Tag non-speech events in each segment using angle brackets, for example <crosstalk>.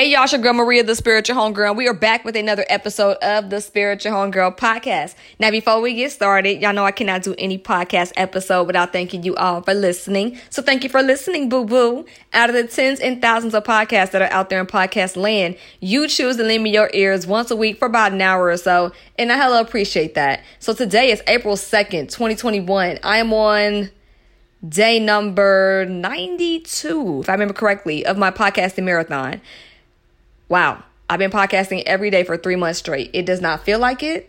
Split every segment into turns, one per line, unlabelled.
Hey y'all, it's your girl Maria, the Spiritual Homegirl. We are back with another episode of the Spiritual Homegirl podcast. Now, before we get started, y'all know I cannot do any podcast episode without thanking you all for listening. So thank you for listening, boo boo. Out of the tens and thousands of podcasts that are out there in podcast land, you choose to lend me your ears once a week for about an hour or so, and I hella appreciate that. So today is April 2nd, 2021. I am on day number 92, if I remember correctly, of my podcasting marathon. Wow, I've been podcasting every day for three months straight. It does not feel like it,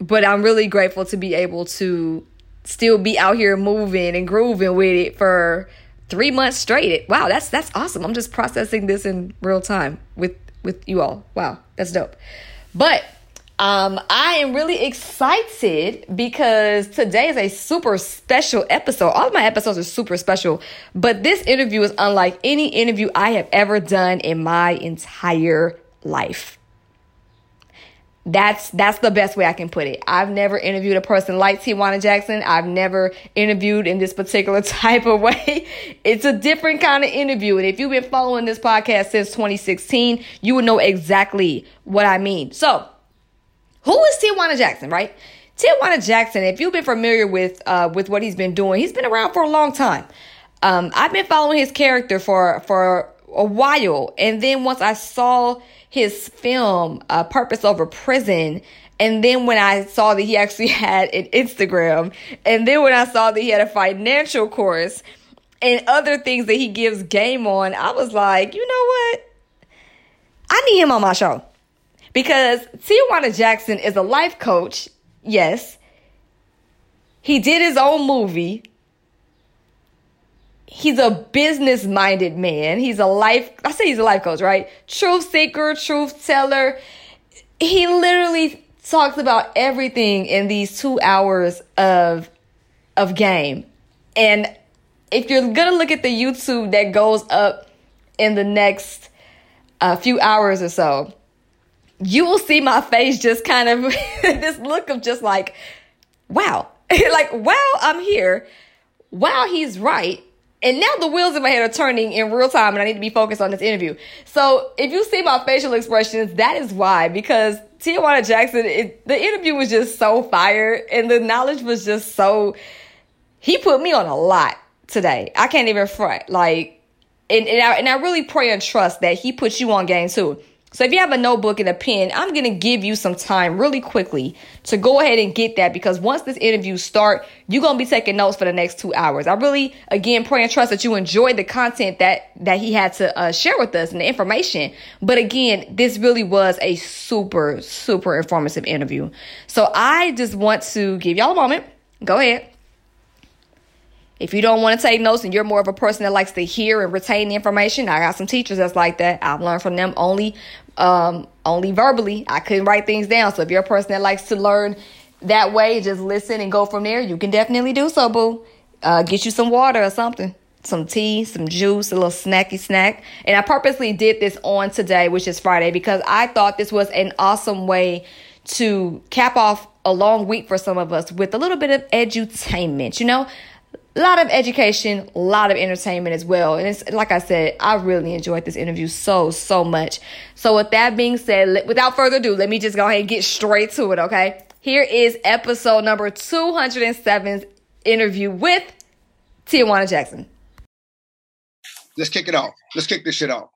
but I'm really grateful to be able to still be out here moving and grooving with it for three months straight. Wow, that's that's awesome. I'm just processing this in real time with with you all. Wow, that's dope. But um, I am really excited because today is a super special episode. All my episodes are super special, but this interview is unlike any interview I have ever done in my entire life. That's that's the best way I can put it. I've never interviewed a person like Tijuana Jackson. I've never interviewed in this particular <laughs> type of way. It's a different kind of interview. And if you've been following this podcast since 2016, you would know exactly what I mean. So who is Tijuana Jackson, right? Tijuana Jackson, if you've been familiar with uh, with what he's been doing, he's been around for a long time. Um, I've been following his character for for a while, and then once I saw his film, uh, Purpose Over Prison, and then when I saw that he actually <laughs> had an Instagram, and then when I saw that he had a financial course and other things that he gives game on, I was like, you know what? I need him on my show. Because Tijuana Jackson is a life coach, yes. He did his own movie. He's a business minded man. He's a life, I say he's a life coach, right? Truth seeker, truth teller. He literally talks about everything in these two hours of, of game. And if you're going to look at the YouTube that goes up in the next uh, few hours or so, you will see my face just kind of <laughs> this look of just like, wow, <laughs> like, wow, I'm here. Wow, he's right. And now the wheels in my head are turning in real time and I need to be focused on this interview. So if you see my facial expressions, that is why, because Tijuana Jackson, it, the interview was just so fire and the knowledge was just so, he put me on a lot today. I can't even front. Like, and, and, I, and I really pray and trust that he puts you on game too. So if you have a notebook and a pen, I'm going to give you some time really quickly to go ahead and get that because once this interview start, you're going to be taking notes for the next two hours. I really, again, pray and trust that you enjoyed the content that, that he had to uh, share with us and the information. But again, this really was a super, super informative interview. So I just want to give y'all a moment. Go ahead. If you don't want to take notes and you're more of a person that likes to hear and retain the information, I got some teachers that's like that. I've learned from them only um, only verbally. I couldn't write things down. So if you're a person that likes to learn that way, just listen and go from there, you can definitely do so, boo. Uh, get you some water or something, some tea, some juice, a little snacky snack. And I purposely did this on today, which is Friday, because I thought this was an awesome way to cap off a long week for some of us with a little bit of edutainment. You know, a lot of education, a lot of entertainment as well. And it's like I said, I really enjoyed this interview so, so much. So with that being said, without further ado, let me just go ahead and get straight to it, okay? Here is episode number 207's interview with Tijuana Jackson.
Let's kick it off. Let's kick this shit off.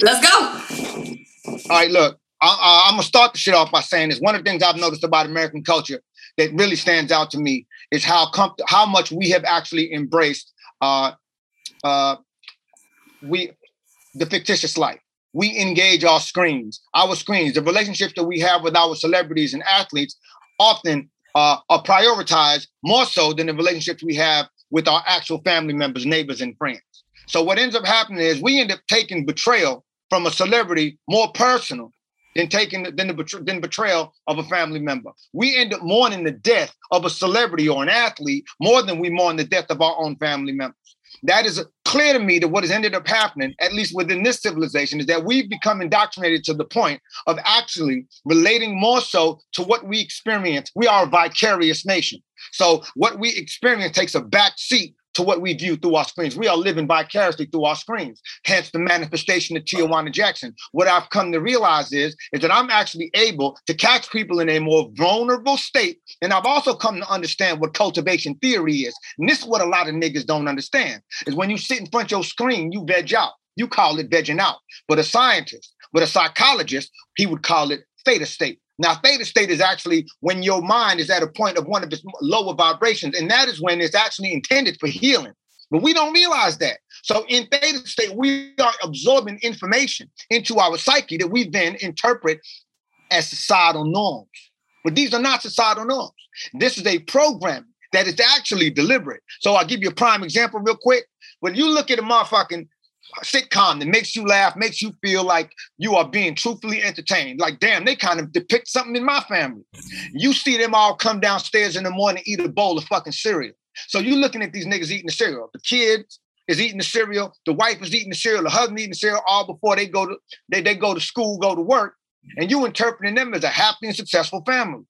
Let's go.
All right, look, I, am gonna start the shit off by saying this. One of the things I've noticed about American culture that really stands out to me is how com- how much we have actually embraced uh, uh, we the fictitious life. We engage our screens, our screens, the relationships that we have with our celebrities and athletes often uh, are prioritized more so than the relationships we have with our actual family members, neighbors, and friends. So what ends up happening is we end up taking betrayal from a celebrity more personal than taking than the than betrayal of a family member. We end up mourning the death of a celebrity or an athlete more than we mourn the death of our own family members. That is clear to me that what has ended up happening, at least within this civilization, is that we've become indoctrinated to the point of actually relating more so to what we experience. We are a vicarious nation. So what we experience takes a back seat to what we view through our screens. We are living vicariously through our screens. Hence the manifestation of Tijuana Jackson. What I've come to realize is, is that I'm actually able to catch people in a more vulnerable state. And I've also come to understand what cultivation theory is. And this is what a lot of niggas don't understand is when you sit in front of your screen, you veg out. You call it vegging out. But a scientist, but a psychologist, he would call it theta state. Now, theta state is actually when your mind is at a point of one of its lower vibrations, and that is when it's actually intended for healing. But we don't realize that. So in theta state, we are absorbing information into our psyche that we then interpret as societal norms. But these are not societal norms. This is a program that is actually deliberate. So I'll give you a prime example real quick. When you look at a motherfucking sitcom that makes you laugh, makes you feel like you are being truthfully entertained. Like, damn, they kind of depict something in my family. You see them all come downstairs in the morning, eat a bowl of fucking cereal. So you're looking at these niggas eating the cereal. The kids is eating the cereal, the wife is eating the cereal, the husband eating the cereal, all before they go to they, they go to school, go to work, and you interpreting them as a happy and successful family.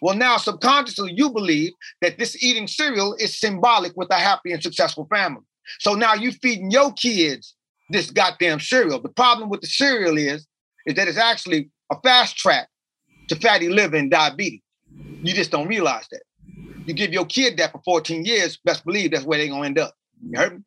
Well, now subconsciously you believe that this eating cereal is symbolic with a happy and successful family. So now you feeding your kids this goddamn cereal. The problem with the cereal is, is that it's actually a fast track to fatty liver and diabetes. You just don't realize that. You give your kid that for 14 years, best believe that's where they're gonna end up. You heard me?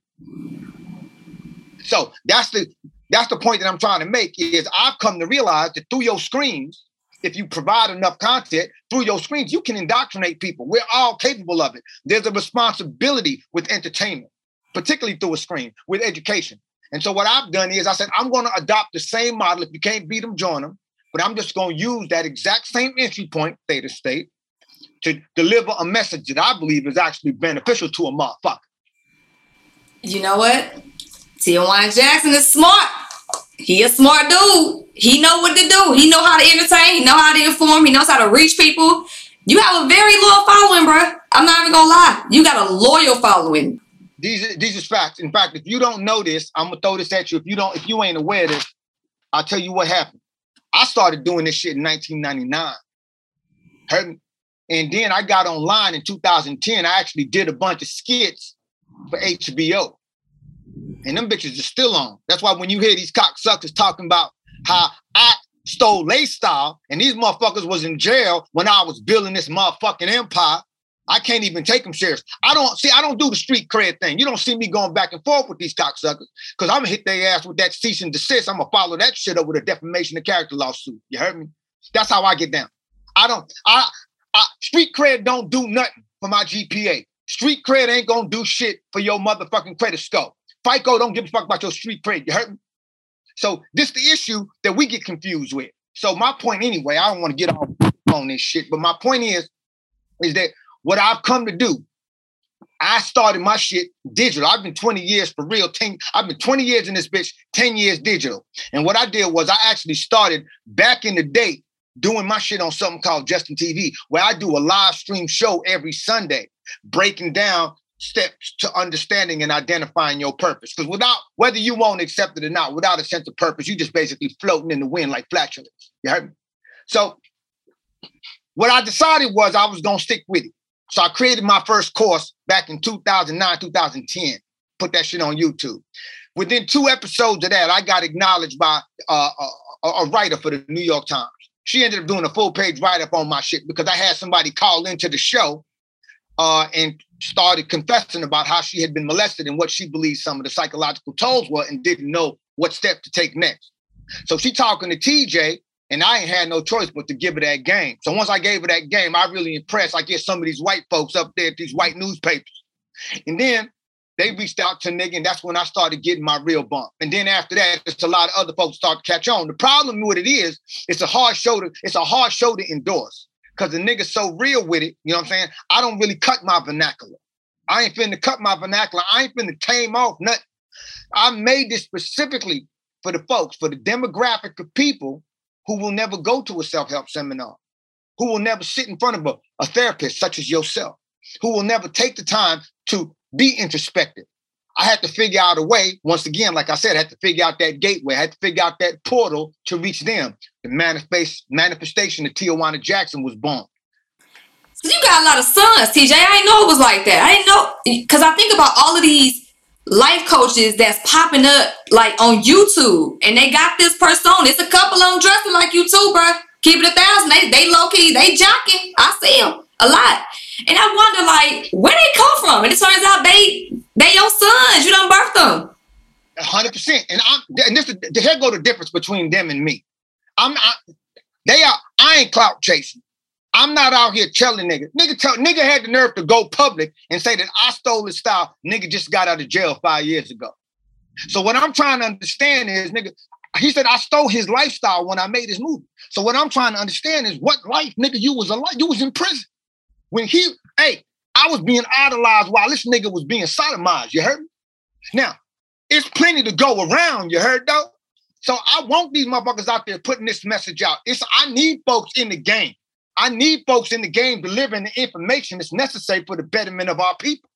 So that's the that's the point that I'm trying to make is I've come to realize that through your screens, if you provide enough content through your screens, you can indoctrinate people. We're all capable of it. There's a responsibility with entertainment, particularly through a screen, with education. And so what I've done is I said, I'm going to adopt the same model. If you can't beat them, join them. But I'm just going to use that exact same entry point, theta state, to deliver a message that I believe is actually beneficial to a motherfucker.
You know what? Tijuana Jackson is smart. He a smart dude. He know what to do. He know how to entertain. He know how to inform. He knows how to reach people. You have a very loyal following, bro. I'm not even gonna lie. You got a loyal following.
These these are facts. In fact, if you don't know this, I'm gonna throw this at you. If you don't, if you ain't aware of this, I'll tell you what happened. I started doing this shit in 1999. Heard and then I got online in 2010. I actually did a bunch of skits for HBO. And them bitches are still on. That's why when you hear these cocksuckers talking about how I stole their style and these motherfuckers was in jail when I was building this motherfucking empire, I can't even take them serious. I don't see. I don't do the street cred thing. You don't see me going back and forth with these cocksuckers because I'm gonna hit their ass with that cease and desist. I'm gonna follow that shit up with a defamation of character lawsuit. You heard me? That's how I get down. I don't. I, I street cred don't do nothing for my GPA. Street cred ain't gonna do shit for your motherfucking credit score. FICO don't give a fuck about your street cred. You heard me? So this the issue that we get confused with. So my point anyway, I don't want to get off on this shit, but my point is, is that what I've come to do, I started my shit digital. I've been 20 years for real. 10, I've been 20 years in this bitch, 10 years digital. And what I did was I actually started back in the day doing my shit on something called Justin TV, where I do a live stream show every Sunday, breaking down steps to understanding and identifying your purpose. Because without, whether you won't accept it or not, without a sense of purpose, you just basically floating in the wind like flatulence. You heard me? So what I decided was I was gonna stick with it. So I created my first course back in 2009, 2010. Put that shit on YouTube. Within two episodes of that, I got acknowledged by uh, a, a writer for the New York Times. She ended up doing a full page write up on my shit because I had somebody call into the show uh, and started confessing about how she had been molested and what she believed some of the psychological tolls were and didn't know what step to take next. So she talking to TJ and I ain't had no choice but to give her that game. So once I gave her that game, I really impressed. I get some of these white folks up there at these white newspapers. And then they reached out to nigga, and that's when I started getting my real bump. And then after that, it's a lot of other folks start to catch on. The problem with it is, it's a hard to, it's a hard show to endorse. Cause the nigga's so real with it, you know what I'm saying? I don't really cut my vernacular. I ain't finna cut my vernacular. I ain't finna tame off nothing. I made this specifically for the folks, for the demographic of people who will never go to a self-help seminar, who will never sit in front of a, a therapist such as yourself, who will never take the time to be introspective. I had to figure out a way, once again, like I said, I had to figure out that gateway, I had to figure out that portal to reach them. The manifest, manifestation of Tijuana Jackson was born.
So you got a lot of sons, TJ. I didn't know it was like that. I didn't know because I think about all of these life coaches that's popping up like on YouTube and they got this persona. It's a couple of them dressing like you too. Keep it a thousand. They, they low key, they jocking. I see them a lot. And I wonder, like, where they come from? And it turns out they they your sons. You don't birth them.
hundred percent. And I'm and this here go the difference between them and me. I'm I, they are I ain't clout chasing. I'm not out here telling nigga. Nigga tell nigga had the nerve to go public and say that I stole his style. Nigga just got out of jail five years ago. So what I'm trying to understand is, nigga, he said I stole his lifestyle when I made his movie. So what I'm trying to understand is what life, nigga, you was alive. You was in prison. When he, hey, I was being idolized while this nigga was being sodomized. You heard me? Now, it's plenty to go around, you heard though? So I want these motherfuckers out there putting this message out. It's I need folks in the game. I need folks in the game delivering the information that's necessary for the betterment of our people.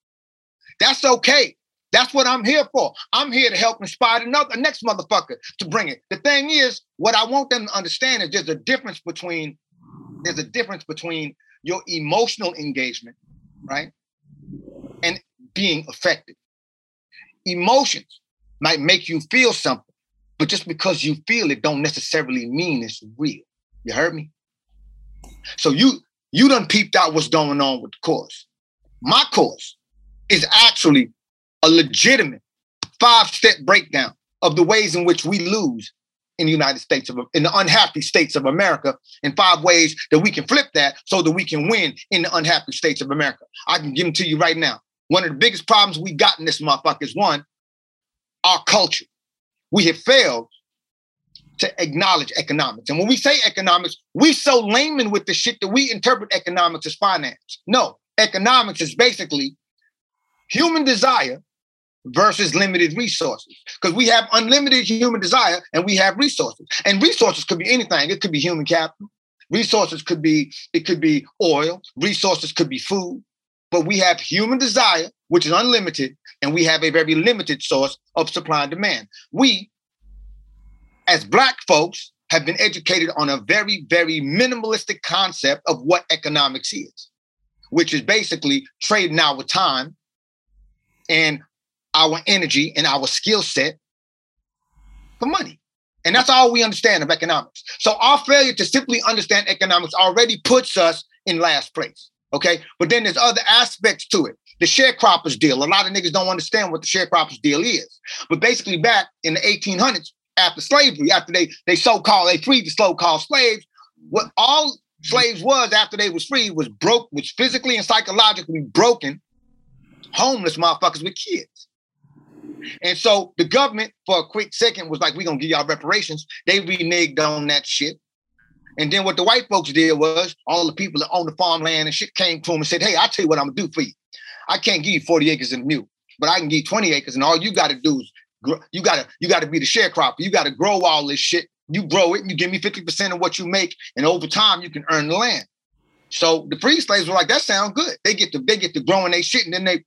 That's okay. That's what I'm here for. I'm here to help inspire another next motherfucker to bring it. The thing is, what I want them to understand is there's a difference between there's a difference between your emotional engagement, right? And being affected. Emotions might make you feel something, but just because you feel it don't necessarily mean it's real. You heard me? So you you done peeped out what's going on with the course. My course is actually a legitimate five-step breakdown of the ways in which we lose in the United States of in the unhappy states of America in five ways that we can flip that so that we can win in the unhappy states of America. I can give them to you right now. One of the biggest problems we got in this motherfucker is one, our culture. We have failed to acknowledge economics. And when we say economics, we so layman with the shit that we interpret economics as finance. No, economics is basically human desire versus limited resources. Because we have unlimited human desire and we have resources. And resources could be anything. It could be human capital. Resources could be, it could be oil. Resources could be food. But we have human desire, which is unlimited, and we have a very limited source of supply and demand. We, as Black folks, have been educated on a very, very minimalistic concept of what economics is, which is basically trading our time and our energy and our skill set for money. And that's all we understand of economics. So our failure to simply understand economics already puts us in last place. Okay. But then there's other aspects to it. The sharecroppers deal. A lot of niggas don't understand what the sharecroppers deal is. But basically, back in the 1800s, after slavery, after they they so-called they freed the so-called slaves, what all slaves was after they was free was broke, was physically and psychologically broken, homeless motherfuckers with kids. And so the government, for a quick second, was like, we're gonna give y'all reparations. They reneged on that shit. And then what the white folks did was all the people that own the farmland and shit came to them and said, Hey, I'll tell you what I'm gonna do for you. I can't give you 40 acres and a mule, but I can give you 20 acres, and all you gotta do is you gotta you gotta be the sharecropper. You gotta grow all this shit. You grow it, and you give me 50% of what you make, and over time you can earn the land. So the free slaves were like, that sounds good. They get to they get to growing their shit, and then they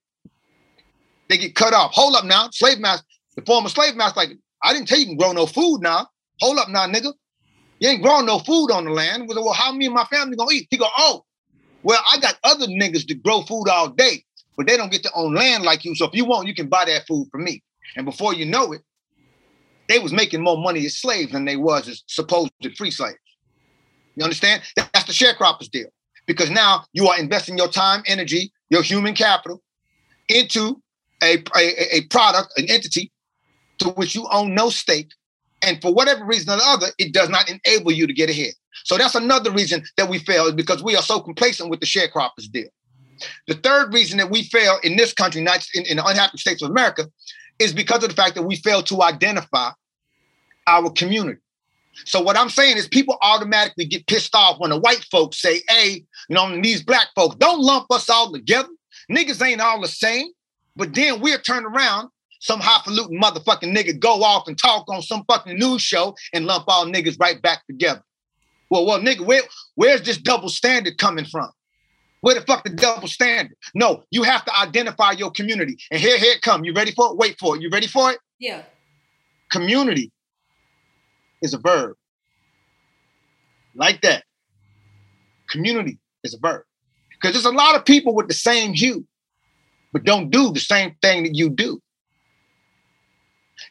they get cut off. Hold up now, slave master. The former slave master, like, I didn't tell you you can grow no food now. Hold up now, nigga. You ain't growing no food on the land. Well, how me and my family gonna eat? He go, oh, well, I got other niggas that grow food all day, but they don't get to own land like you. So if you want, you can buy that food from me. And before you know it, they was making more money as slaves than they was as supposed free slaves. You understand? That's the sharecroppers deal. Because now you are investing your time, energy, your human capital into a, a, a product, an entity to which you own no stake. And for whatever reason or the other, it does not enable you to get ahead. So that's another reason that we fail is because we are so complacent with the sharecroppers deal. The third reason that we fail in this country, not in, in the unhappy states of America, is because of the fact that we fail to identify our community. So what I'm saying is people automatically get pissed off when the white folks say, hey, you know, these black folks, don't lump us all together. Niggas ain't all the same. But then we'll turn around, some highfalutin motherfucking nigga go off and talk on some fucking news show and lump all niggas right back together. Well, well, nigga, where, where's this double standard coming from? Where the fuck the double standard? No, you have to identify your community. And here, here it come. You ready for it? Wait for it. You ready for it?
Yeah.
Community is a verb. Like that. Community is a verb. Because there's a lot of people with the same hue, but don't do the same thing that you do.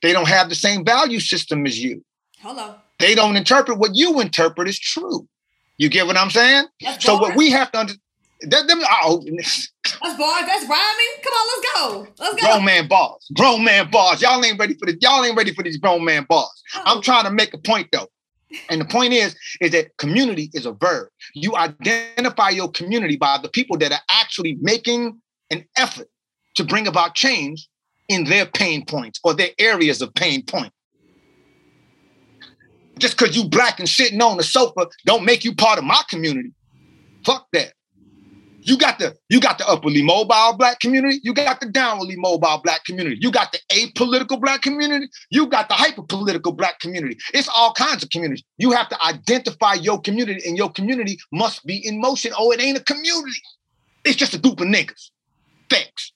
They don't have the same value system as you.
Hello.
They don't interpret what you interpret as true. You get what I'm saying?
That's
So what we have to understand. That, them, oh,
That's bars. That's rhyming. Come on, let's go. Let's go.
grown man bars, grown man bars. Y'all ain't ready for this. Y'all ain't ready for these grown man bars. I'm
Oh.
trying to make a point though. And the point is, is that community is a verb. You identify your community by the people that are actually making an effort to bring about change in their pain points or their areas of pain point. Just because you black and sitting on the sofa don't make you part of my community. Fuck that. You got the you got the upwardly mobile black community. You got the downwardly mobile black community. You got the apolitical black community. You got the hyper political black community. It's all kinds of communities. You have to identify your community, and your community must be in motion. Oh, it ain't a community. It's just a group of niggas. Thanks.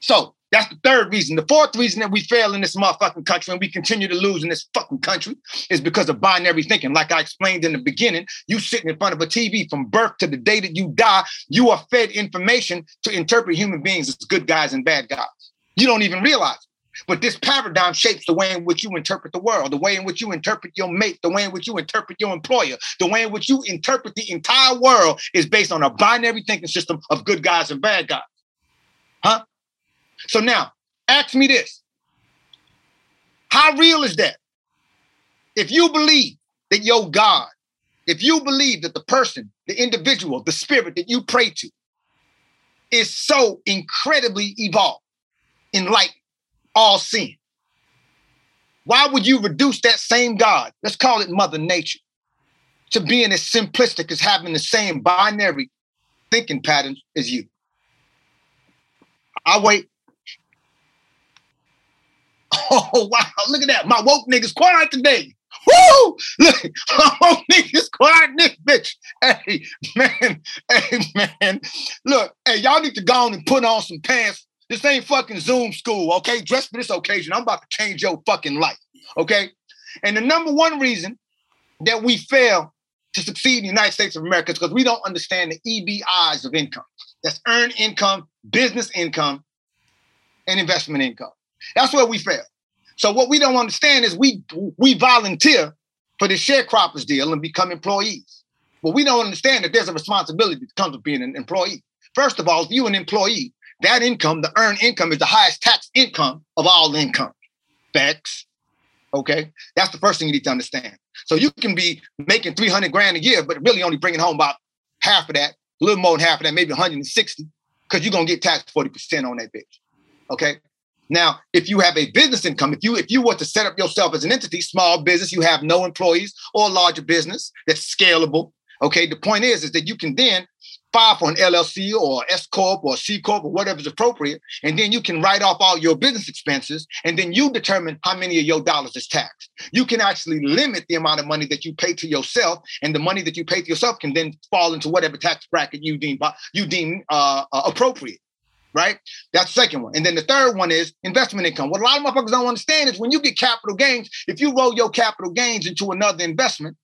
So that's the third reason. The fourth reason that we fail in this motherfucking country and we continue to lose in this fucking country is because of binary thinking. Like I explained in the beginning, you sitting in front of a TV from birth to the day that you die, you are fed information to interpret human beings as good guys and bad guys. You don't even realize it. But this paradigm shapes the way in which you interpret the world, the way in which you interpret your mate, the way in which you interpret your employer, the way in which you interpret the entire world is based on a binary thinking system of good guys and bad guys. Huh? So now, ask me this. How real is that? If you believe that your God, if you believe that the person, the individual, the spirit that you pray to is so incredibly evolved, enlightened, all seeing, why would you reduce that same God, let's call it Mother Nature, to being as simplistic as having the same binary thinking patterns as you? I wait. Oh wow! Look at that. My woke niggas quiet today. Woo! Look, <laughs> my woke niggas quiet this bitch. Hey man, hey man. Look, hey, y'all need to go on and put on some pants. This ain't fucking Zoom school, okay? Dress for this occasion. I'm about to change your fucking life, okay? And the number one reason that we fail to succeed in the United States of America is because we don't understand the EBIs of income. That's earned income, business income, and investment income. That's where we fail. So what we don't understand is we we volunteer for the sharecroppers deal and become employees. But we don't understand that there's a responsibility that comes with being an employee. First of all, if you're an employee, that income, the earned income, is the highest tax income of all income. Facts. Okay, that's the first thing you need to understand. So you can be making 300 grand a year, but really only bringing home about half of that, a little more than half of that, maybe 160, because you're gonna get taxed 40% on that bitch. Okay. Now, if you have a business income, if you if you were to set up yourself as an entity, small business, you have no employees or a larger business that's scalable. Okay. The point is, is that you can then file for an LLC or S corp or C corp or whatever is appropriate, and then you can write off all your business expenses, and then you determine how many of your dollars is taxed. You can actually limit the amount of money that you pay to yourself, and the money that you pay to yourself can then fall into whatever tax bracket you deem you deem uh, uh, appropriate. Right? That's the second one. And then the third one is investment income. What a lot of motherfuckers don't understand is when you get capital gains, if you roll your capital gains into another investment,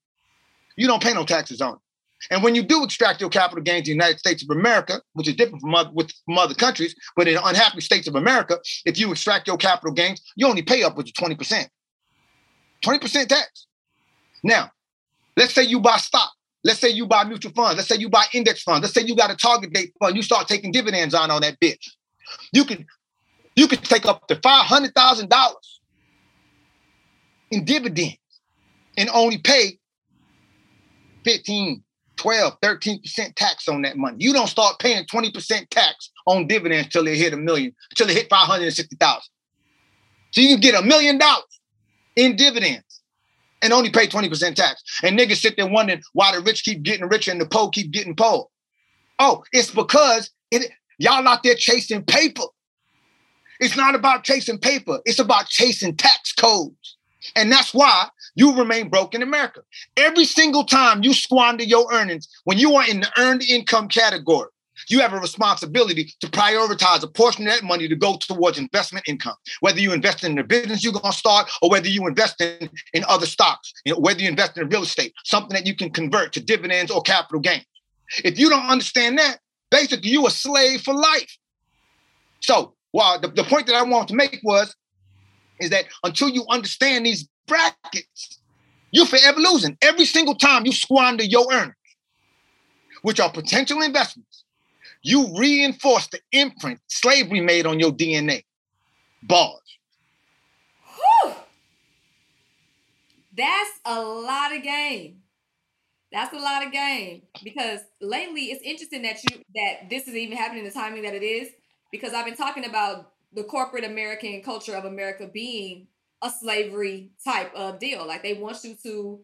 you don't pay no taxes on it. And when you do extract your capital gains in the United States of America, which is different from other, with, from other countries, but in unhappy states of America, if you extract your capital gains, you only pay upwards of 20%. 20% tax. Now, let's say you buy stock. Let's say you buy mutual funds. Let's say you buy index funds. Let's say you got a target date fund. You start taking dividends on on that bitch. You can you can take up to five hundred thousand dollars in dividends and only pay 15, 12, 13% tax on that money. You don't start paying 20% tax on dividends till they hit a million, till they hit 560,000. So you can get a million dollars in dividends and only pay 20% tax. And niggas sit there wondering why the rich keep getting richer and the poor keep getting poor. Oh, it's because it, y'all out there chasing paper. It's not about chasing paper, it's about chasing tax codes. And that's why you remain broke in America. Every single time you squander your earnings, when you are in the earned income category, you have a responsibility to prioritize a portion of that money to go towards investment income. Whether you invest in the business you're going to start or whether you invest in, in other stocks, you know, whether you invest in real estate, something that you can convert to dividends or capital gains. If you don't understand that, basically you're a slave for life. So, well, the, the point that I wanted to make was is that until you understand these brackets, you're forever losing. Every single time you squander your earnings, which are potential investments, you reinforce the imprint slavery made on your DNA. Bars.
That's a lot of game. That's a lot of game because lately it's interesting that you that this is even happening the timing that it is because I've been talking about the corporate American culture of America being a slavery type of deal. Like they want you to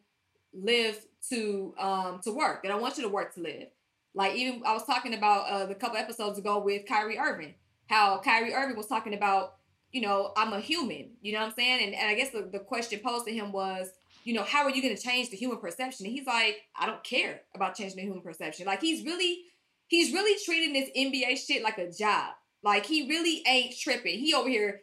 live to um to work. They don't want you to work to live. Like even I was talking about uh, the couple episodes ago with Kyrie Irving, how Kyrie Irving was talking about, you know, I'm a human. You know what I'm saying? And, and I guess the, the question posed to him was, you know, how are you going to change the human perception? And he's like, I don't care about changing the human perception. Like he's really, he's really treating this NBA shit like a job. Like he really ain't tripping. He over here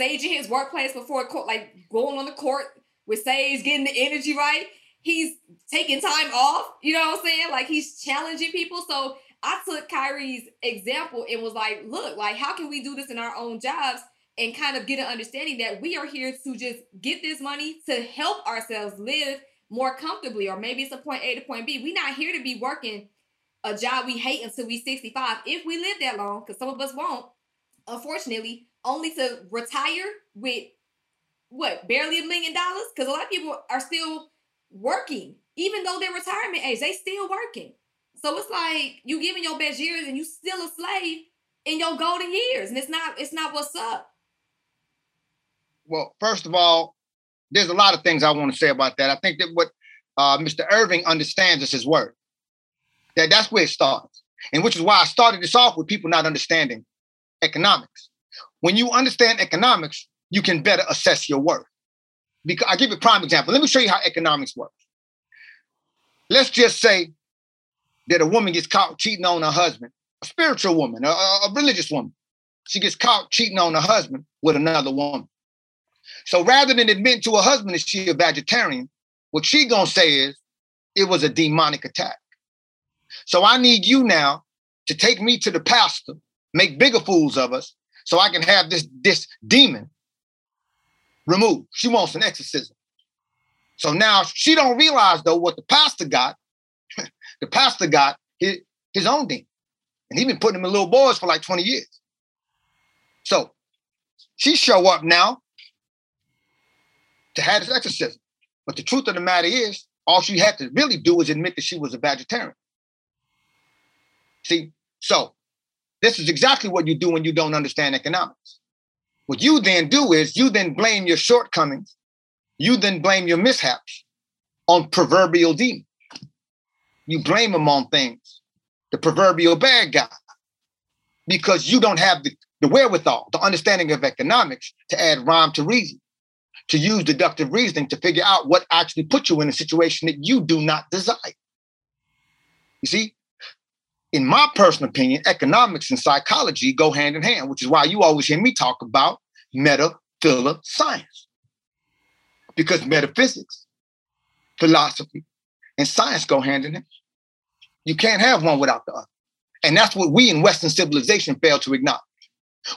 saging his workplace before court, like going on the court with Sage, getting the energy right. He's taking time off. You know what I'm saying? Like he's challenging people. So I took Kyrie's example and was like, look, like how can we do this in our own jobs and kind of get an understanding that we are here to just get this money to help ourselves live more comfortably, or maybe it's a point A to point B. We're not here to be working a job we hate until we 65 if we live that long, because some of us won't, unfortunately, only to retire with what barely a million dollars because a lot of people are still working even though they're retirement age they still working. So it's like you giving your best years and you still a slave in your golden years and it's not it's not what's up.
Well first of all there's a lot of things i want to say about that. I think that what uh, mr irving understands is his word. That that's where it starts and which is why i started this off with people not understanding economics. When you understand economics, you can better assess your worth. Because I give you a prime example. Let me show you how economics works. Let's just say that a woman gets caught cheating on her husband, a spiritual woman, a, a religious woman. She gets caught cheating on her husband with another woman. So rather than admit to her husband that she a vegetarian, what she gonna say is it was a demonic attack. So I need you now to take me to the pastor, make bigger fools of us, so I can have this this demon removed. She wants an exorcism. So now she don't realize though what the pastor got. <laughs> the pastor got his, his own demon. And he been putting them in little boys for like 20 years. So she show up now to have this exorcism. But the truth of the matter is, all she had to really do was admit that she was a vegetarian. See, so this is exactly what you do when you don't understand economics. What you then do is you then blame your shortcomings, you then blame your mishaps on proverbial demons. You blame them on things, the proverbial bad guy, because you don't have the, the wherewithal, the understanding of economics to add rhyme to reason, to use deductive reasoning to figure out what actually put you in a situation that you do not desire. You see, in my personal opinion, economics and psychology go hand in hand, which is why you always hear me talk about metaphilo science. Because metaphysics, philosophy, and science go hand in hand. You can't have one without the other. And that's what we in Western civilization fail to acknowledge.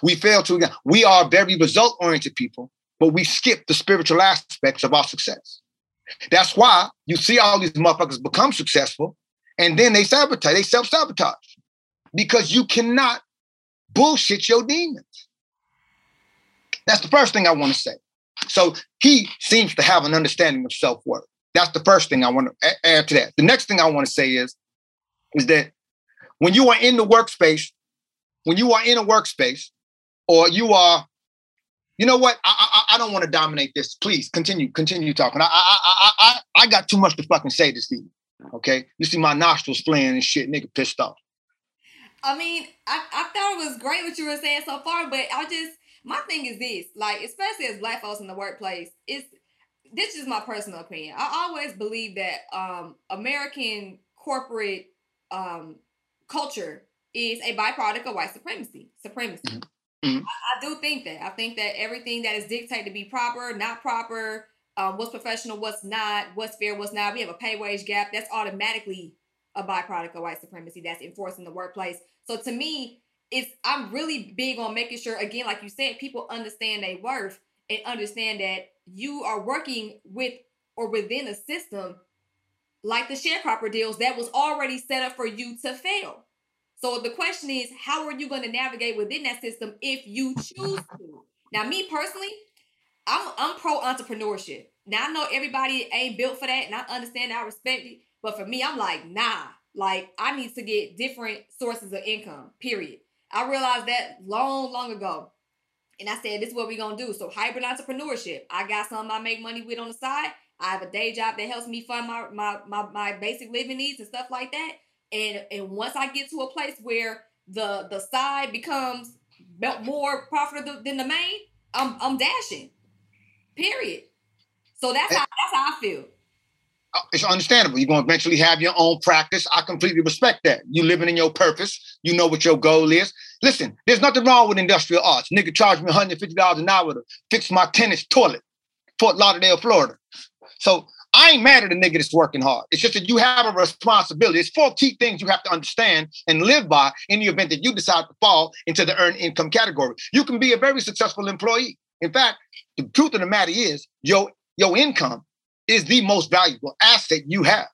We fail to acknowledge. We are very result oriented people, but we skip the spiritual aspects of our success. That's why you see all these motherfuckers become successful and then they sabotage, they self-sabotage because you cannot bullshit your demons. That's the first thing I want to say. So he seems to have an understanding of self-worth. That's the first thing I want to add to that. The next thing I want to say is, is that when you are in the workspace, when you are in a workspace, or you are, you know what? I I, I don't want to dominate this. Please continue, continue talking. I I I I I got too much to fucking say this evening. Okay, you see my nostrils flaring and shit, nigga pissed off.
I mean, I, I thought it was great what you were saying so far, but I just my thing is this, like, especially as black folks in the workplace, it's this is my personal opinion. I always believe that um, American corporate um, culture is a byproduct of white supremacy. Supremacy. Mm-hmm. mm-hmm. I, I, do think that. I think that everything that is dictated to be proper, not proper, um, what's professional, what's not, what's fair, what's not. We have a pay wage gap. That's automatically a byproduct of white supremacy that's enforced in the workplace. So to me, it's I'm really big on making sure, again, like you said, people understand their worth and understand that you are working with or within a system like the sharecropper deals that was already set up for you to fail. So the question is, how are you going to navigate within that system if you choose to? Now, me personally, I'm I'm pro entrepreneurship. Now I know everybody ain't built for that, and I understand, I respect it. But for me, I'm like, nah. Like I need to get different sources of income. Period. I realized that long, long ago. And I said, this is what we're gonna do. So hybrid entrepreneurship. I got something I make money with on the side. I have a day job that helps me fund my my my, my basic living needs and stuff like that. And and once I get to a place where the the side becomes more profitable than the main, I'm I'm dashing. Period. So that's how that's how I feel.
Uh, it's understandable. You're going to eventually have your own practice. I completely respect that. You living in your purpose. You know what your goal is. Listen, there's nothing wrong with industrial arts. Nigga charged me $150 an hour to fix my tennis toilet, Fort Lauderdale, Florida. So I ain't mad at a nigga that's working hard. It's just that you have a responsibility. It's four key things you have to understand and live by in the event that you decide to fall into the earned income category. You can be a very successful employee. In fact, the truth of the matter is your, your income is the most valuable asset you have.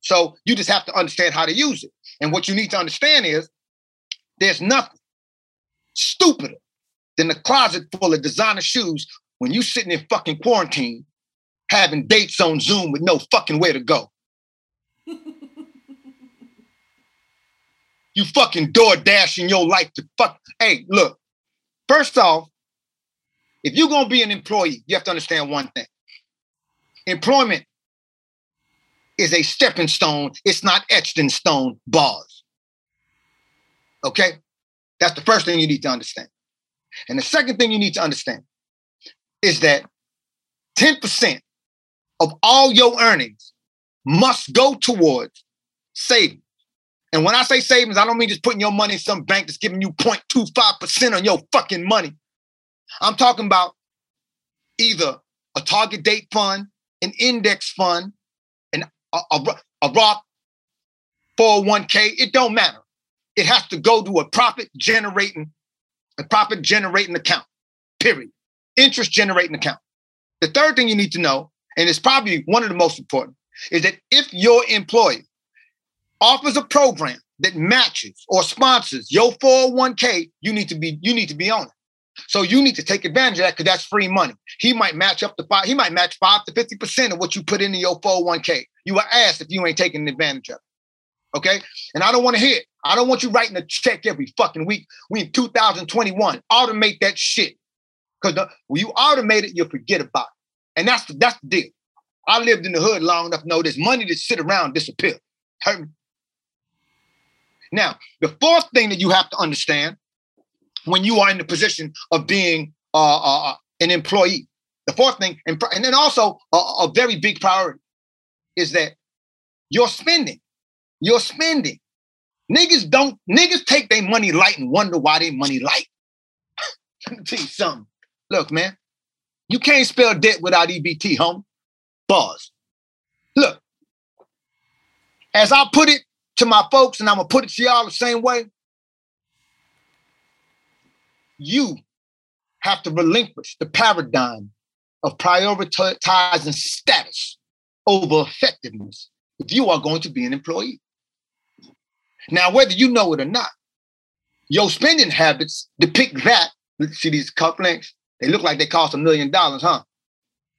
So you just have to understand how to use it. And what you need to understand is there's nothing stupider than a closet full of designer shoes when you're sitting in fucking quarantine having dates on Zoom with no fucking way to go. <laughs> you fucking door dashing your life to fuck. Hey, look, first off, if you're gonna be an employee, you have to understand one thing. Employment is a stepping stone. It's not etched in stone bars. Okay? That's the first thing you need to understand. And the second thing you need to understand is that 10% of all your earnings must go towards savings. And when I say savings, I don't mean just putting your money in some bank that's giving you 0.25% on your fucking money. I'm talking about either a target date fund an index fund, an, a, a, a Roth 401k, it don't matter. It has to go to a profit generating, a profit generating account, period. Interest generating account. The third thing you need to know, and it's probably one of the most important, is that if your employer offers a program that matches or sponsors your 401k, you need to be you need to be on it. So you need to take advantage of that because that's free money. He might match up to five, he might match five to 50% of what you put into your 401k. You are asked if you ain't taking advantage of it. Okay. And I don't want to hear it. I don't want you writing a check every fucking week. We in 2021. Automate that shit. Because when you automate it, you'll forget about it. And that's the, that's the deal. I lived in the hood long enough to know there's money to sit around disappear. Me. Now, the fourth thing that you have to understand when you are in the position of being uh, uh, uh, an employee. The fourth thing, and, and then also a, a very big priority is that you're spending. You're spending. Niggas don't, niggas take their money light and wonder why they money light. <laughs> Let me tell you something. Look, man, you can't spell debt without EBT, home. Buzz. Look, as I put it to my folks, and I'm gonna put it to y'all the same way, you have to relinquish the paradigm of prioritizing status over effectiveness if you are going to be an employee. Now, whether you know it or not, your spending habits depict that. See these cufflinks? They look like they cost a million dollars, huh?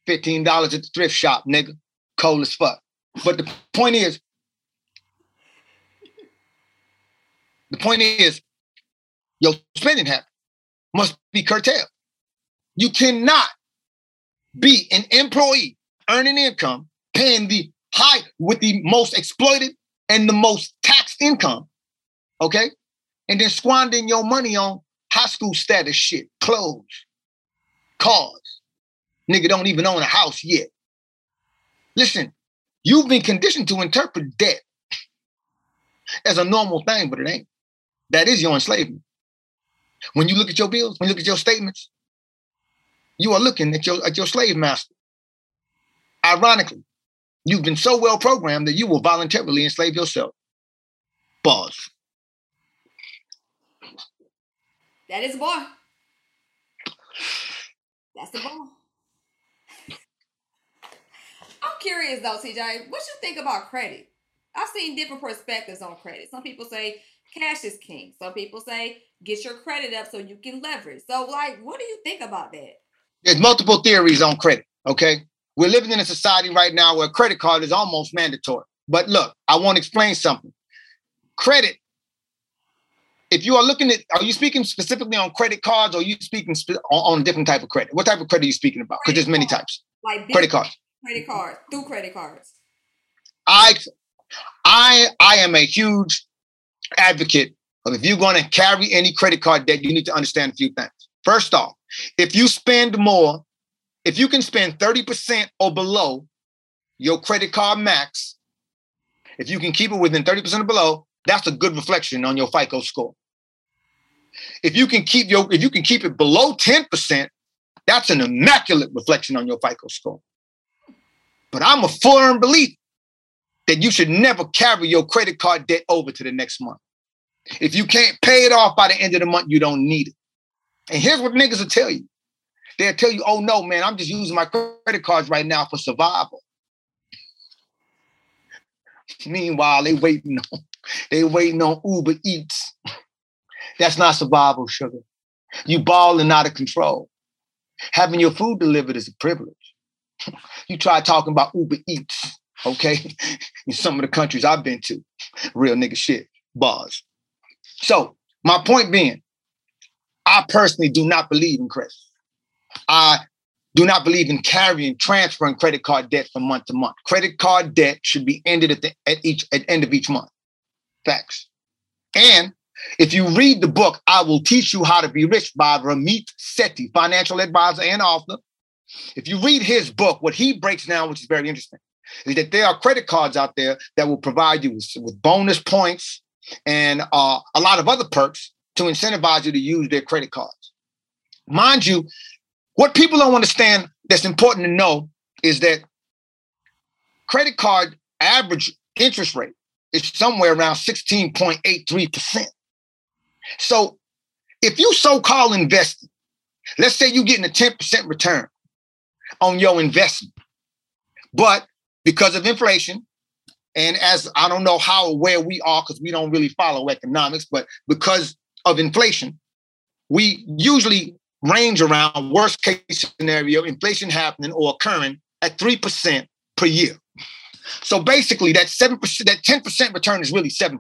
$15 at the thrift shop, nigga. Cold as fuck. But the point is, the point is, your spending habit must be curtailed. You cannot be an employee earning income, paying the high with the most exploited and the most taxed income, okay? And then squandering your money on high school status shit, clothes, cars. Nigga don't even own a house yet. Listen, you've been conditioned to interpret debt as a normal thing, but it ain't. That is your enslavement. When you look at your bills, when you look at your statements, you are looking at your at your slave master. Ironically, you've been so well programmed that you will voluntarily enslave yourself. Pause.
That is a. That's the bar. I'm curious though, TJ, what you think about credit? I've seen different perspectives on credit. Some people say cash is king. Some people say get your credit up so you can leverage. So, like, what do you think about that?
There's multiple theories on credit. Okay. We're living in a society right now where credit card is almost mandatory. But look, I want to explain something. Credit, if you are looking at, are you speaking specifically on credit cards or are you speaking spe- on, on, a different type of credit? What type of credit are you speaking about? Because there's many types.
Like
credit cards.
Credit cards, through credit cards.
I I I am a huge advocate if you're going to carry any credit card debt, you need to understand a few things. First off, if you spend more, if you can spend 30% or below your credit card max, if you can keep it within 30% or below, that's a good reflection on your FICO score. If you can keep your if you can keep it below 10%, that's an immaculate reflection on your FICO score. But I'm a firm believer that you should never carry your credit card debt over to the next month. If you can't pay it off by the end of the month, you don't need it. And here's what niggas will tell you. They'll tell you, oh no, man, I'm just using my credit cards right now for survival. Meanwhile, they waiting on they waiting on Uber Eats. That's not survival, sugar. You balling out of control. Having your food delivered is a privilege. You try talking about Uber Eats, okay? <laughs> In some of the countries I've been to, real nigga shit, bars. So my point being, I personally do not believe in credit. I do not believe in carrying, transferring credit card debt from month to month. Credit card debt should be ended at the at each at end of each month. Facts. And if you read the book, I will teach you how to be rich by Ramit Sethi, financial advisor and author. If you read his book, what he breaks down, which is very interesting, is that there are credit cards out there that will provide you with, with bonus points and uh, a lot of other perks to incentivize you to use their credit cards. Mind you, what people don't understand that's important to know is that credit card average interest rate is somewhere around 16.83%. So if you so-called investing, let's say you're getting a 10% return on your investment, but because of inflation, and as I don't know how aware we are because we don't really follow economics, but because of inflation, we usually range around worst case scenario, inflation happening or occurring at 3% per year. So basically that 7%, that 10% return is really 7%.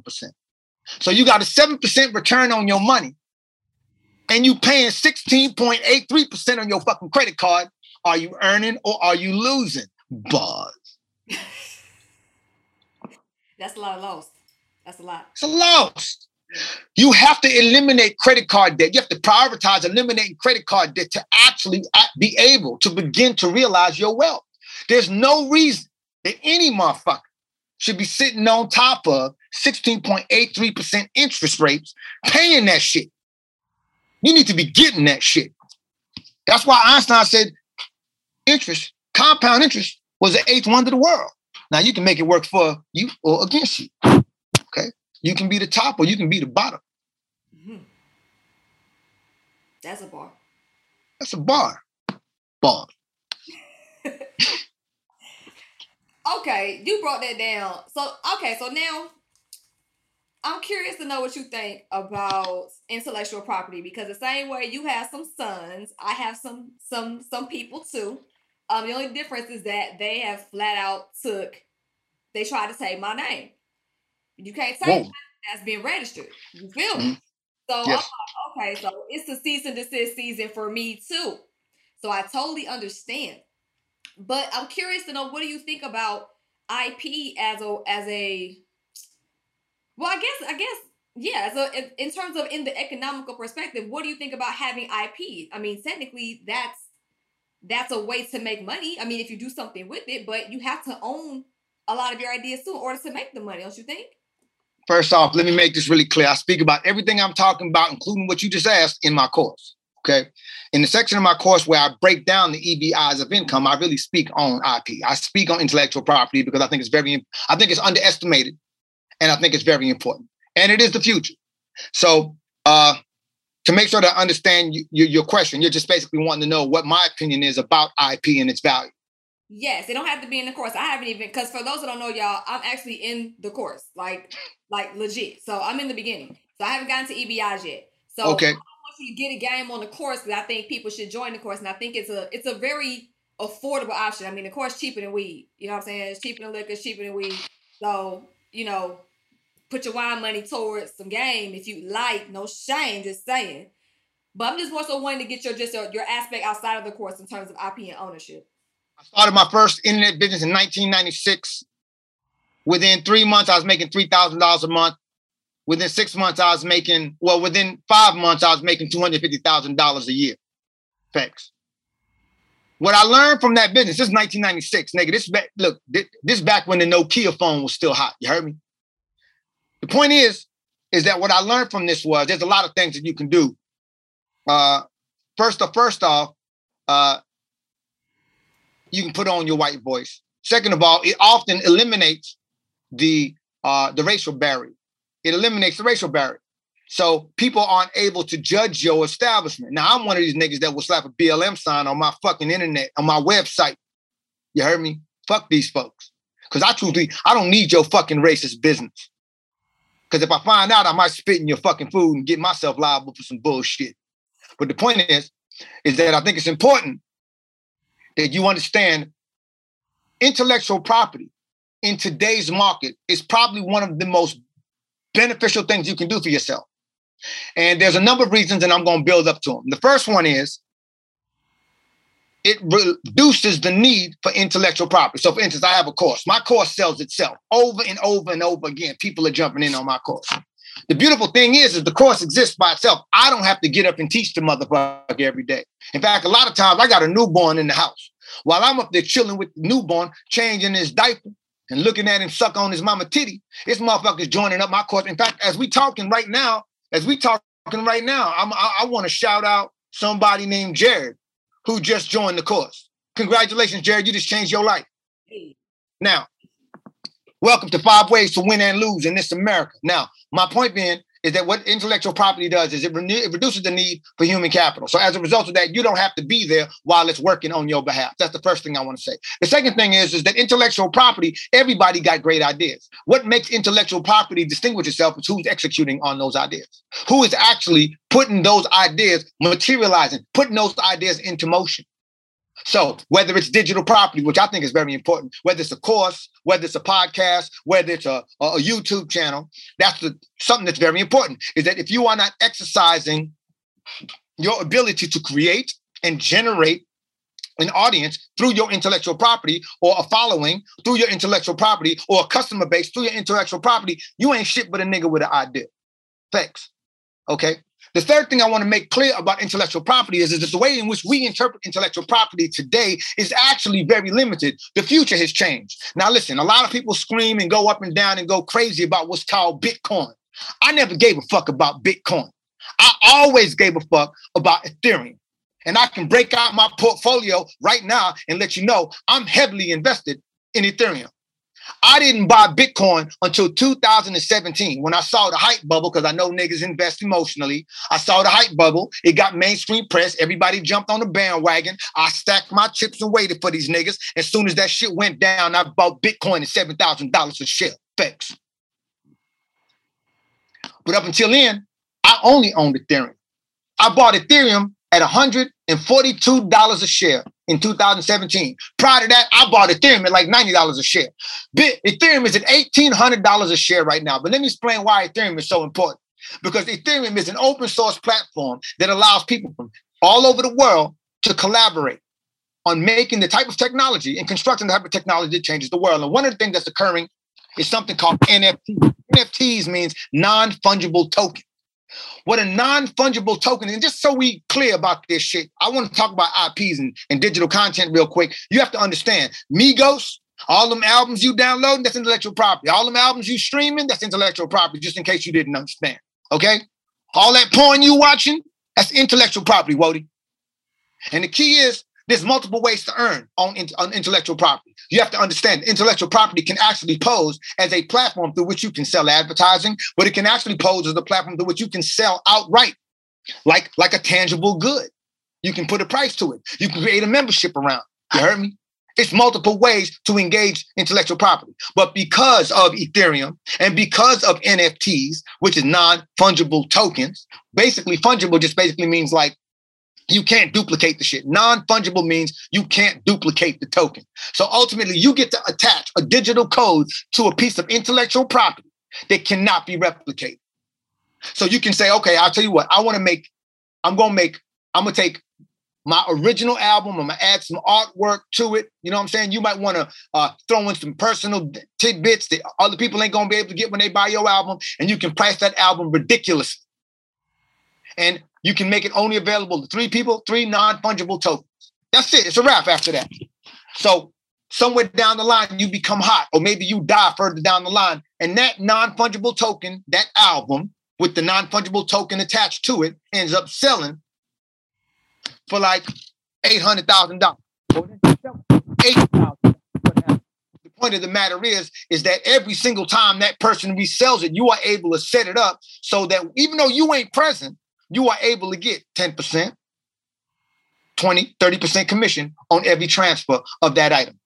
So you got a 7% return on your money and you paying 16.83% on your fucking credit card. Are you earning or are you losing? Buzz.
That's a lot of loss. That's a lot.
It's a loss. You have to eliminate credit card debt. You have to prioritize eliminating credit card debt to actually uh, be able to begin to realize your wealth. There's no reason that any motherfucker should be sitting on top of 16.83% interest rates paying that shit. You need to be getting that shit. That's why Einstein said interest, compound interest, was the eighth wonder of the world. Now you can make it work for you or against you. Okay. You can be the top or you can be the bottom. Mm-hmm.
That's a bar.
That's a bar. Bar. <laughs>
okay, you brought that down. So okay, so now I'm curious to know what you think about intellectual property because the same way you have some sons, I have some some some people too. Um, the only difference is that they have flat out took, they tried to take my name. You can't say that's being registered. You feel me? Mm-hmm. So yes. like, okay, so it's the cease and desist season for me too. So I totally understand. But I'm curious to know what do you think about IP as a as a well, I guess I guess yeah. So in, in terms of in the economical perspective, what do you think about having IP? I mean, technically, that's that's a way to make money. I mean, if you do something with it, but you have to own a lot of your ideas too in order to make the money, don't you think?
First off, let me make this really clear. I speak about everything I'm talking about, including what you just asked, in my course. Okay. In the section of my course where I break down the EBIs of income, I really speak on IP. I speak on intellectual property because I think it's very, I think it's underestimated and I think it's very important. And it is the future. So uh, to make sure that I understand you, you, your question, you're just basically wanting to know what my opinion is about IP and its value.
Yes, they don't have to be in the course. I haven't even because for those that don't know, y'all, I'm actually in the course, like like legit. So I'm in the beginning. So I haven't gotten to EBIs yet. So
okay. I
want you to get a game on the course because I think people should join the course, and I think it's a it's a very affordable option. I mean, the course cheaper than weed. You know what I'm saying? It's cheaper than liquor, it's cheaper than weed. So you know, put your wine money towards some game if you like. No shame, just saying. But I'm just more so wanting to get your just your, your aspect outside of the course in terms of IP and ownership.
I started my first internet business in 1996. Within three months, I was making three thousand dollars a month. Within six months, I was making well. Within five months, I was making two hundred fifty thousand dollars a year. Facts. What I learned from that business, this is 1996, nigga. This back, look, this, back when the Nokia phone was still hot. You heard me? The point is, is that what I learned from this was there's a lot of things that you can do. Uh, first, first off, uh, you can put on your white voice. Second of all, it often eliminates the uh, the racial barrier. It eliminates the racial barrier. So people aren't able to judge your establishment. Now, I'm one of these niggas that will slap a BLM sign on my fucking internet, on my website. You heard me? Fuck these folks. Because I truthfully, I don't need your fucking racist business. Because if I find out, I might spit in your fucking food and get myself liable for some bullshit. But the point is, is that I think it's important that you understand intellectual property in today's market is probably one of the most beneficial things you can do for yourself. And there's a number of reasons, and I'm going to build up to them. The first one is it reduces the need for intellectual property. So, for instance, I have a course. My course sells itself over and over and over again. People are jumping in on my course. The beautiful thing is, is the course exists by itself. I don't have to get up and teach the motherfucker every day. In fact, a lot of times I got a newborn in the house. While I'm up there chilling with the newborn, changing his diaper and looking at him suck on his mama titty, this motherfucker's joining up my course. In fact, as we talking right now, as we talking right now, I'm, I, I want to shout out somebody named Jared who just joined the course. Congratulations, Jared. You just changed your life. Now, welcome to Five Ways to Win and Lose in this America. Now, my point being is that what intellectual property does is it, it, reduces the need for human capital. So as a result of that, you don't have to be there while it's working on your behalf. That's the first thing I want to say. The second thing is, is that intellectual property, everybody got great ideas. What makes intellectual property distinguish itself is who's executing on those ideas. Who is actually putting those ideas, materializing, putting those ideas into motion. So whether it's digital property, which I think is very important, whether it's a course, whether it's a podcast, whether it's a, a YouTube channel, that's the, something that's very important. Is that if you are not exercising your ability to create and generate an audience through your intellectual property or a following through your intellectual property or a customer base through your intellectual property, you ain't shit but a nigga with an idea. Thanks. Okay. The third thing I want to make clear about intellectual property is, is that the way in which we interpret intellectual property today is actually very limited. The future has changed. Now, listen, a lot of people scream and go up and down and go crazy about what's called Bitcoin. I never gave a fuck about Bitcoin. I always gave a fuck about Ethereum. And I can break out my portfolio right now and let you know I'm heavily invested in Ethereum. I didn't buy Bitcoin until 2017 when I saw the hype bubble because I know niggas invest emotionally. I saw the hype bubble. It got mainstream press. Everybody jumped on the bandwagon. I stacked my chips and waited for these niggas. As soon as that shit went down, I bought Bitcoin at $7,000 a share. Thanks. But up until then, I only owned Ethereum. I bought Ethereum at $142 a share in 2017. Prior to that, I bought Ethereum at like $90 a share. Ethereum is at $1,800 a share right now. But let me explain why Ethereum is so important. Because Ethereum is an open source platform that allows people from all over the world to collaborate on making the type of technology and constructing the type of technology that changes the world. And one of the things that's occurring is something called NFT. NFTs means non fungible token. What a non-fungible token, and just so we clear about this shit, I want to talk about IPs and, and digital content real quick. You have to understand, Migos, all them albums you downloading, that's intellectual property. All them albums you streaming, that's intellectual property, just in case you didn't understand. Okay? All that porn you watching, that's intellectual property, Wody. And the key is there's multiple ways to earn on, on intellectual property. You have to understand intellectual property can actually pose as a platform through which you can sell advertising, but it can actually pose as a platform through which you can sell outright, like, like a tangible good. You can put a price to it. You can create a membership around. You heard me? It's multiple ways to engage intellectual property. But because of Ethereum and because of NFTs, which is non fungible tokens, basically, fungible just basically means like you can't duplicate the shit. Non fungible means you can't duplicate the token. So ultimately, you get to attach a digital code to a piece of intellectual property that cannot be replicated. So you can say, okay, I'll tell you what, I want to make, I'm going to make, I'm going to take my original album. I'm gonna add some artwork to it. You know what I'm saying? You might want to uh, throw in some personal tidbits that other people ain't gonna be able to get when they buy your album, and you can price that album ridiculously. And you can make it only available to three people, three non-fungible tokens. That's it. It's a wrap after that. So somewhere down the line, you become hot, or maybe you die further down the line, and that non-fungible token, that album with the non-fungible token attached to it, ends up selling for like eight hundred thousand dollars. Eight thousand. The point of the matter is, is that every single time that person resells it, you are able to set it up so that even though you ain't present, you are able to get 10%, 20, 30% commission on every transfer of that item.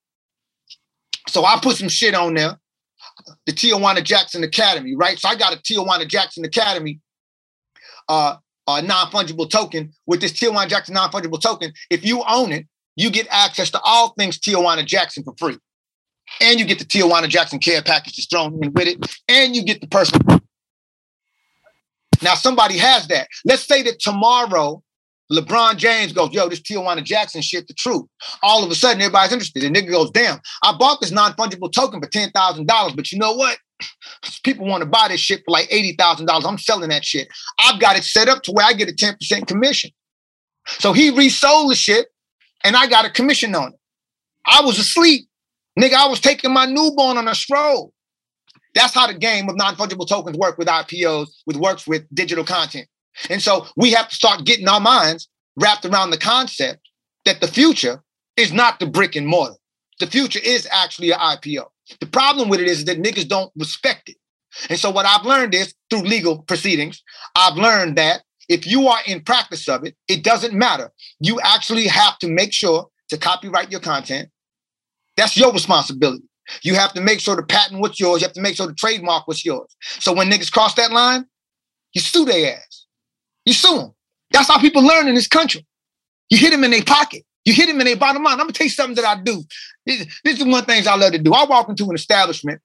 So I put some shit on there. The Tijuana Jackson Academy, right? So I got a Tijuana Jackson Academy uh, non-fungible token with this Tijuana Jackson non-fungible token. If you own it, you get access to all things Tijuana Jackson for free. And you get the Tijuana Jackson care package thrown in with it, and you get the person. Now, somebody has that. Let's say that tomorrow LeBron James goes, yo, this Tijuana Jackson shit, the truth. All of a sudden, everybody's interested. And nigga goes, damn, I bought this non-fungible token for $10,000, but you know what? <sniffs> People want to buy this shit for like $80,000. I'm selling that shit. I've got it set up to where I get a 10% commission. So he resold the shit and I got a commission on it. I was asleep. Nigga, I was taking my newborn on a stroll. That's how the game of non-fungible tokens work with IPOs, with works with digital content. And so we have to start getting our minds wrapped around the concept that the future is not the brick and mortar. The future is actually an IPO. The problem with it is that niggas don't respect it. And so what I've learned is through legal proceedings, I've learned that if you are in practice of it, it doesn't matter. You actually have to make sure to copyright your content. That's your responsibility. You have to make sure the patent was yours. You have to make sure the trademark was yours. So when niggas cross that line, you sue their ass. You sue them. That's how people learn in this country. You hit them in their pocket. You hit them in their bottom line. I'm gonna tell you something that I do. This, this is one of the things I love to do. I walk into an establishment,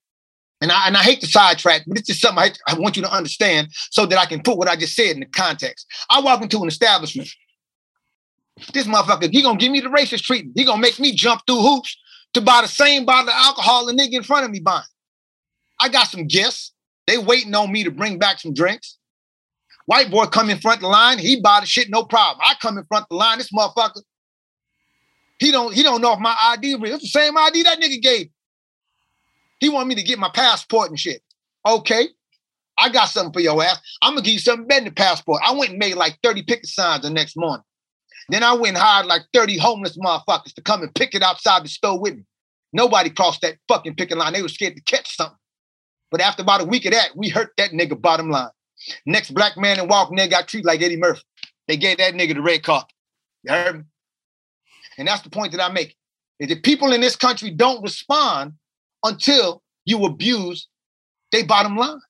and I and I hate to sidetrack, but this is something I, I want you to understand so that I can put what I just said in the context. I walk into an establishment. This motherfucker, he gonna give me the racist treatment. He gonna make me jump through hoops to buy the same bottle of alcohol the nigga in front of me buying. I got some guests. They waiting on me to bring back some drinks. White boy come in front of the line. He buy the shit, no problem. I come in front of the line. This motherfucker, he don't he don't know if my ID real. It's the same ID that nigga gave. He want me to get my passport and shit. Okay, I got something for your ass. I'm gonna give you something better than the passport. I went and made like 30 picket signs the next morning. Then I went and hired like 30 homeless motherfuckers to come and pick it outside the store with me. Nobody crossed that fucking picket line. They were scared to catch something. But after about a week of that, we hurt that nigga bottom line. Next black man and walk nigga got treated like Eddie Murphy. They gave that nigga the red carpet. You heard me? And that's the point that I make. Is that people in this country don't respond until you abuse their bottom line.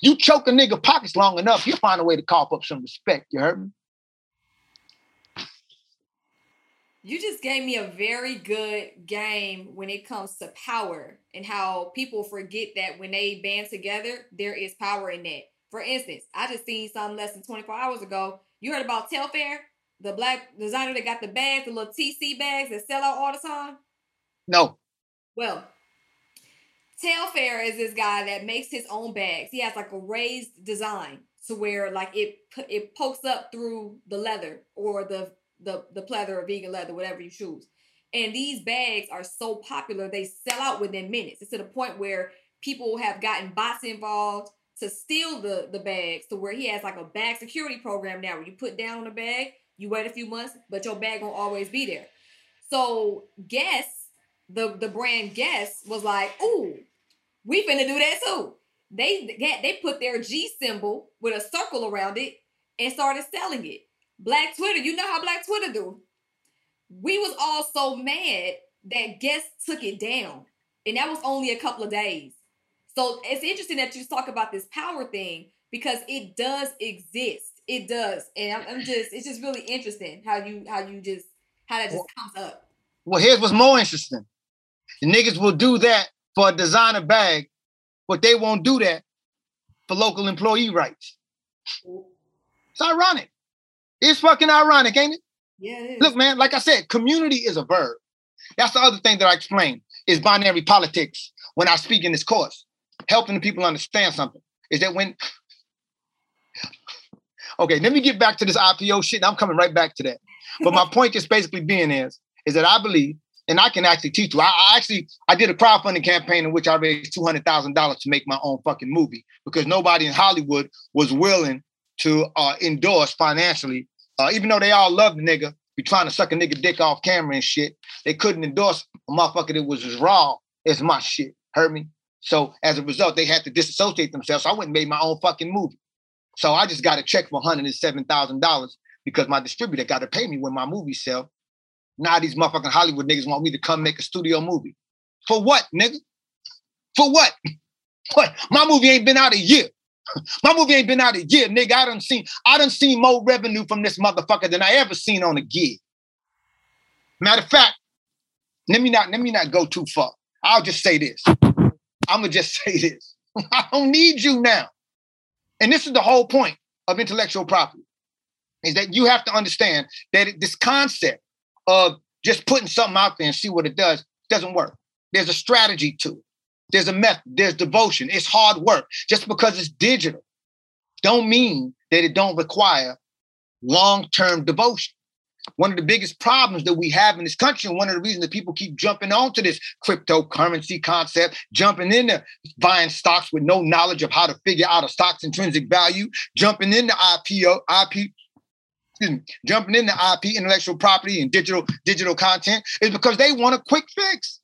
You choke a nigga pockets long enough, you'll find a way to cough up some respect. You heard me?
You just gave me a very good game when it comes to power and how people forget that when they band together, there is power in that. For instance, I just seen something less than 24 hours ago. You heard about Telfar, the black designer that got the bags, the little TC bags that sell out all the time?
No.
Well, Telfar is this guy that makes his own bags. He has like a raised design. to where like it it pokes up through the leather or the the the pleather or vegan leather, whatever you choose. And these bags are so popular, they sell out within minutes. It's to the point where people have gotten bots involved to steal the the bags to where he has like a bag security program now where you put down on the bag, you wait a few months, but your bag won't always be there. So Guess, the the brand Guess was like, ooh, we finna do that too. They they put their G symbol with a circle around it and started selling it. Black Twitter, you know how Black Twitter do. We was all so mad that guests took it down. And that was only a couple of days. So it's interesting that you talk about this power thing because it does exist. It does. And I'm, I'm just it's just really interesting how you how you just how that just well, comes up.
Well, here's what's more interesting. The niggas will do that for a designer bag, but they won't do that for local employee rights. It's ironic. It's fucking ironic, ain't it?
Yeah, it
Look, man, like I said, community is a verb. That's the other thing that I explain is binary politics when I speak in this course helping the people understand something is that when okay let me get back to this ipo shit i'm coming right back to that but my <laughs> point just basically being is is that i believe and i can actually teach you i, I actually i did a crowdfunding campaign in which i raised $200000 to make my own fucking movie because nobody in hollywood was willing to uh, endorse financially uh, even though they all love the nigga be trying to suck a nigga dick off camera and shit they couldn't endorse a motherfucker that was as raw as my shit heard me so as a result, they had to disassociate themselves. So I went and made my own fucking movie. So I just got a check for $107,000 because my distributor got to pay me when my movie sell. Now these motherfucking Hollywood niggas want me to come make a studio movie. For what, nigga? For what? What? <laughs> My movie ain't been out a year. My movie ain't been out a year, nigga. I done seen I done seen more revenue from this motherfucker than I ever seen on a gig. Matter of fact, let me not let me not go too far. I'll just say this. I'm gonna just <laughs> say this. I don't need you now. And this is the whole point of intellectual property is that you have to understand that this concept of just putting something out there and see what it does doesn't work. There's a strategy to it. There's a method. There's devotion. It's hard work. Just because it's digital, don't mean that it don't require long-term devotion one of the biggest problems that we have in this country, and one of the reasons that people keep jumping onto this cryptocurrency concept, jumping into buying stocks with no knowledge of how to figure out a stock's intrinsic value, jumping into IPO, IP, me, jumping into IP, intellectual property, and digital digital content, is because they want a quick fix.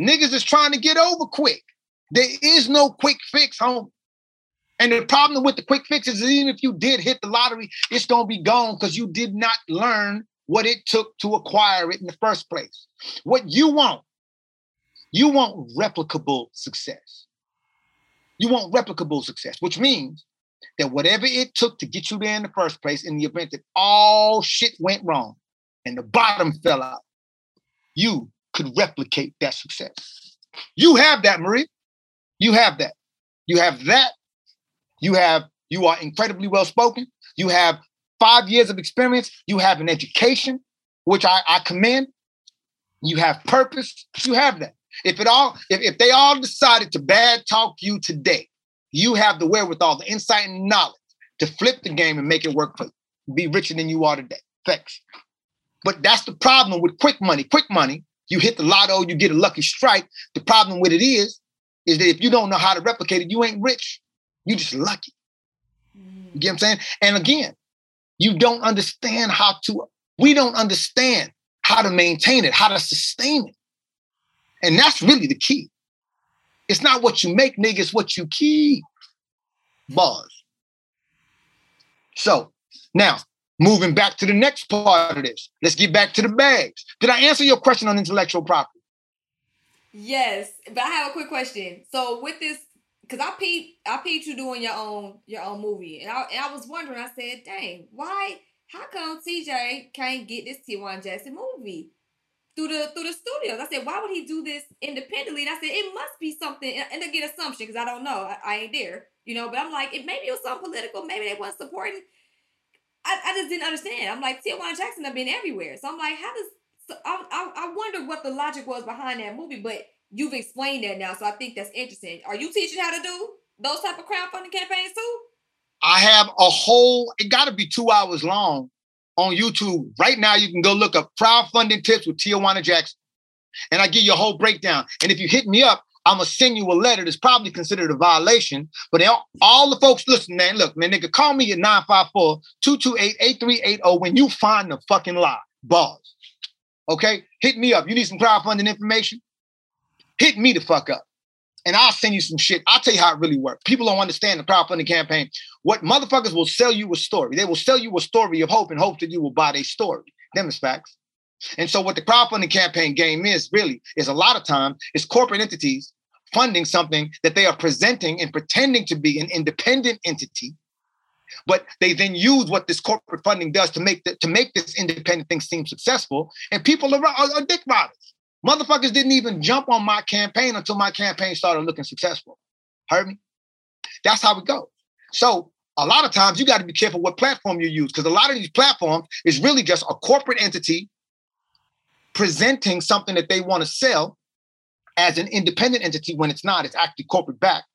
Niggas is trying to get over quick. There is no quick fix, home. And the problem with the quick fixes is even if you did hit the lottery, it's gonna be gone because you did not learn what it took to acquire it in the first place. What you want, you want replicable success. You want replicable success, which means that whatever it took to get you there in the first place, in the event that all shit went wrong and the bottom fell out, you could replicate that success. You have that, Marie. You have that. You have that you have you are incredibly well spoken. You have five years of experience. You have an education, which I, I commend. You have purpose. You have that. If it all, if, if they all decided to bad talk you today, you have the wherewithal, the insight and knowledge to flip the game and make it work for you. Be richer than you are today. Thanks. But that's the problem with quick money. Quick money, you hit the lotto, you get a lucky strike. The problem with it is, is that if you don't know how to replicate it, you ain't rich. You're just lucky. You get what I'm saying? And again, you don't understand how to, we don't understand how to maintain it, how to sustain it. And that's really the key. It's not what you make, nigga, it's what you keep. Buzz. So now, moving back to the next part of this, let's get back to the bags. Did I answer your question on intellectual property?
Yes, but I have a quick question. So with this because I peeped, I peeped you doing your own your own movie, and I and I was wondering. I said, "Dang, why? How come TJ can't get this Tijuana Jackson movie through the through the studios?" I said, "Why would he do this independently?" And I said, "It must be something." And, get assumption because I don't know, I, I, ain't there, you know. But I'm like, it maybe it was something political. Maybe they weren't supporting. I, I just didn't understand. I'm like, Tijuana Jackson have been everywhere, so I'm like, how does? So I, I I wonder what the logic was behind that movie, but you've explained that now, so I think that's interesting. Are you teaching how to do those type of crowdfunding campaigns too?
I have a whole, it got to be two hours long on YouTube. Right now, you can go look up crowdfunding tips with Tijuana Jackson. And I give you a whole breakdown. And if you hit me up, I'm gonna send you a letter that's probably considered a violation. But all, the folks listen, man, look, man, nigga, call me at 954-228-8380 when you find the fucking lie. Bars. Okay? Hit me up. You need some crowdfunding information? Hit me the fuck up. And I'll send you some shit. I'll tell you how it really works. People don't understand the crowdfunding campaign. What motherfuckers will sell you a story. They will sell you a story of hope and hope that you will buy their story. Them is facts. And so what the crowdfunding campaign game is really is a lot of time is corporate entities funding something that they are presenting and pretending to be an independent entity. But they then use what this corporate funding does to make the, to make this independent thing seem successful. And people are, are, are dick riders. Motherfuckers didn't even jump on my campaign until my campaign started looking successful. Heard me? That's how it goes. So a lot of times you got to be careful what platform you use because a lot of these platforms is really just a corporate entity presenting something that they want to sell as an independent entity when it's not, it's actually corporate backed.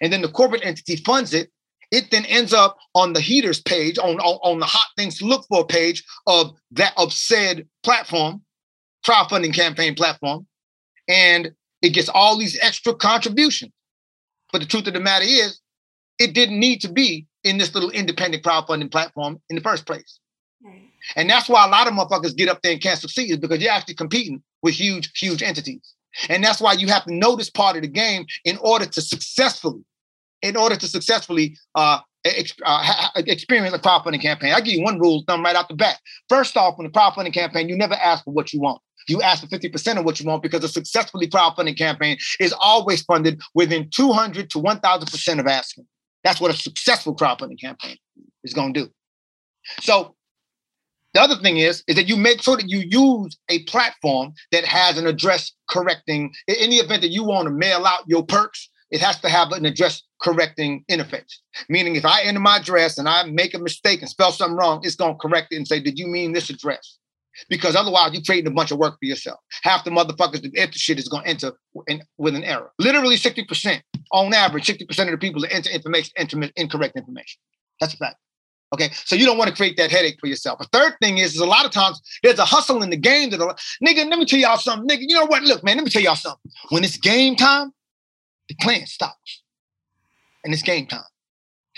And then the corporate entity funds it. It then ends up on the heaters page, on, on, on the hot things to look for page of that of said platform, crowdfunding campaign platform. And it gets all these extra contributions. But the truth of the matter is, it didn't need to be in this little independent crowdfunding platform in the first place. And that's why a lot of motherfuckers get up there and can't succeed is because you're actually competing with huge, huge entities. And that's why you have to know this part of the game in order to successfully, in order to successfully uh, ex- uh, experience a crowdfunding campaign. I give you one rule thumb right out the bat. First off, in a crowdfunding campaign, you never ask for what you want. You ask for 50% of what you want because a successfully crowdfunding campaign is always funded within 200 to 1000% of asking. That's what a successful crowdfunding campaign is going to do. So the other thing is, is that you make sure that you use a platform that has an address correcting. In any event that you want to mail out your perks, it has to have an address correcting interface. Meaning, if I enter my address and I make a mistake and spell something wrong, it's going to correct it and say, "Did you mean this address?" Because otherwise, you're creating a bunch of work for yourself. Half the motherfuckers that enter shit is going to enter in, with an error. Literally, sixty percent on average, sixty percent of the people that enter information enter incorrect information. That's a fact. Okay, so you don't want to create that headache for yourself. A third thing is, is a lot of times there's a hustle in the game that, a, nigga, let me tell y'all something, nigga. You know what? Look, man, let me tell y'all something. When it's game time, the plan stops, and it's game time.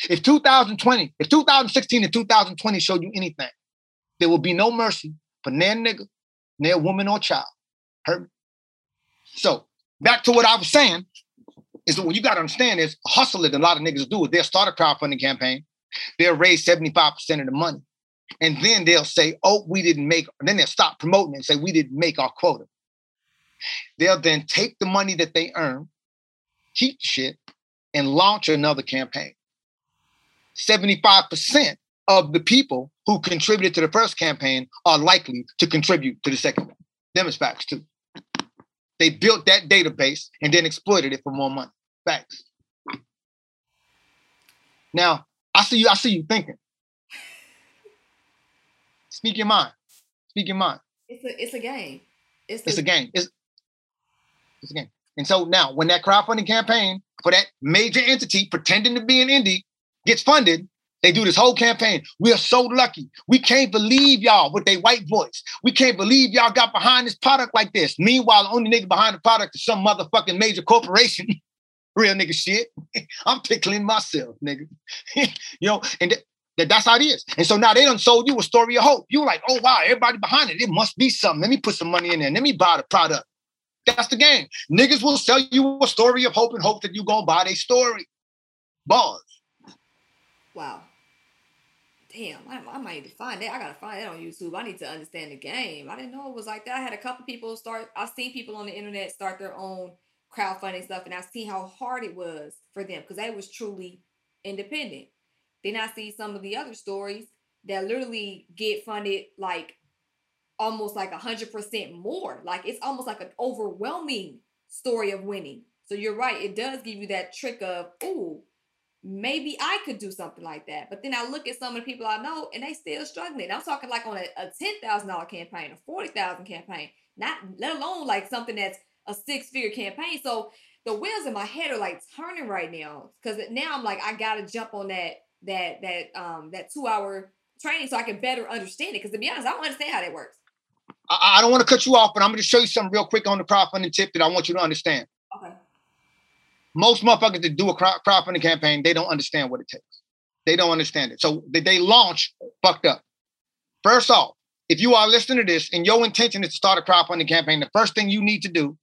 If 2020, if 2016 and 2020 showed you anything, there will be no mercy for nan nigga, near woman or child. Heard me? So back to what I was saying is that what you got to understand is hustle that a lot of niggas do is they'll start a crowdfunding campaign They'll raise 75% of the money. And then they'll say, oh, we didn't make, then they'll stop promoting and say, we didn't make our quota. They'll then take the money that they earn, keep shit, and launch another campaign. 75% of the people who contributed to the first campaign are likely to contribute to the second one. Them is facts too. They built that database and then exploited it for more money. Facts. Now, I see you. I see you thinking. Speak your mind. Speak your mind.
It's a it's a game.
It's, it's a game. It's it's a game. And so now, when that crowdfunding campaign for that major entity pretending to be an indie gets funded, they do this whole campaign. We are so lucky. We can't believe y'all with their white voice. We can't believe y'all got behind this product like this. Meanwhile, the only nigga behind the product is some motherfucking major corporation <laughs> real nigga shit. <laughs> I'm tickling myself, nigga. <laughs> you know, and th- that's how it is. And so now they done sold you a story of hope. You like, oh wow, everybody behind it. It must be something. Let me put some money in there. Let me buy the product. That's the game. Niggas will sell you a story of hope and hope that you gonna buy their story. Bars.
Wow. Damn, I, I, might need to find that. I gotta find that on YouTube. I need to understand the game. I didn't know it was like that. I had a couple people start. I've seen people on the internet start their own crowdfunding stuff and I see how hard it was for them because they was truly independent. Then I see some of the other stories that literally get funded like almost like a hundred percent more. Like it's almost like an overwhelming story of winning. So you're right, it does give you that trick of, oh, maybe I could do something like that. But then I look at some of the people I know and they still struggling. I'm talking like on a, a ten thousand dollar campaign, a forty thousand campaign, not let alone like something that's a six figure campaign. So the wheels in my head are like turning right now because now I'm like, I gotta jump on that that that um that two hour training so I can better understand it. Because to be honest, I don't understand how that works.
I, I don't want to cut you off, but I'm going to show you something real quick on the crowdfunding tip that I want you to understand.
Okay.
Most motherfuckers that do a crowd, crowdfunding campaign, they don't understand what it takes. They don't understand it. So they, they launch fucked up. First off, if you are listening to this and your intention is to start a crowdfunding campaign, the first thing you need to do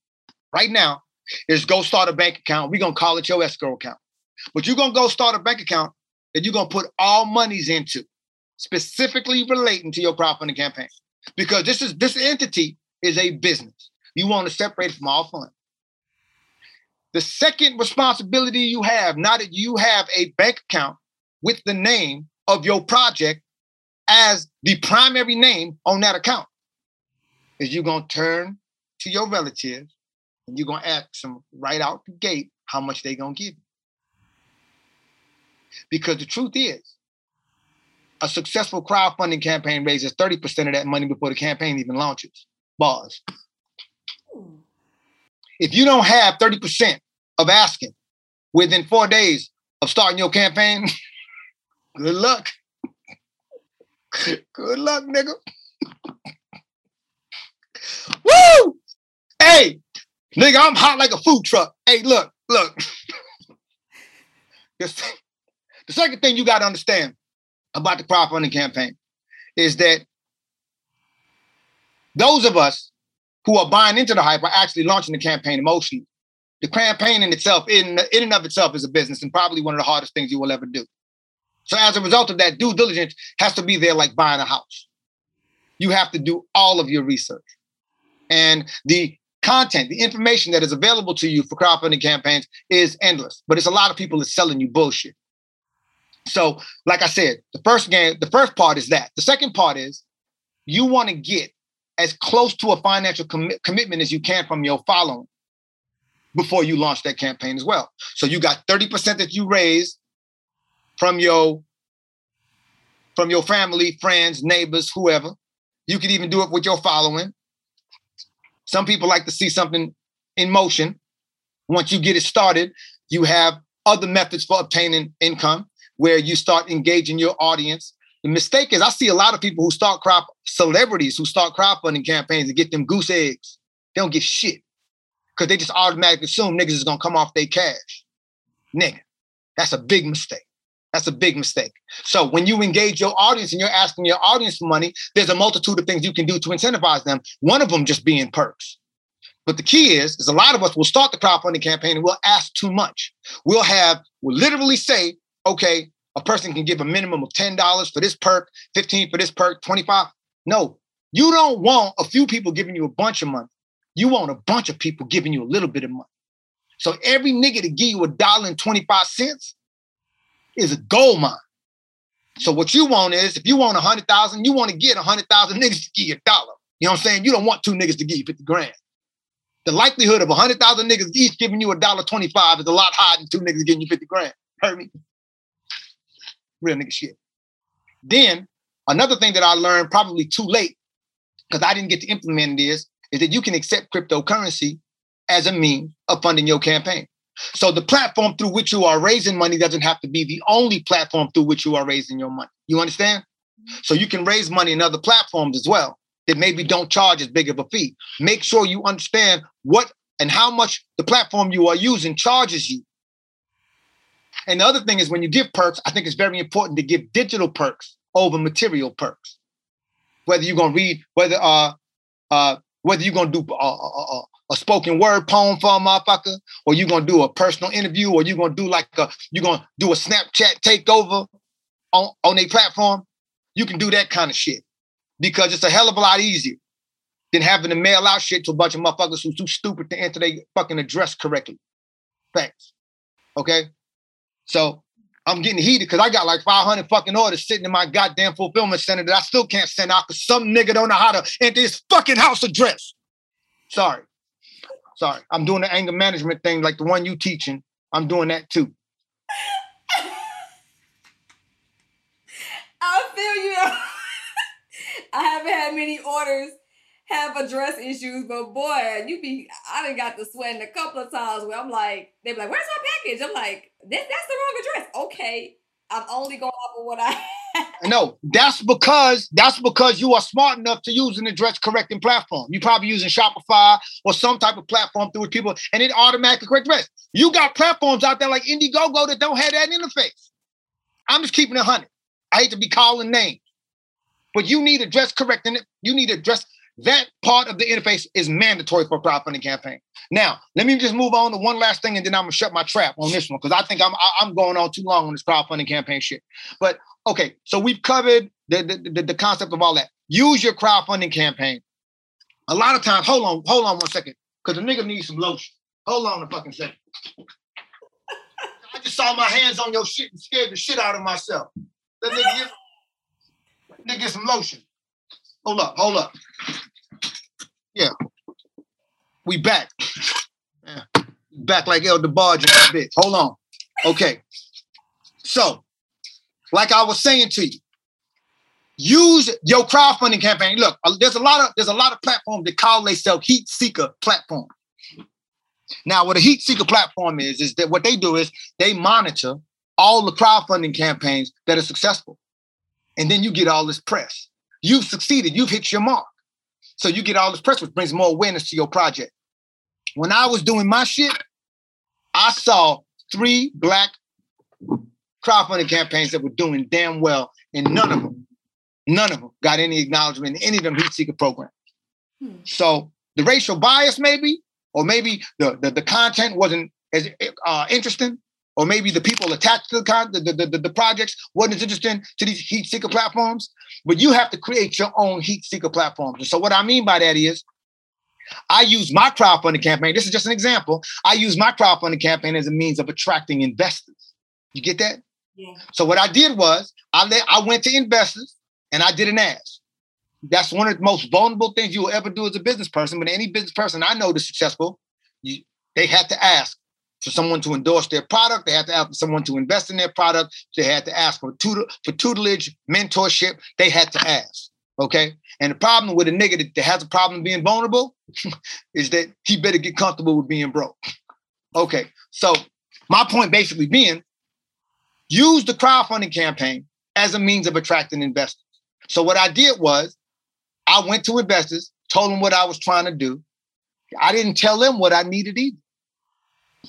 right now is go start a bank account. We're gonna call it your escrow account. But you're gonna go start a bank account that you're gonna put all monies into, specifically relating to your crowdfunding campaign. Because this is this entity is a business. You want to separate it from all funds. The second responsibility you have, now that you have a bank account with the name of your project as the primary name on that account, is you're gonna turn to your relatives and you're gonna ask them right out the gate how much they're gonna give you. Because the truth is, a successful crowdfunding campaign raises 30% of that money before the campaign even launches. Bars. If you don't have 30% of asking within four days of starting your campaign, <laughs> good luck. good luck, nigga. Woo! Hey, nigga, I'm hot like a food truck. Hey, look, look. <laughs> the second thing you got to understand about the crowdfunding campaign is that those of us who are buying into the hype are actually launching the campaign emotionally. The campaign in itself, in, in and of itself, is a business and probably one of the hardest things you will ever do. So as a result of that, due diligence has to be there like buying a house. You have to do all of your research. And the content, the information that is available to you for crowdfunding campaigns is endless. But it's a lot of people that's selling you bullshit. So, like I said, the first game, the first part is that. The second part is you want to get as close to a financial com- commitment as you can from your following before you launch that campaign as well. So you got 30% that you raise from your from your family, friends, neighbors, whoever. You could even do it with your following. Some people like to see something in motion. Once you get it started, you have other methods for obtaining income where you start engaging your audience. The mistake is I see a lot of people who start crop celebrities who start crowdfunding campaigns and get them goose eggs. They don't get shit because they just automatically assume niggas is gonna come off their cash. Nigga, that's a big mistake. That's a big mistake. So when you engage your audience and you're asking your audience for money, there's a multitude of things you can do to incentivize them. One of them just being perks. But the key is, is a lot of us will start the crowdfunding campaign and we'll ask too much. We'll have, we'll literally say, okay, a person can give a minimum of $10 for this perk, 15 for this perk, 25. No, you don't want a few people giving you a bunch of money. You want a bunch of people giving you a little bit of money. So every nigga to give you a dollar and 25 cents is a gold mine. So what you want is if you want a hundred thousand, you want to get a hundred thousand niggas to give you a dollar. You know what I'm saying? You don't want two niggas to give you 50 grand. The likelihood of a hundred thousand niggas each giving you a dollar 25 is a lot higher than two niggas giving you 50 grand. Heard me? Real nigga shit. Then another thing that I learned probably too late, because I didn't get to implement this, is that you can accept cryptocurrency as a means of funding your campaign. So the platform through which you are raising money doesn't have to be the only platform through which you are raising your money. You understand? So you can raise money in other platforms as well that maybe don't charge as big of a fee. Make sure you understand what and how much the platform you are using charges you. And the other thing is when you give perks, I think it's very important to give digital perks over material perks. Whether you're gonna read, whether uh uh whether you're gonna do uh, uh a spoken word poem for a motherfucker, or you're gonna do a personal interview, or you're gonna do like a you gonna do a Snapchat takeover on, on a platform, you can do that kind of shit. Because it's a hell of a lot easier than having to mail out shit to a bunch of motherfuckers who's too stupid to enter their fucking address correctly. Facts. Okay. So I'm getting heated because I got like 500 fucking orders sitting in my goddamn fulfillment center that I still can't send out because some nigga don't know how to enter his fucking house address. Sorry. Sorry. I'm doing the anger management thing like the one you teaching. I'm doing that too.
I feel you. <laughs> I haven't had many orders have address issues, but boy, you be I done got the sweating a couple of times where I'm like, they be like, where's my package? I'm like, that's the wrong address. Okay. I'm only going off of what I. <laughs>
no, that's because that's because you are smart enough to use an address correcting platform. You're probably using Shopify or some type of platform through which people, and it automatically corrects address. You got platforms out there like Indiegogo that don't have that interface. I'm just keeping it hundred. I hate to be calling names, but you need address correcting it. You need address that part of the interface is mandatory for a crowdfunding campaign. Now, let me just move on to one last thing, and then I'm gonna shut my trap on this one because I think I'm I'm going on too long on this crowdfunding campaign shit. But okay, so we've covered the the, the, the concept of all that. Use your crowdfunding campaign. A lot of times, hold on, hold on one second, because the nigga needs some lotion. Hold on a fucking second. I just saw my hands on your shit and scared the shit out of myself. That nigga get, nigga get some lotion. Hold up, hold up. Yeah. We back. Yeah. Back like El DeBarge bitch. Hold on. Okay. So, like I was saying to you, use your crowdfunding campaign. Look, there's a lot of there's a lot of platforms that call themselves heat seeker platform. Now, what a heat seeker platform is, is that what they do is they monitor all the crowdfunding campaigns that are successful. And then you get all this press. You've succeeded, you've hit your mark. So you get all this press, which brings more awareness to your project. When I was doing my shit, I saw three black crowdfunding campaigns that were doing damn well, and none of them, none of them got any acknowledgement in any of them heat seeker programs. Hmm. So the racial bias, maybe, or maybe the, the, the content wasn't as uh, interesting, or maybe the people attached to the, con- the, the, the, the, projects wasn't as interesting to these heat seeker platforms. But you have to create your own heat seeker platforms. And so what I mean by that is I use my crowdfunding campaign. This is just an example. I use my crowdfunding campaign as a means of attracting investors. You get that? Yeah. So what I did was I let I went to investors and I did an ask. That's one of the most vulnerable things you will ever do as a business person. But any business person I know that's successful, you, they have to ask for someone to endorse their product. They have to ask for someone to invest in their product. They had to ask for for tutelage, mentorship. They had to ask. Okay. And the problem with a nigga that has a problem being vulnerable <laughs> is that he better get comfortable with being broke. Okay. So my point basically being use the crowdfunding campaign as a means of attracting investors. So what I did was I went to investors, told them what I was trying to do. I didn't tell them what I needed either.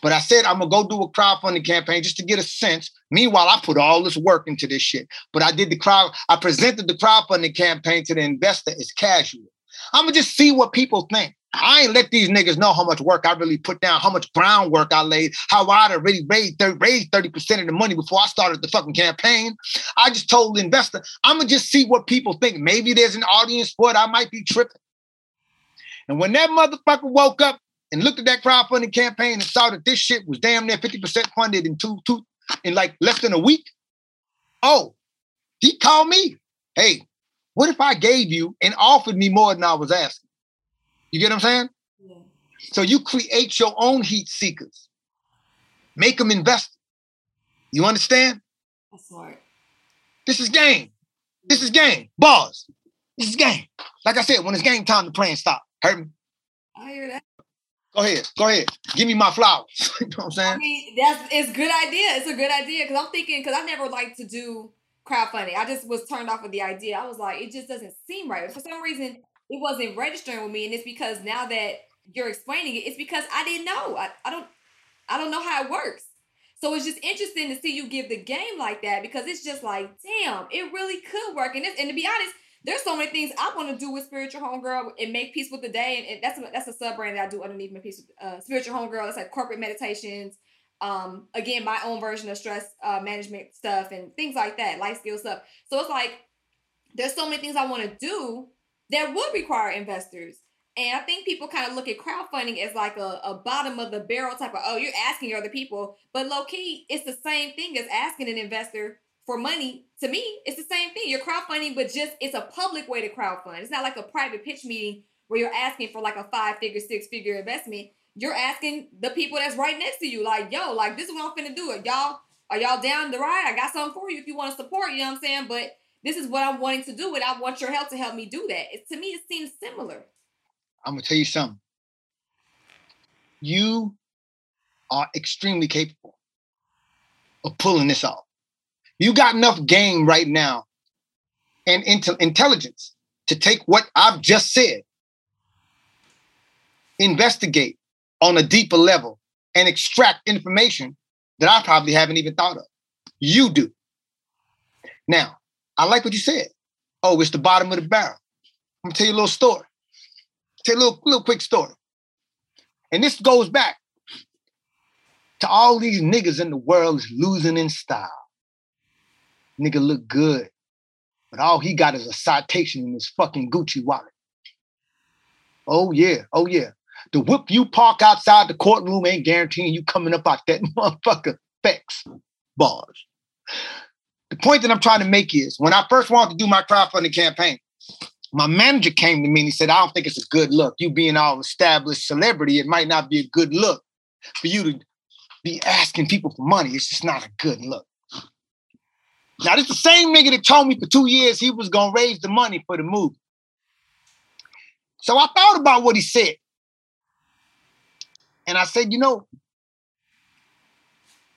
But I said I'm gonna go do a crowdfunding campaign just to get a sense. Meanwhile, I put all this work into this shit. But I did the crowd, I presented the crowdfunding campaign to the investor as casual. I'm gonna just see what people think. I ain't let these niggas know how much work I really put down, how much groundwork I laid, how I'd already raised, raised 30% of the money before I started the fucking campaign. I just told the investor, I'm gonna just see what people think. Maybe there's an audience for it. I might be tripping. And when that motherfucker woke up and looked at that crowdfunding campaign and saw that this shit was damn near 50% funded in two, two in like less than a week. Oh, he called me. Hey, what if I gave you and offered me more than I was asking? You get what I'm saying? Yeah. So you create your own heat seekers. Make them invest. You understand?
That's smart.
This is game. This is game. Bars. This is game. Like I said, when it's game time, the playing stop. Heard me?
I hear that.
Go ahead. Go ahead. Give me my flowers. <laughs> you know what I'm saying? I
mean, that's it's a good idea. It's a good idea because I'm thinking because I never like to do crowdfunding. I just was turned off with the idea. I was like, it just doesn't seem right. For some reason, it wasn't registering with me, and it's because now that you're explaining it, it's because I didn't know. I, I don't I don't know how it works. So it's just interesting to see you give the game like that because it's just like, damn, it really could work. And, and to be honest, there's so many things I want to do with Spiritual Homegirl and make peace with the day. And, that's a, that's a sub brand that I do underneath my peace with uh, Spiritual Homegirl. It's like corporate meditations. Um, again, my own version of stress uh, management stuff and things like that, life skill stuff. So it's like there's so many things I want to do that would require investors. And I think people kind of look at crowdfunding as like a, a bottom of the barrel type of, oh, you're asking other people. But low key, it's the same thing as asking an investor for money, to me, it's the same thing. You're crowdfunding, but just it's a public way to crowdfund. It's not like a private pitch meeting where you're asking for like a five figure, six figure investment. You're asking the people that's right next to you, like, yo, like this is what I'm finna do. It. Y'all, are y'all down the ride? I got something for you if you want to support, you know what I'm saying? But this is what I'm wanting to do, and I want your help to help me do that. It, to me, it seems similar.
I'm gonna tell you something. You are extremely capable of pulling this off You got enough game right now and int- intelligence to take what I've just said, investigate on a deeper level, and extract information that I probably haven't even thought of. You do. Now, I like what you said. Oh, it's the bottom of the barrel. I'm gonna tell you a little story. Tell you a little, little quick story. And this goes back to all these niggas in the world is losing in style. Nigga look good, but all he got is a citation in his fucking Gucci wallet. Oh yeah, oh yeah. The whip you park outside the courtroom ain't guaranteeing you coming up out that <laughs> motherfucker Facts. Bars. The point that I'm trying to make is when I first wanted to do my crowdfunding campaign, my manager came to me and he said, I don't think it's a good look. You being all established celebrity, it might not be a good look for you to be asking people for money. It's just not a good look. Now, this is the same nigga that told me for two years he was gonna raise the money for the movie. So I thought about what he said. And I said, you know,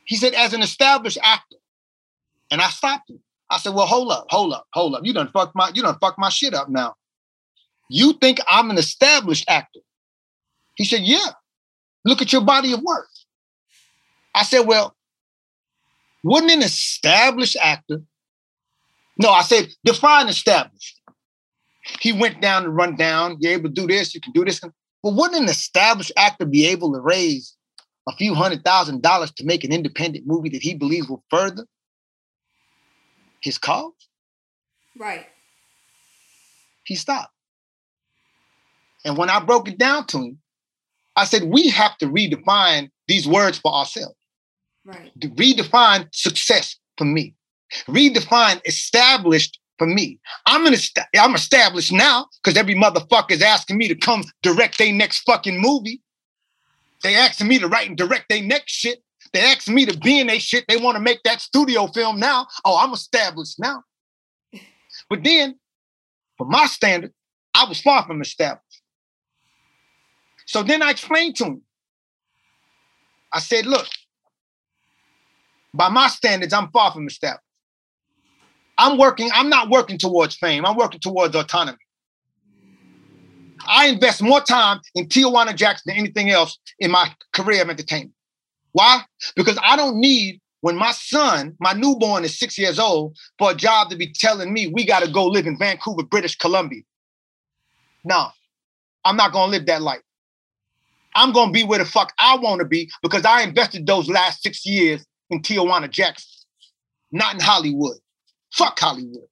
he said, as an established actor. And I stopped him. I said, well, hold up, hold up, hold up. You done fuck my, you done fuck my shit up now. You think I'm an established actor? He said, yeah. Look at your body of work. I said, well, wouldn't an established actor? No, I said, define established. He went down and run down. You're able to do this, you can do this. But wouldn't an established actor be able to raise a few hundred thousand dollars to make an independent movie that he believes will further his cause?
Right.
He stopped. And when I broke it down to him, I said, we have to redefine these words for ourselves.
Right.
Redefine success for me. Redefine established for me. I'm an est- I'm established now because every motherfucker is asking me to come direct their next fucking movie. They asking me to write and direct their next shit. They asking me to be in their shit. They want to make that studio film now. Oh, I'm established now. <laughs> But then, for my standard, I was far from established. So then I explained to him. I said, look, by my standards, I'm far from established. I'm working, I'm not working towards fame. I'm working towards autonomy. I invest more time in Tijuana Jackson than anything else in my career of entertainment. Why? Because I don't need when my son, my newborn is six years old, for a job to be telling me we got to go live in Vancouver, British Columbia. No, I'm not going to live that life. I'm going to be where the fuck I want to be because I invested those last six years in Tijuana Jacks, not in Hollywood. Fuck Hollywood.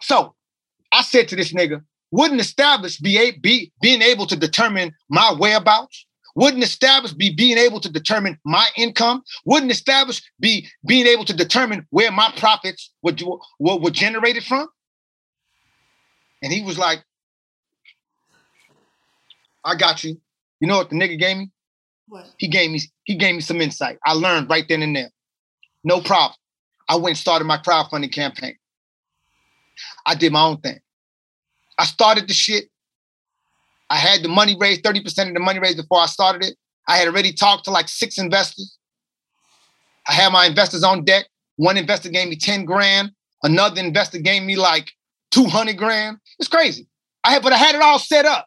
so I said to this nigga, wouldn't establish be, a, be being able to determine my whereabouts? Wouldn't establish be being able to determine my income? Wouldn't establish be being able to determine where my profits were, were, were generated from? And he was like, I got you. You know what the nigga gave me?
What?
He gave me he gave me some insight. I learned right then and there. No problem. I went and started my crowdfunding campaign. I did my own thing. I started the shit. I had the money raised, 30% of the money raised before I started it. I had already talked to like six investors. I had my investors on deck. One investor gave me 10 grand. Another investor gave me like 200 grand. It's crazy. I had, but I had it all set up.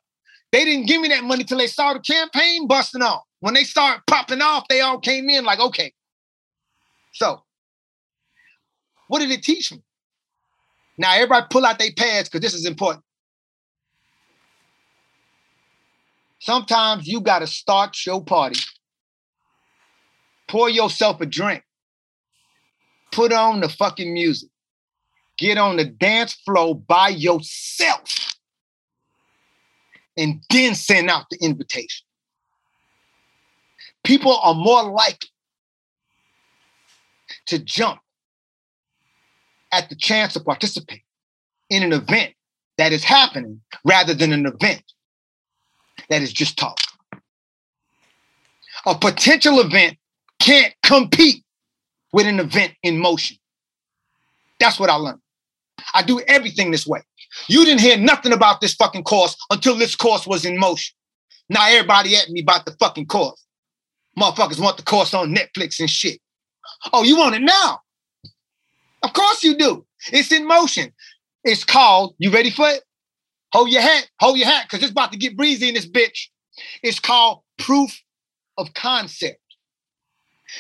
They didn't give me that money till they saw the campaign busting off. When they start popping off, they all came in like, okay. So, what did it teach me? Now, everybody pull out their pads because this is important. Sometimes you got to start your party. Pour yourself a drink. Put on the fucking music. Get on the dance floor by yourself. And then send out the invitation. People are more likely to jump at the chance to participate in an event that is happening rather than an event that is just talk. A potential event can't compete with an event in motion. That's what I learned. I do everything this way. You didn't hear nothing about this fucking course until this course was in motion. Now everybody at me about the fucking course. Motherfuckers want the course on Netflix and shit. Oh, you want it now? Of course you do. It's in motion. It's called, you ready for it? Hold your hat, hold your hat, because it's about to get breezy in this bitch. It's called proof of concept.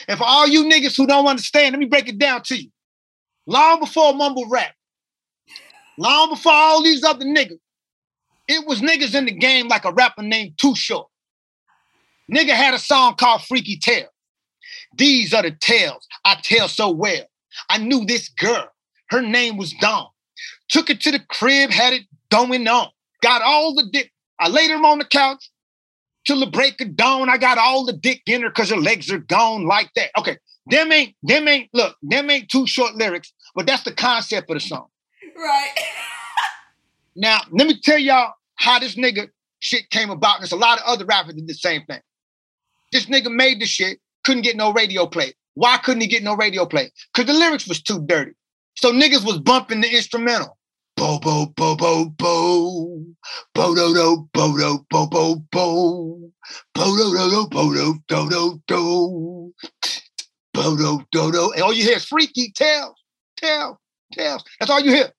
And for all you niggas who don't understand, let me break it down to you. Long before mumble rap, long before all these other niggas, it was niggas in the game like a rapper named Too Short. Nigga had a song called Freaky Tale. These are the tales I tell so well. I knew this girl. Her name was Dawn. Took it to the crib, had it going on. Got all the dick. I laid her on the couch till the break of dawn. I got all the dick in her because her legs are gone like that. Okay, them ain't them ain't look them ain't too short lyrics, but that's the concept of the song.
Right.
now let me tell y'all how this nigga shit came about. There's a lot of other rappers did the same thing. This nigga made the shit, couldn't get no radio play. Why couldn't he get no radio play? Because the lyrics was too dirty. So niggas was bumping the instrumental. Bo bo bo bo bo bo do do bo do bo bo bo bo do do do bo do do do do bo do do do and all you hear is freaky tales, tales, tales. That's all you hear.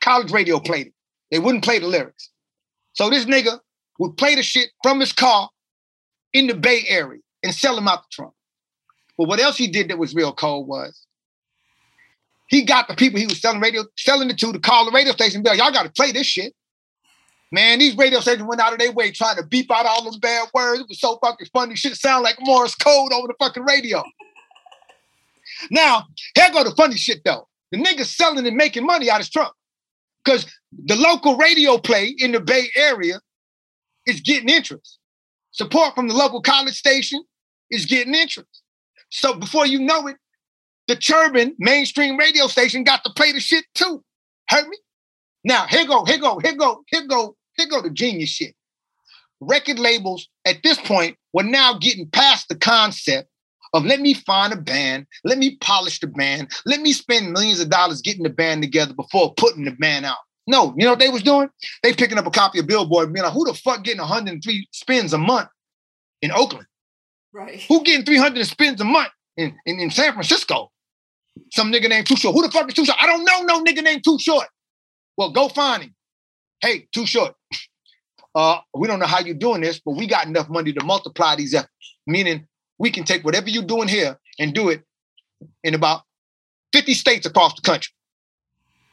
College radio played it. They wouldn't play the lyrics. So this nigga would play the shit from his car in the Bay Area and sell them out the trunk. But what else he did that was real cold was he got the people he was selling radio, selling it to to call the radio station, be like, y'all got to play this shit. Man, these radio stations went out of their way trying to beep out all those bad words. It was so fucking funny. Shit sound like Morse code over the fucking radio. now, here go the funny shit though. The niggas selling and making money out of trunk. Because the local radio play in the Bay Area is getting interest. Support from the local college station is getting interest. So before you know it, the Churban mainstream radio station got to play the shit too. Heard me? Now, here go, here go, here go, here go, here go the genius shit. Record labels at this point were now getting past the concept of let me find a band, let me polish the band, let me spend millions of dollars getting the band together before putting the band out. No, you know what they was doing? They picking up a copy of Billboard being like, who the fuck getting 103 spins a month in Oakland?
Right.
Who getting 300 spins a month in, in, in San Francisco? Some nigga named Too Short. Who the fuck is Too Short? I don't know no nigga named Too Short. Well, go find him. Hey, Too Short. Uh, we don't know how you're doing this, but we got enough money to multiply these efforts. Meaning we can take whatever you're doing here and do it in about 50 states across the country.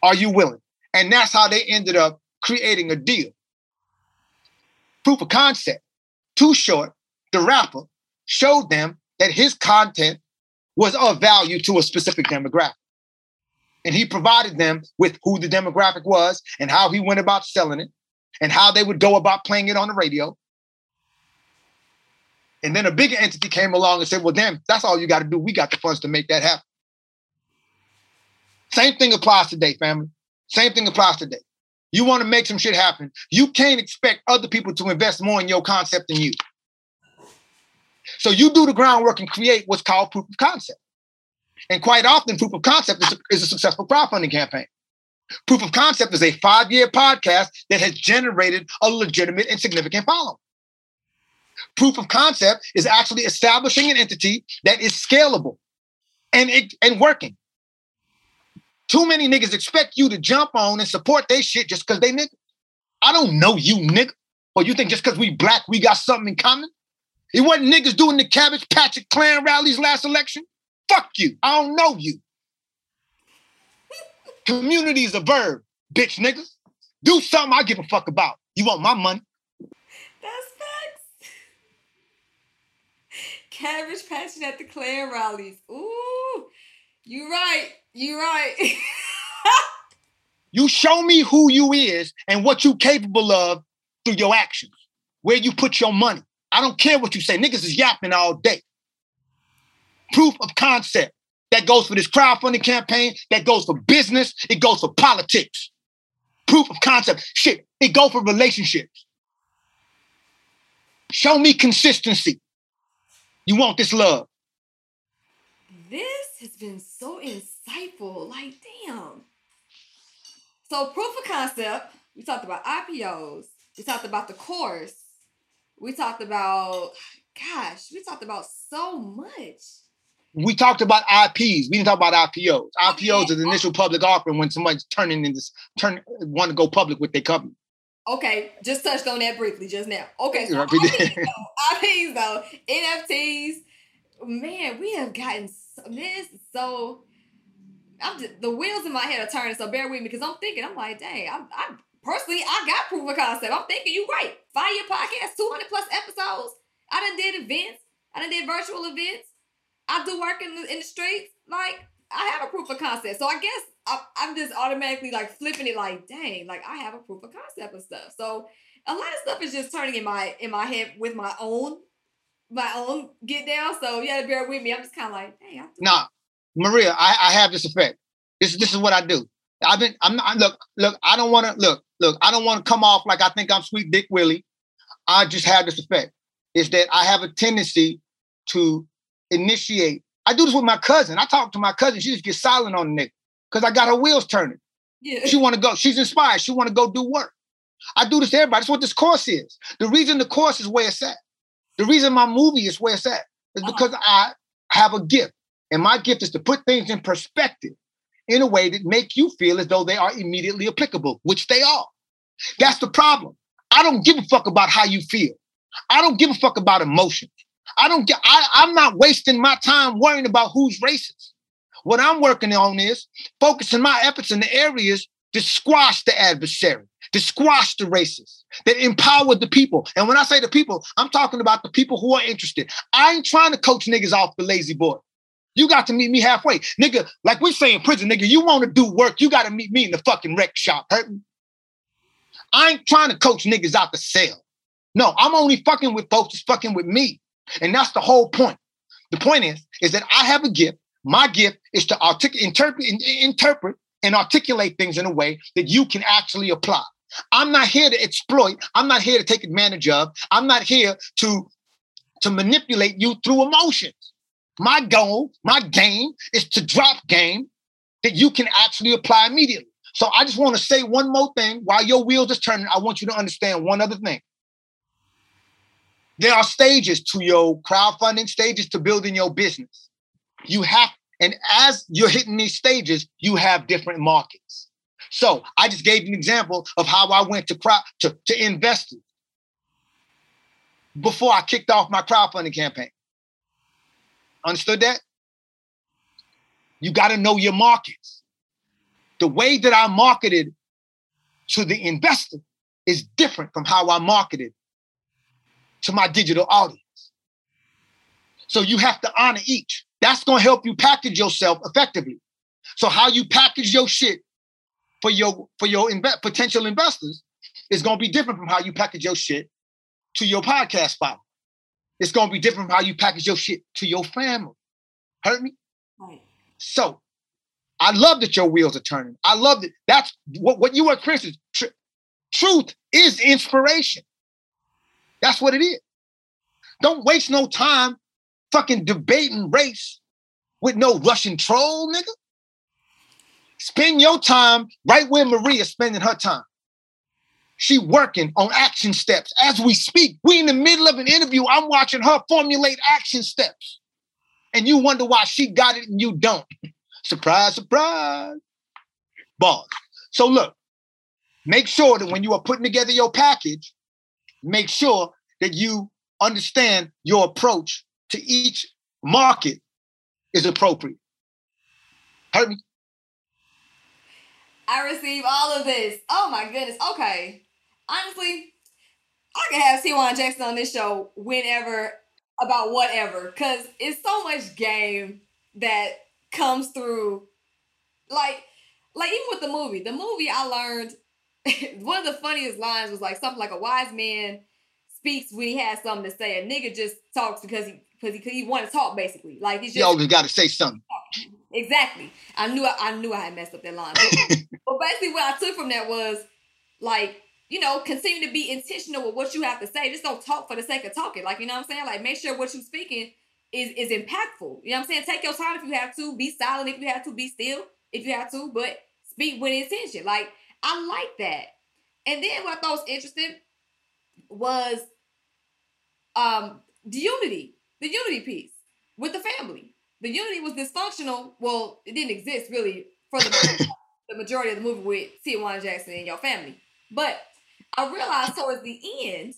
Are you willing? And that's how they ended up creating a deal. Proof of concept. Too Short, the rapper, showed them that his content was of value to a specific demographic. And he provided them with who the demographic was and how he went about selling it and how they would go about playing it on the radio. And then a bigger entity came along and said, well, damn, that's all you got to do. We got the funds to make that happen. Same thing applies today, family. Same thing applies today. You want to make some shit happen. You can't expect other people to invest more in your concept than you. So you do the groundwork and create what's called proof of concept. And quite often, proof of concept is a, is a successful crowdfunding campaign. Proof of concept is a five year podcast that has generated a legitimate and significant following. Proof of concept is actually establishing an entity that is scalable and, and working. Too many niggas expect you to jump on and support their shit just because they niggas. I don't know you, nigga. Or you think just because we black, we got something in common? It wasn't niggas doing the Cabbage Patch Klan rallies last election. Fuck you. I don't know you. <laughs> Community is a verb, bitch niggas. Do something I give a fuck about. You want my money?
That's facts. <laughs> Cabbage patching at the Klan rallies. Ooh, you right. You right.
you show me who you is and what you capable of through your actions, where you put your money. I don't care what you say. Niggas is yapping all day. Proof of concept. That goes for this crowdfunding campaign. That goes for business. It goes for politics. Proof of concept. Shit, it goes for relationships. Show me consistency. You want this love.
This has been so insightful. Like, damn. So, proof of concept, we talked about IPOs, we talked about the course, we talked about gosh, we talked about so much.
We talked about IPs. We didn't talk about IPOs. IPOs is an oh. initial public offering when somebody's turning in this turn want to go public with their company.
Okay, just touched on that briefly just now. Okay, so IPs, though, IPs though, NFTs. Man, we have gotten so, this so. I'm just the wheels in my head are turning. So bear with me because I'm thinking. I'm like, dang, I'm, I'm personally I got proof of concept. I'm thinking you right. Five year podcast, 200 plus episodes. I done did events. I done did virtual events. I do work in the, in the streets. Like, I have a proof of concept. So I guess I, I'm just automatically like flipping it like, dang, like I have a proof of concept and stuff. So a lot of stuff is just turning in my in my head with my own my own get down. So you gotta bear with me. I'm just kind of like, dang. I
nah, Maria, I, I have this effect. This this is what I do. I've been I'm not look look. I don't want to look look. I don't want to come off like I think I'm sweet Dick Willie. I just have this effect is that I have a tendency to initiate. I do this with my cousin. I talk to my cousin. She just gets silent on the nigga because I got her wheels turning. Yeah. She want to go. She's inspired. She want to go do work. I do this to everybody. That's what this course is. The reason the course is where it's at. The reason my movie is where it's at is uh-huh. because I have a gift. And my gift is to put things in perspective in a way that make you feel as though they are immediately applicable, which they are. That's the problem. I don't give a fuck about how you feel. I don't give a fuck about emotions. I don't get, I, I'm not wasting my time worrying about who's racist. What I'm working on is focusing my efforts in the areas to squash the adversary, to squash the racists, that empower the people. And when I say the people, I'm talking about the people who are interested. I ain't trying to coach niggas off the lazy boy. You got to meet me halfway. Nigga, like we say in prison, nigga, you want to do work, you got to meet me in the fucking rec shop. Hurting. I ain't trying to coach niggas out the cell. No, I'm only fucking with folks that's fucking with me. And that's the whole point. The point is, is that I have a gift. My gift is to artic- interpret, interpret and articulate things in a way that you can actually apply. I'm not here to exploit. I'm not here to take advantage of. I'm not here to, to manipulate you through emotions. My goal, my game is to drop game that you can actually apply immediately. So I just want to say one more thing while your wheels is turning. I want you to understand one other thing there are stages to your crowdfunding, stages to building your business. You have, and as you're hitting these stages, you have different markets. So I just gave an example of how I went to crowd to, to investors before I kicked off my crowdfunding campaign. Understood that? You got to know your markets. The way that I marketed to the investor is different from how I marketed to my digital audience. So you have to honor each. That's going to help you package yourself effectively. So how you package your shit for your for your inve- potential investors is going to be different from how you package your shit to your podcast file. It's going to be different from how you package your shit to your family. Heard me? Right. So I love that your wheels are turning. I love that. That's what, what you are experiencing. Tr- truth is inspiration. That's what it is. Don't waste no time fucking debating race with no Russian troll, nigga. Spend your time right where Maria's spending her time. She working on action steps as we speak. We in the middle of an interview. I'm watching her formulate action steps. And you wonder why she got it and you don't. <laughs> surprise, surprise. Boss. So look, make sure that when you are putting together your package, make sure that you understand your approach to each market is appropriate. Heard me?
I receive all of this. Oh my goodness. Okay. Honestly, I can have Tijuana Jackson on this show whenever about whatever because it's so much game that comes through. Like, like even with the movie, the movie I learned <laughs> one of the funniest lines was like something like a wise man speaks when he has something to say. A nigga just talks because he because he, he want to talk basically. Like he's just
he always got to say something.
Exactly. I knew I, I knew I had messed up that line. But, <laughs> but basically, what I took from that was like you know, continue to be intentional with what you have to say. Just don't talk for the sake of talking. Like, you know what I'm saying? Like, make sure what you're speaking is is impactful. You know what I'm saying? Take your time if you have to. Be silent if you have to. Be still if you have to. But speak with intention. Like, I like that. And then what I thought was interesting was um the unity, the unity piece with the family. The unity was dysfunctional. Well, it didn't exist really for the, <coughs> the majority of the movie with Tijuana Jackson and your family. But I realized towards the end,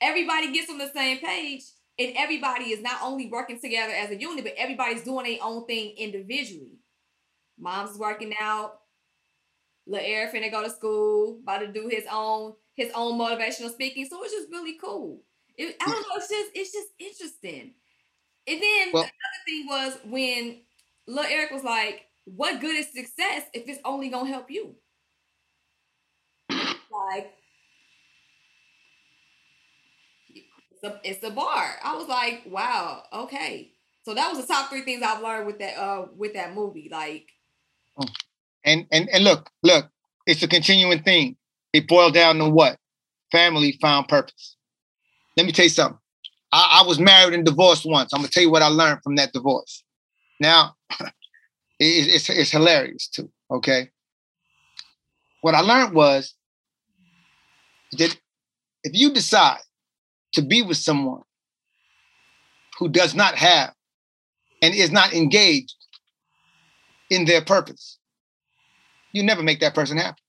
everybody gets on the same page and everybody is not only working together as a unit, but everybody's doing their own thing individually. Mom's working out. Lil Eric finna go to school, about to do his own his own motivational speaking. So it's just really cool. It, I don't know. It's just it's just interesting. And then well, another thing was when Lil Eric was like, "What good is success if it's only gonna help you?" <laughs> Like, it's a, it's a bar. I was like, "Wow, okay." So that was the top three things I've learned with that uh with that movie. Like,
and and and look, look, it's a continuing thing. It boiled down to what? Family found purpose. Let me tell you something. I, I was married and divorced once. I'm gonna tell you what I learned from that divorce. Now, <clears throat> it, it's it's hilarious too. Okay. What I learned was that if you decide to be with someone who does not have and is not engaged in their purpose, you never make that person happy.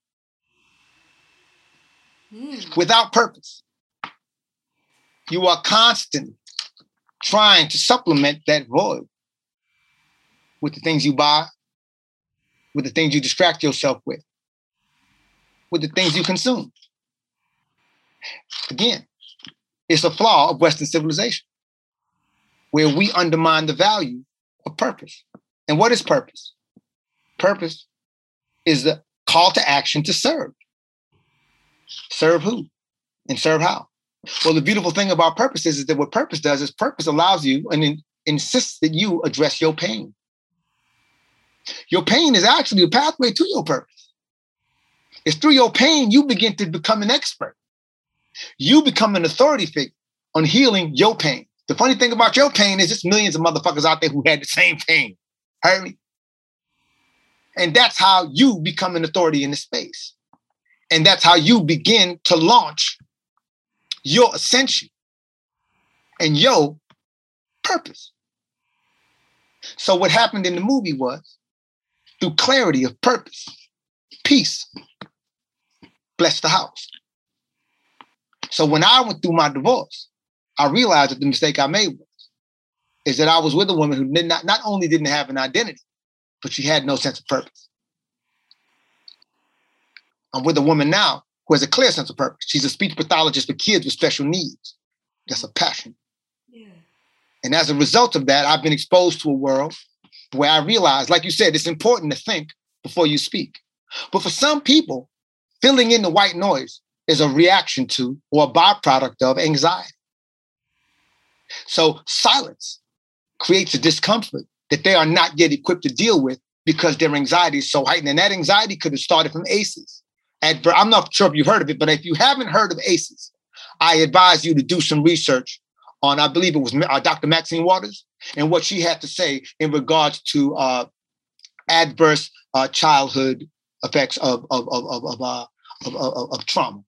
Mm. Without purpose, you are constantly trying to supplement that void with the things you buy, with the things you distract yourself with, with the things you consume. Again, it's a flaw of Western civilization where we undermine the value of purpose. And what is purpose? Purpose is the call to action to serve. Serve who? And serve how? Well, the beautiful thing about purpose is, is that what purpose does is purpose allows you and in, insists that you address your pain. Your pain is actually a pathway to your purpose. It's through your pain you begin to become an expert. You become an authority figure on healing your pain. The funny thing about your pain is there's millions of motherfuckers out there who had the same pain. Heard me? And that's how you become an authority in the space. And that's how you begin to launch your ascension and your purpose. So, what happened in the movie was through clarity of purpose, peace, bless the house. So, when I went through my divorce, I realized that the mistake I made was is that I was with a woman who did not not only didn't have an identity, but she had no sense of purpose. I'm with a woman now who has a clear sense of purpose. She's a speech pathologist for kids with special needs. That's a passion. Yeah. And as a result of that, I've been exposed to a world where I realize, like you said, it's important to think before you speak. But for some people, filling in the white noise is a reaction to or a byproduct of anxiety. So silence creates a discomfort that they are not yet equipped to deal with because their anxiety is so heightened. And that anxiety could have started from ACEs. And I'm not sure if you've heard of it, but if you haven't heard of ACEs, I advise you to do some research on, I believe it was uh, Dr. Maxine Waters, and what she had to say in regards to uh, adverse uh, childhood effects of of of of of, uh, of, of, of trauma.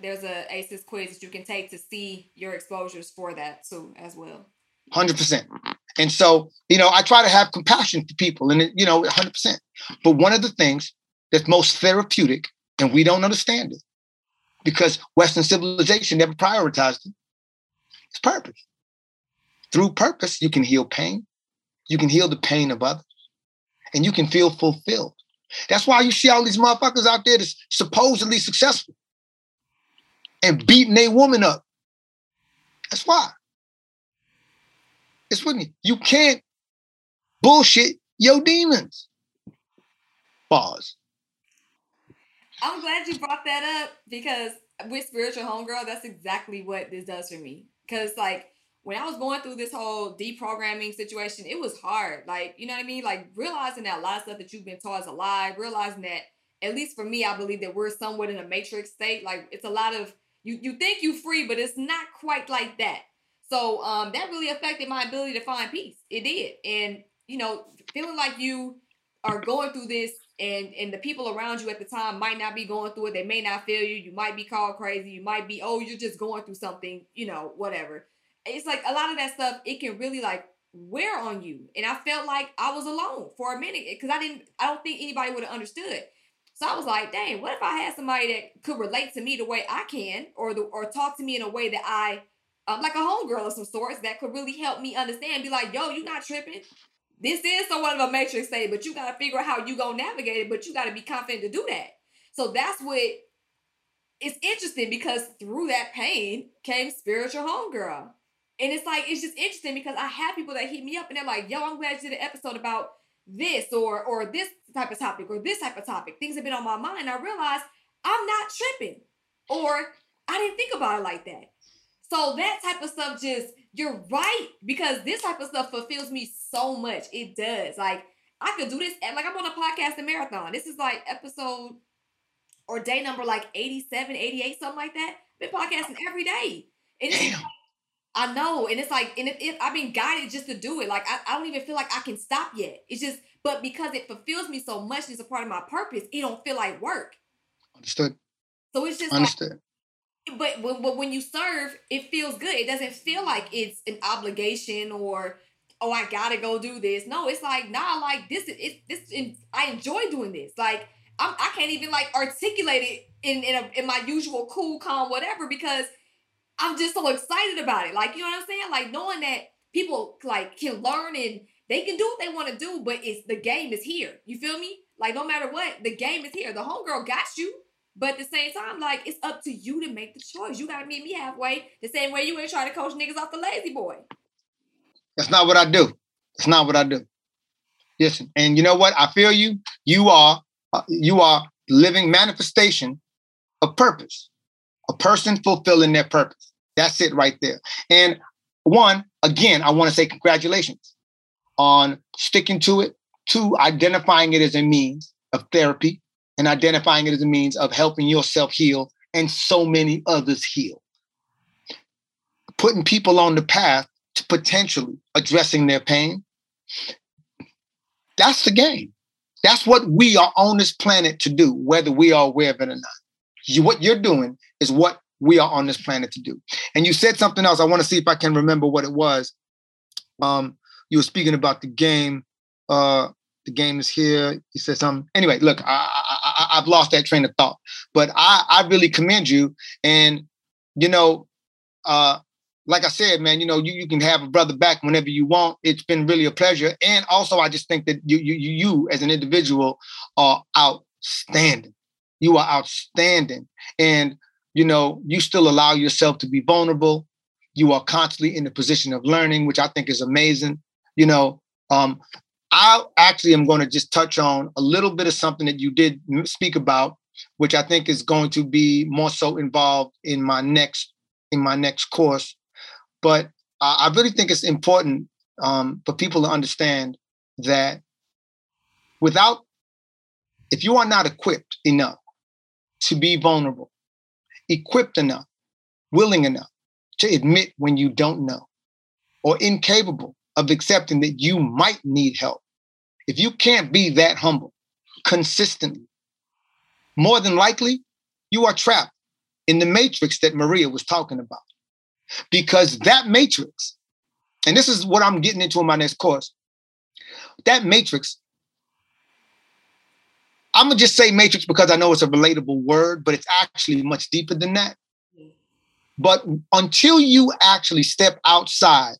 There's a ACEs quiz that you can take to see your exposures for that too, as well.
Hundred percent. And so, you know, I try to have compassion for people, and you know, hundred percent. But one of the things that's most therapeutic, and we don't understand it, because Western civilization never prioritized it. it, is purpose. Through purpose, you can heal pain, you can heal the pain of others, and you can feel fulfilled. That's why you see all these motherfuckers out there that's supposedly successful and beating a woman up. That's why. It's with me. You can't bullshit your demons. Pause.
I'm glad you brought that up because with spiritual homegirl, that's exactly what this does for me. Cause like when I was going through this whole deprogramming situation, it was hard. Like, you know what I mean? Like realizing that a lot of stuff that you've been taught is a lie, realizing that at least for me, I believe that we're somewhat in a matrix state. Like it's a lot of you you think you're free, but it's not quite like that. So um, that really affected my ability to find peace. It did, and you know, feeling like you are going through this, and and the people around you at the time might not be going through it. They may not feel you. You might be called crazy. You might be, oh, you're just going through something. You know, whatever. it's like a lot of that stuff, it can really like wear on you. And I felt like I was alone for a minute because I didn't, I don't think anybody would have understood. So I was like, dang, what if I had somebody that could relate to me the way I can, or the or talk to me in a way that I um, like a homegirl of some sorts that could really help me understand, be like, yo, you not tripping. This is somewhat of a matrix state, but you gotta figure out how you gonna navigate it, but you gotta be confident to do that. So that's what it's interesting because through that pain came spiritual homegirl. And it's like, it's just interesting because I have people that hit me up and they're like, yo, I'm glad you did an episode about this or or this type of topic or this type of topic. Things have been on my mind. I realized I'm not tripping. Or I didn't think about it like that. So that type of stuff just, you're right, because this type of stuff fulfills me so much. It does. Like, I could do this, like, I'm on a podcast and marathon. This is like episode or day number like 87, 88, something like that. Been podcasting every day. And it's, I know. And it's like, and if, if I've been guided just to do it, like, I, I don't even feel like I can stop yet. It's just, but because it fulfills me so much, it's a part of my purpose, it don't feel like work.
Understood.
So it's just
Understood.
Like, but when, but when you serve, it feels good. It doesn't feel like it's an obligation or oh I gotta go do this. No, it's like nah, like this is this. I enjoy doing this. Like I'm, I can't even like articulate it in in, a, in my usual cool, calm, whatever because I'm just so excited about it. Like you know what I'm saying? Like knowing that people like can learn and they can do what they want to do, but it's the game is here. You feel me? Like no matter what, the game is here. The homegirl got you. But at the same time, like it's up to you to make the choice. You gotta meet me halfway, the same way you ain't trying to coach niggas off the lazy boy.
That's not what I do. That's not what I do. Listen, and you know what? I feel you. You are uh, you are living manifestation of purpose. A person fulfilling their purpose. That's it right there. And one, again, I want to say congratulations on sticking to it. Two, identifying it as a means of therapy and identifying it as a means of helping yourself heal and so many others heal. Putting people on the path to potentially addressing their pain. That's the game. That's what we are on this planet to do, whether we are aware of it or not. You, what you're doing is what we are on this planet to do. And you said something else. I want to see if I can remember what it was. Um, you were speaking about the game. Uh, the game is here. You said something. Anyway, look, I, I, have lost that train of thought, but I, I really commend you. And, you know, uh, like I said, man, you know, you, you can have a brother back whenever you want. It's been really a pleasure. And also, I just think that you, you, you as an individual are outstanding. You are outstanding. And, you know, you still allow yourself to be vulnerable. You are constantly in the position of learning, which I think is amazing. You know, um, I actually am going to just touch on a little bit of something that you did speak about, which I think is going to be more so involved in my next in my next course. But I really think it's important um, for people to understand that without, if you are not equipped enough to be vulnerable, equipped enough, willing enough to admit when you don't know, or incapable of accepting that you might need help. If you can't be that humble consistently, more than likely, you are trapped in the matrix that Maria was talking about. Because that matrix, and this is what I'm getting into in my next course, that matrix, I'm gonna just say matrix because I know it's a relatable word, but it's actually much deeper than that. But until you actually step outside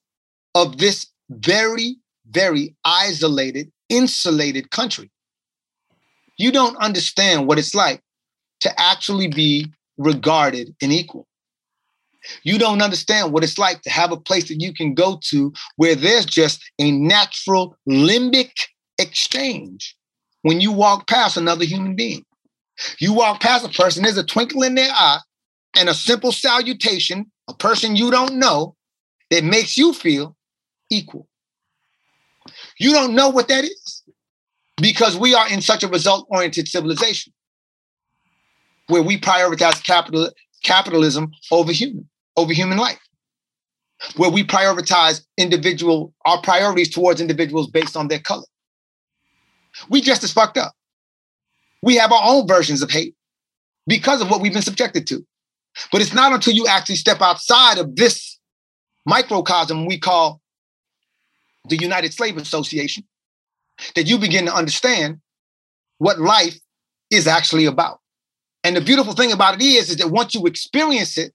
of this very, very isolated, insulated country. You don't understand what it's like to actually be regarded and equal. You don't understand what it's like to have a place that you can go to where there's just a natural limbic exchange when you walk past another human being. You walk past a person, there's a twinkle in their eye and a simple salutation, a person you don't know, that makes you feel equal. You don't know what that is because we are in such a result oriented civilization where we prioritize capital, capitalism over human, over human life, where we prioritize individual, our priorities towards individuals based on their color. We just as fucked up. We have our own versions of hate because of what we've been subjected to. But it's not until you actually step outside of this microcosm we call the United Slave Association that you begin to understand what life is actually about. And the beautiful thing about it is, is that once you experience it,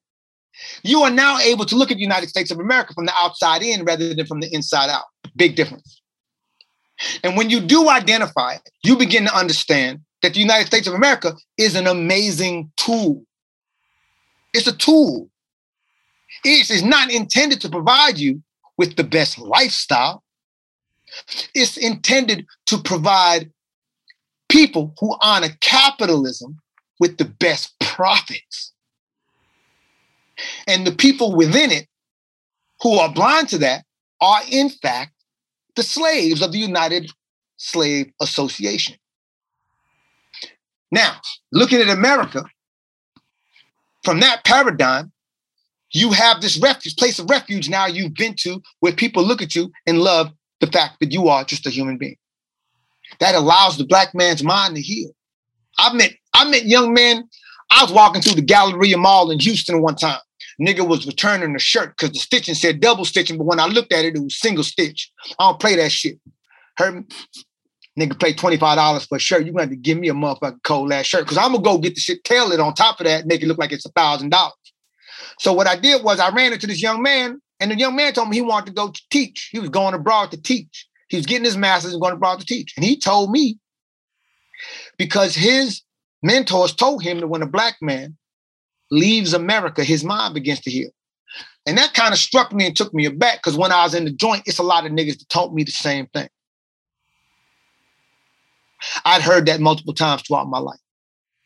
you are now able to look at the United States of America from the outside in rather than from the inside out. Big difference. And when you do identify it, you begin to understand that the United States of America is an amazing tool. It's a tool. It is not intended to provide you with the best lifestyle. It's intended to provide people who honor capitalism with the best profits. And the people within it who are blind to that are, in fact, the slaves of the United Slave Association. Now, looking at America, from that paradigm, you have this refuge, place of refuge now you've been to where people look at you and love the fact that you are just a human being. That allows the black man's mind to heal. I met I met young men. I was walking through the Galleria Mall in Houston one time. Nigga was returning a shirt because the stitching said double stitching, but when I looked at it, it was single stitch. I don't play that shit. Heard nigga pay $25 for a shirt. You're gonna have to give me a motherfucking cold ass shirt because I'm gonna go get the shit tailored on top of that, make it look like it's a thousand dollars. So what I did was I ran into this young man, and the young man told me he wanted to go to teach. He was going abroad to teach. He was getting his master's and going abroad to teach. And he told me because his mentors told him that when a black man leaves America, his mind begins to heal. And that kind of struck me and took me aback because when I was in the joint, it's a lot of niggas that told me the same thing. I'd heard that multiple times throughout my life.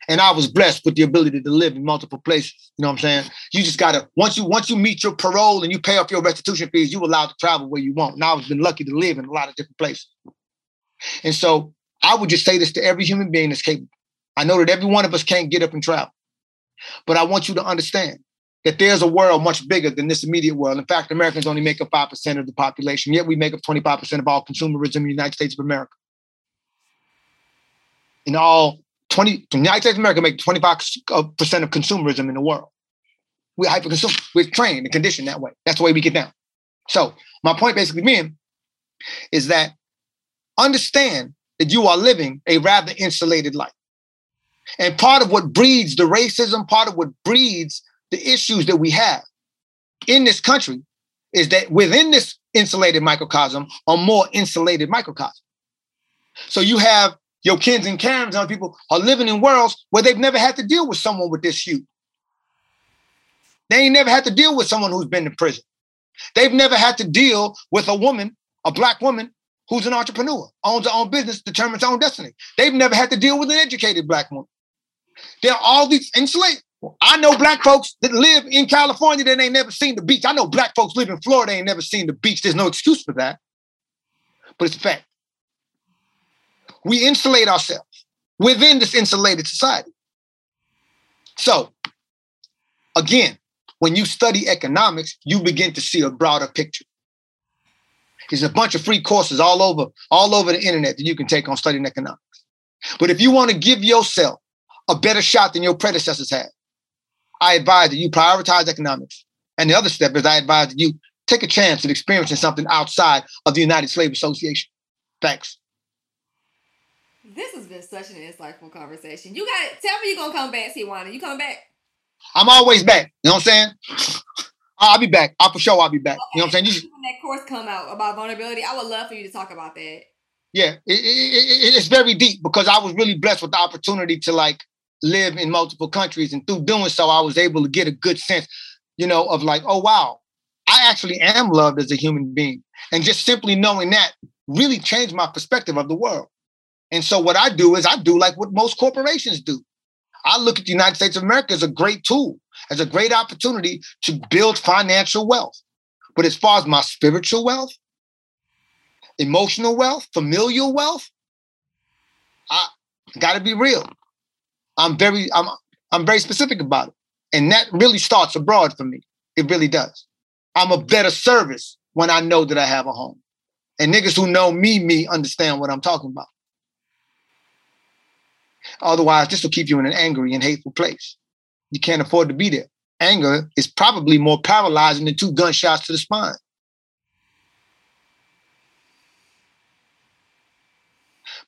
And I was blessed with the ability to live in multiple places. You know what I'm saying? You just gotta once you once you meet your parole and you pay off your restitution fees, you allowed to travel where you want. Now I've been lucky to live in a lot of different places. And so I would just say this to every human being that's capable. I know that every one of us can't get up and travel. But I want you to understand that there's a world much bigger than this immediate world. In fact, Americans only make up 5% of the population, yet we make up 25% of all consumerism in the United States of America. In all 20, the United States of America make 25% of consumerism in the world. We're hyper consumer. We're trained and conditioned that way. That's the way we get down. So my point basically being is that understand that you are living a rather insulated life. And part of what breeds the racism, part of what breeds the issues that we have in this country is that within this insulated microcosm are more insulated microcosm. So you have your kids and Karens and people are living in worlds where they've never had to deal with someone with this hue. They ain't never had to deal with someone who's been in prison. They've never had to deal with a woman, a black woman, who's an entrepreneur, owns her own business, determines her own destiny. They've never had to deal with an educated black woman. There are all these enslaved. I know black folks that live in California that ain't never seen the beach. I know black folks live in Florida ain't never seen the beach. There's no excuse for that. But it's a fact. We insulate ourselves within this insulated society. So, again, when you study economics, you begin to see a broader picture. There's a bunch of free courses all over, all over the internet that you can take on studying economics. But if you want to give yourself a better shot than your predecessors had. I advise that you prioritize economics. And the other step is I advise that you take a chance at experiencing something outside of the United Slave Association. Thanks.
This has been such an insightful conversation. You got it. Tell me you're gonna come back, Tijuana. You come back?
I'm always back. You know what I'm saying? I'll be back. I'll for sure I'll be back. Okay. You know what I'm saying? You
when that course come out about vulnerability, I would love for you to talk about that.
Yeah, it, it, it, it's very deep because I was really blessed with the opportunity to like live in multiple countries. And through doing so, I was able to get a good sense, you know, of like, oh, wow, I actually am loved as a human being. And just simply knowing that really changed my perspective of the world. And so what I do is I do like what most corporations do. I look at the United States of America as a great tool, as a great opportunity to build financial wealth. But as far as my spiritual wealth, emotional wealth, familial wealth, I got to be real. I'm very I'm I'm very specific about it. And that really starts abroad for me. It really does. I'm a better service when I know that I have a home. And niggas who know me, me understand what I'm talking about. Otherwise, this will keep you in an angry and hateful place. You can't afford to be there. anger is probably more paralyzing than two gunshots to the spine.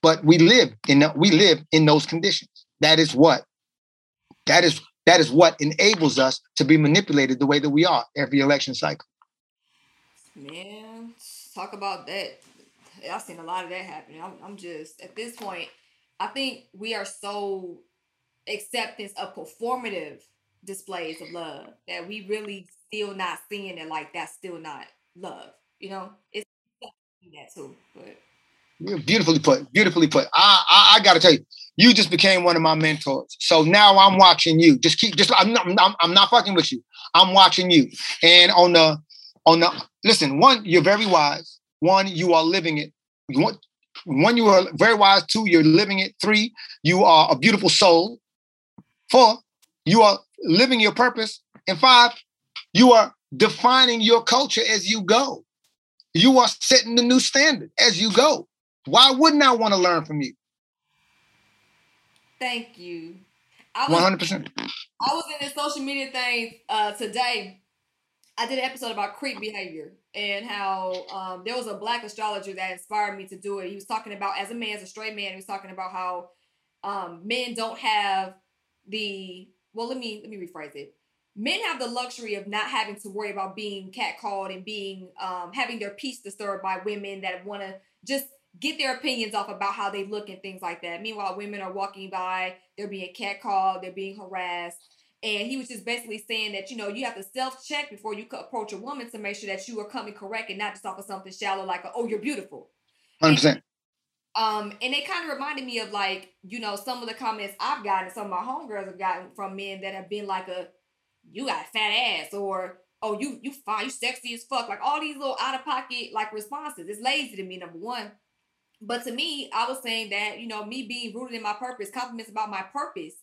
But we live in we live in those conditions. That is what that is that is what enables us to be manipulated the way that we are every election cycle.
Man, talk about that. I've seen a lot of that happening. I'm, I'm just at this point. I think we are so acceptance of performative displays of love that we really still not seeing it like that's still not love. You know, it's that too. But
beautifully put, beautifully put. I, I, I got to tell you, you just became one of my mentors. So now I'm watching you. Just keep, just I'm not, I'm, I'm not fucking with you. I'm watching you. And on the, on the, listen. One, you're very wise. One, you are living it. You want, one, you are very wise. Two, you're living it. Three, you are a beautiful soul. Four, you are living your purpose. And five, you are defining your culture as you go. You are setting the new standard as you go. Why wouldn't I want to learn from you?
Thank you.
One hundred percent.
I was in this social media thing uh, today. I did an episode about creep behavior and how um, there was a black astrologer that inspired me to do it. He was talking about as a man, as a straight man, he was talking about how um, men don't have the well. Let me let me rephrase it. Men have the luxury of not having to worry about being catcalled and being um, having their peace disturbed by women that want to just get their opinions off about how they look and things like that. Meanwhile, women are walking by, they're being catcalled, they're being harassed. And he was just basically saying that, you know, you have to self check before you approach a woman to make sure that you are coming correct and not just off of something shallow like, oh, you're beautiful.
100%.
And, um, and it kind of reminded me of like, you know, some of the comments I've gotten, some of my homegirls have gotten from men that have been like a, you got a fat ass, or oh, you you fine, you sexy as fuck, like all these little out of pocket like responses. It's lazy to me, number one. But to me, I was saying that, you know, me being rooted in my purpose, compliments about my purpose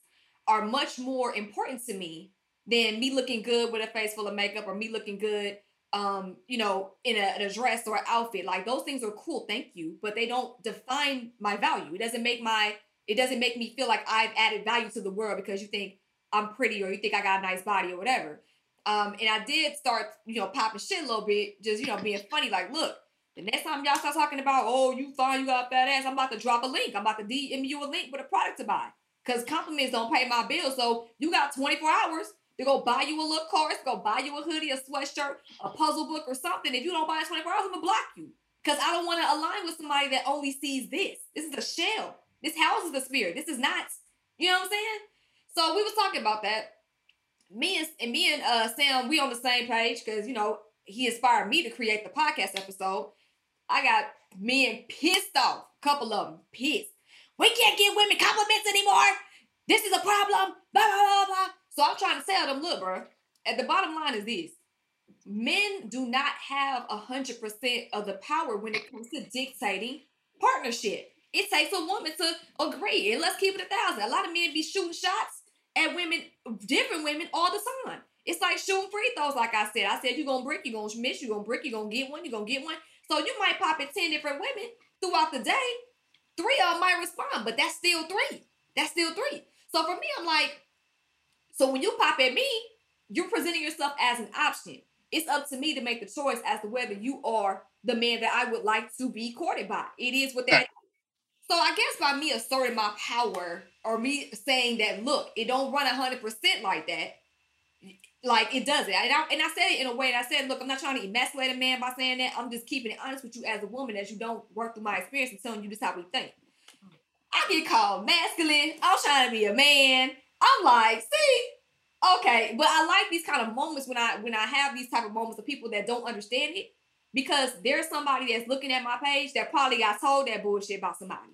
are much more important to me than me looking good with a face full of makeup or me looking good um, you know, in a, a dress or an outfit. Like those things are cool, thank you, but they don't define my value. It doesn't make my it doesn't make me feel like I've added value to the world because you think I'm pretty or you think I got a nice body or whatever. Um, and I did start, you know, popping shit a little bit, just you know, being funny. Like, look, the next time y'all start talking about, oh, you fine, you got fat ass, I'm about to drop a link. I'm about to DM you a link with a product to buy. Because compliments don't pay my bills. So you got 24 hours to go buy you a little course, go buy you a hoodie, a sweatshirt, a puzzle book, or something. If you don't buy it 24 hours, I'm gonna block you. Because I don't want to align with somebody that only sees this. This is a shell. This houses the spirit. This is not, you know what I'm saying? So we was talking about that. Me and, and me and uh, Sam, we on the same page because you know he inspired me to create the podcast episode. I got men pissed off. A couple of them pissed. We can't give women compliments anymore. This is a problem. Blah blah blah blah. So I'm trying to tell them, look, bro. At the bottom line is this: men do not have a hundred percent of the power when it comes to dictating partnership. It takes a woman to agree, and let's keep it a thousand. A lot of men be shooting shots at women, different women, all the time. It's like shooting free throws, like I said. I said you're gonna brick, you're gonna miss, you're gonna brick, you're gonna get one, you're gonna get one. So you might pop at 10 different women throughout the day. Three of them might respond, but that's still three. That's still three. So for me, I'm like, so when you pop at me, you're presenting yourself as an option. It's up to me to make the choice as to whether you are the man that I would like to be courted by. It is what that. So I guess by me asserting my power or me saying that, look, it don't run hundred percent like that like it doesn't. And I, and I said it in a way that I said, look, I'm not trying to emasculate a man by saying that. I'm just keeping it honest with you as a woman, as you don't work through my experience and telling you this how we think. I get called masculine. I'm trying to be a man. I'm like, see, okay, but I like these kind of moments when I when I have these type of moments of people that don't understand it because there's somebody that's looking at my page that probably got told that bullshit about somebody,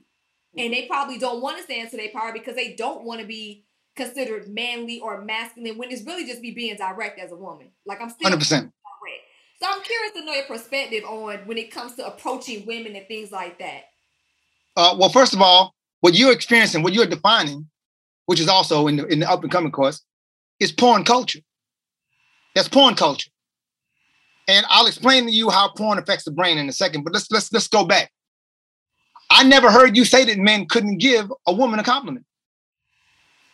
and they probably don't want to stand to their power because they don't want to be considered manly or masculine when it's really just me being direct as a woman. Like I'm still
100%.
direct. So I'm curious to know your perspective on when it comes to approaching women and things like that.
Uh, well, first of all, what you're experiencing, what you're defining, which is also in the, in the up and coming course, is porn culture. That's porn culture. And I'll explain to you how porn affects the brain in a second, but let's let's let's go back. I never heard you say that men couldn't give a woman a compliment.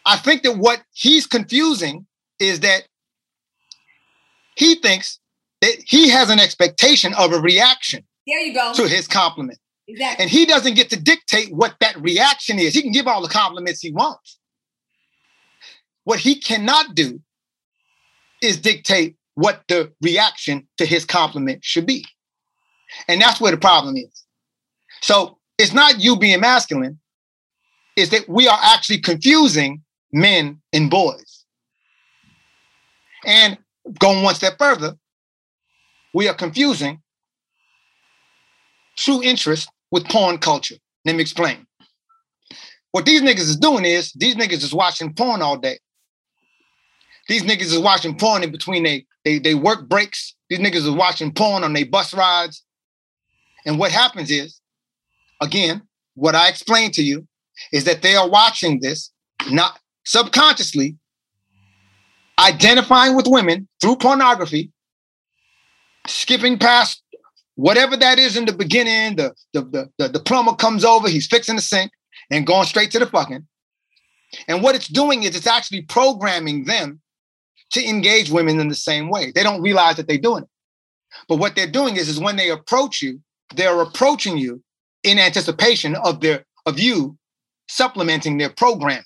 I think that what he's confusing is that he thinks that he has an expectation of a reaction
there you go
to his compliment.
exactly
And he doesn't get to dictate what that reaction is. He can give all the compliments he wants. What he cannot do is dictate what the reaction to his compliment should be. And that's where the problem is. So it's not you being masculine, it's that we are actually confusing men and boys. And going one step further, we are confusing true interest with porn culture. Let me explain. What these niggas is doing is these niggas is watching porn all day. These niggas is watching porn in between they they, they work breaks. These niggas is watching porn on their bus rides. And what happens is, again, what I explained to you is that they are watching this not subconsciously, identifying with women through pornography, skipping past whatever that is in the beginning. The, the, the, the, the plumber comes over, he's fixing the sink, and going straight to the fucking. And what it's doing is it's actually programming them to engage women in the same way. They don't realize that they're doing it. But what they're doing is, is when they approach you, they're approaching you in anticipation of their of you supplementing their program.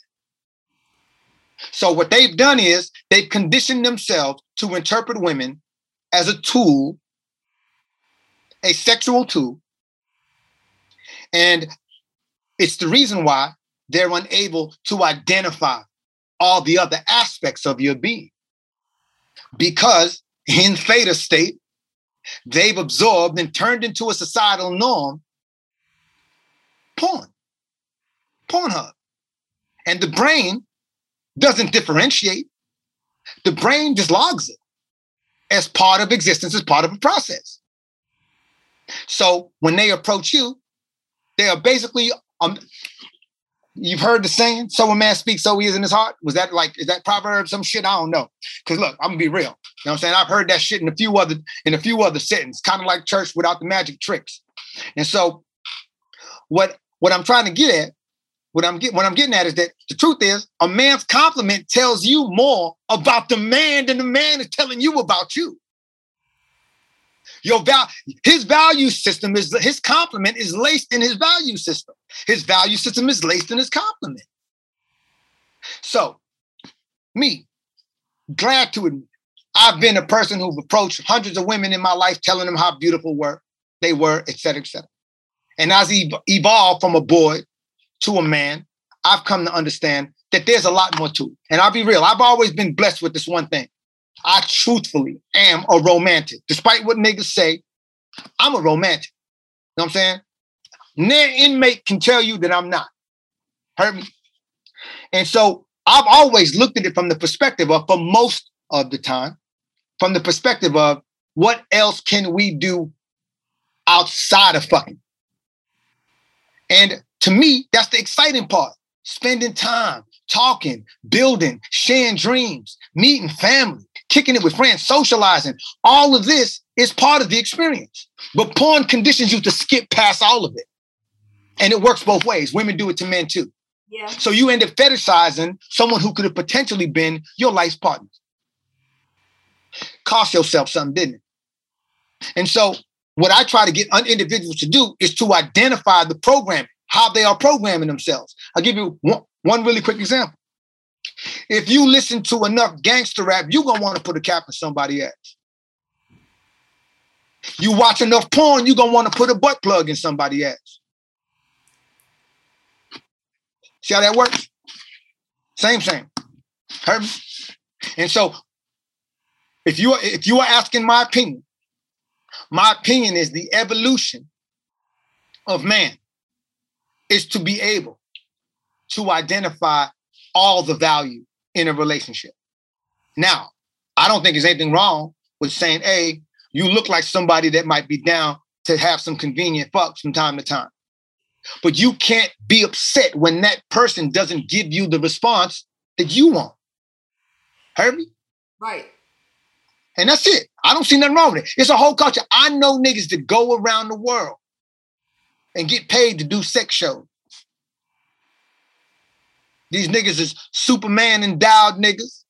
So what they've done is they've conditioned themselves to interpret women as a tool, a sexual tool. And it's the reason why they're unable to identify all the other aspects of your being. Because in theta state, they've absorbed and turned into a societal norm porn, Pornhub. And the brain doesn't differentiate. The brain just logs it as part of existence, as part of a process. So when they approach you, they are basically um, you've heard the saying, so a man speaks, so he is in his heart. Was that like, is that proverb, some shit? I don't know. Cause look, I'm gonna be real. You know what I'm saying? I've heard that shit in a few other, in a few other settings, kind of like church without the magic tricks. And so what what I'm trying to get at, what I'm getting what I'm getting at is that the truth is a man's compliment tells you more about the man than the man is telling you about you. Your val- his value system is his compliment is laced in his value system. His value system is laced in his compliment. So, me, glad to admit, I've been a person who've approached hundreds of women in my life, telling them how beautiful were they were, et cetera, et cetera. And as he evolved from a boy to a man, I've come to understand that there's a lot more to it. And I'll be real, I've always been blessed with this one thing. I truthfully am a romantic. Despite what niggas say, I'm a romantic. You know what I'm saying? No inmate can tell you that I'm not. Heard me? And so I've always looked at it from the perspective of, for most of the time, from the perspective of what else can we do outside of fucking? And to me, that's the exciting part. Spending time, talking, building, sharing dreams, meeting family, kicking it with friends, socializing. All of this is part of the experience. But porn conditions you to skip past all of it. And it works both ways. Women do it to men too.
yeah
So you end up fetishizing someone who could have potentially been your life's partner. Cost yourself something, didn't it? And so what I try to get individuals to do is to identify the programming, how they are programming themselves. I'll give you one, one really quick example. If you listen to enough gangster rap, you're gonna want to put a cap in somebody ass. You watch enough porn, you're gonna want to put a butt plug in somebody ass. See how that works? Same, same. Heard me? And so, if you are if you are asking my opinion, my opinion is the evolution of man is to be able to identify all the value in a relationship. Now, I don't think there's anything wrong with saying, hey, you look like somebody that might be down to have some convenient fuck from time to time. But you can't be upset when that person doesn't give you the response that you want. Heard me?
right
And that's it. I don't see nothing wrong with it. It's a whole culture. I know niggas that go around the world and get paid to do sex shows. These niggas is Superman endowed niggas.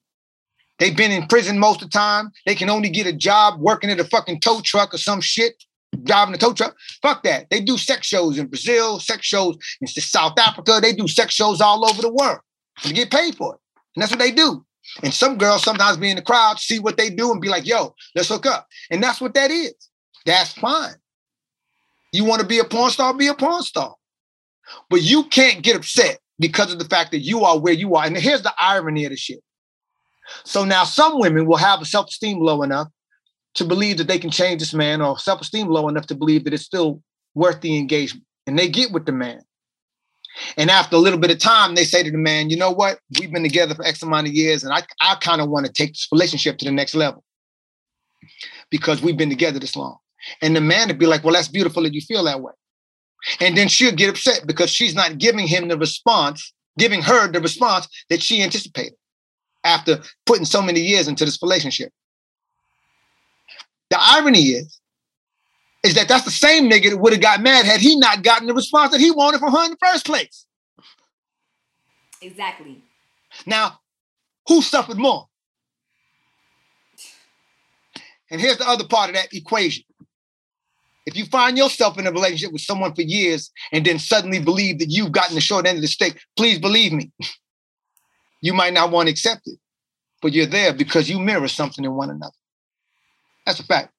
They've been in prison most of the time. They can only get a job working at a fucking tow truck or some shit, driving a tow truck. Fuck that. They do sex shows in Brazil, sex shows in South Africa. They do sex shows all over the world. They get paid for it. And that's what they do. And some girls sometimes be in the crowd, see what they do, and be like, yo, let's hook up. And that's what that is. That's fine. You want to be a porn star, be a porn star. But you can't get upset because of the fact that you are where you are. And here's the irony of the shit. So now some women will have a self-esteem low enough to believe that they can change this man, or self-esteem low enough to believe that it's still worth the engagement. And they get with the man. And after a little bit of time, they say to the man, you know what? We've been together for X amount of years, and I, I kind of want to take this relationship to the next level because we've been together this long. And the man would be like, well, that's beautiful that you feel that way. And then she'll get upset because she's not giving him the response, giving her the response that she anticipated after putting so many years into this relationship. The irony is, is that that's the same nigga that would have got mad had he not gotten the response that he wanted from her in the first place.
Exactly.
Now, who suffered more? And here's the other part of that equation. If you find yourself in a relationship with someone for years and then suddenly believe that you've gotten the short end of the stick, please believe me, <laughs> you might not want to accept it, but you're there because you mirror something in one another. That's a fact.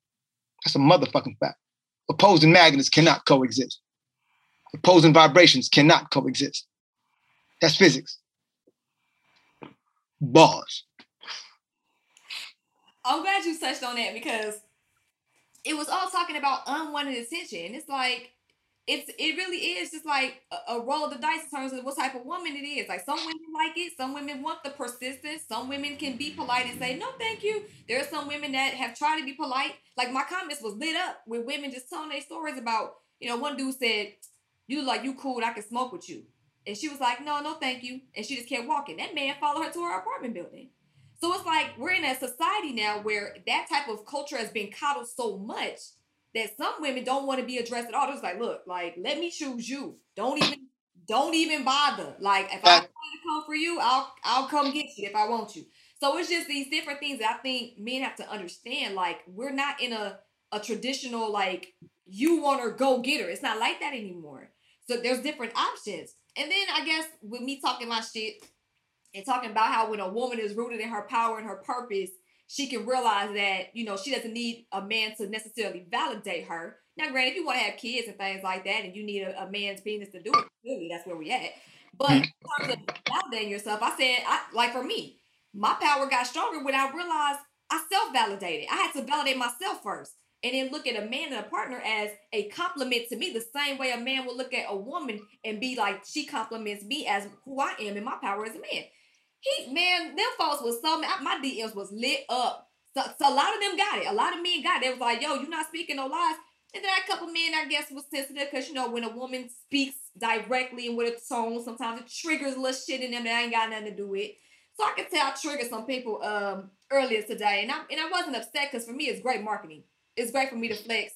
That's a motherfucking fact. Opposing magnets cannot coexist. Opposing vibrations cannot coexist. That's physics. Bars.
I'm glad you touched on that because it was all talking about unwanted attention. It's like it's it really is just like a, a, roll of the dice in terms of what type of woman it is. Like some women like it, some women want the persistence, some women can be polite and say no, thank you. There are some women that have tried to be polite. Like my comments was lit up with women just telling their stories about. You know, one dude said, "You like you cool, I can smoke with you," and she was like, "No, no, thank you," and she just kept walking. That man followed her to her apartment building. So it's like we're in a society now where that type of culture has been coddled so much that some women don't want to be addressed at all. It's like, look, like let me choose you. Don't even don't even bother. Like if I want to come for you, I'll I'll come get you if I want you. So it's just these different things that I think men have to understand. Like we're not in a a traditional like you want her go get her. It's not like that anymore. So there's different options. And then I guess with me talking my shit and talking about how when a woman is rooted in her power and her purpose, she can realize that, you know, she doesn't need a man to necessarily validate her. Now, granted, if you want to have kids and things like that, and you need a, a man's penis to do it, clearly that's where we at. But hmm. in terms of validating yourself, I said, I, like for me, my power got stronger when I realized I self-validated. I had to validate myself first. And then look at a man and a partner as a compliment to me, the same way a man will look at a woman and be like, she compliments me as who I am and my power as a man. He man, them folks was so mad. My DMs was lit up. So, so a lot of them got it. A lot of men got it. They was like, yo, you're not speaking no lies. And then a couple men, I guess, was sensitive because you know when a woman speaks directly and with a tone, sometimes it triggers a little shit in them that ain't got nothing to do with. So I could tell I triggered some people um earlier today, and I and I wasn't upset because for me it's great marketing. It's great for me to flex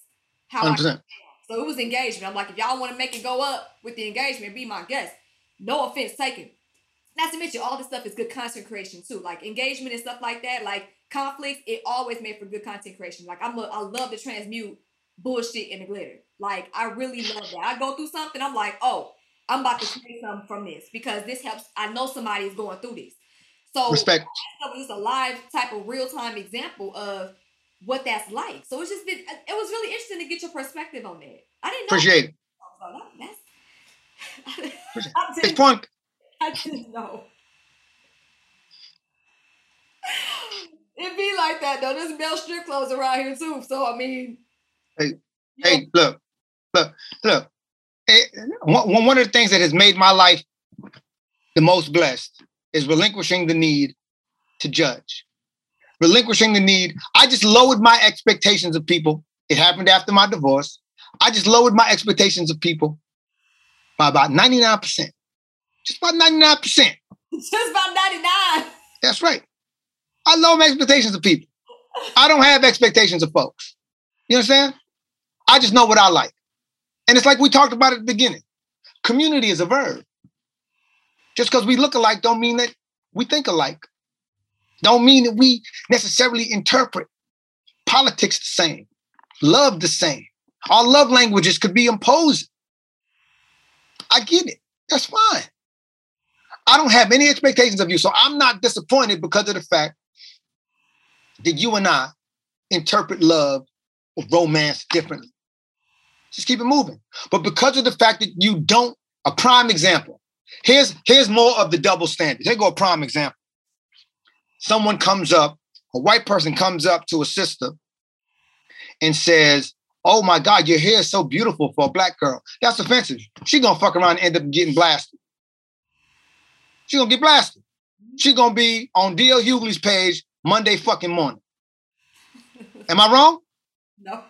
how 100%. I. So it was engagement. I'm like, if y'all want to make it go up with the engagement, be my guest. No offense taken. Not to mention, all this stuff is good content creation too. Like engagement and stuff like that, like conflicts, it always made for good content creation. Like I'm, a, I love to transmute bullshit in the glitter. Like I really love that. I go through something, I'm like, oh, I'm about to create something from this because this helps. I know somebody is going through this. So
respect.
That was a live type of real time example of what that's like. So it's just been. Uh, it was really interesting to get your perspective on that. I didn't know.
Appreciate it. That's, <laughs> it's fun. <laughs>
I didn't know. It be like that though. There's Bell strip clubs around here too. So I mean,
hey, hey, look, look, look. Hey, one, one of the things that has made my life the most blessed is relinquishing the need to judge, relinquishing the need. I just lowered my expectations of people. It happened after my divorce. I just lowered my expectations of people by about 99%. Just about 99%.
Just about 99.
That's right. I my expectations of people. I don't have expectations of folks. You understand? I just know what I like. And it's like we talked about at the beginning. Community is a verb. Just because we look alike don't mean that we think alike. Don't mean that we necessarily interpret politics the same, love the same. Our love languages could be imposed. I get it. That's fine. I don't have any expectations of you. So I'm not disappointed because of the fact that you and I interpret love or romance differently. Just keep it moving. But because of the fact that you don't, a prime example. Here's here's more of the double standard. Here go a prime example. Someone comes up, a white person comes up to a sister and says, Oh my God, your hair is so beautiful for a black girl. That's offensive. She gonna fuck around and end up getting blasted. She gonna get blasted. She gonna be on D.L. Hughley's page Monday fucking morning. <laughs> Am I wrong?
No.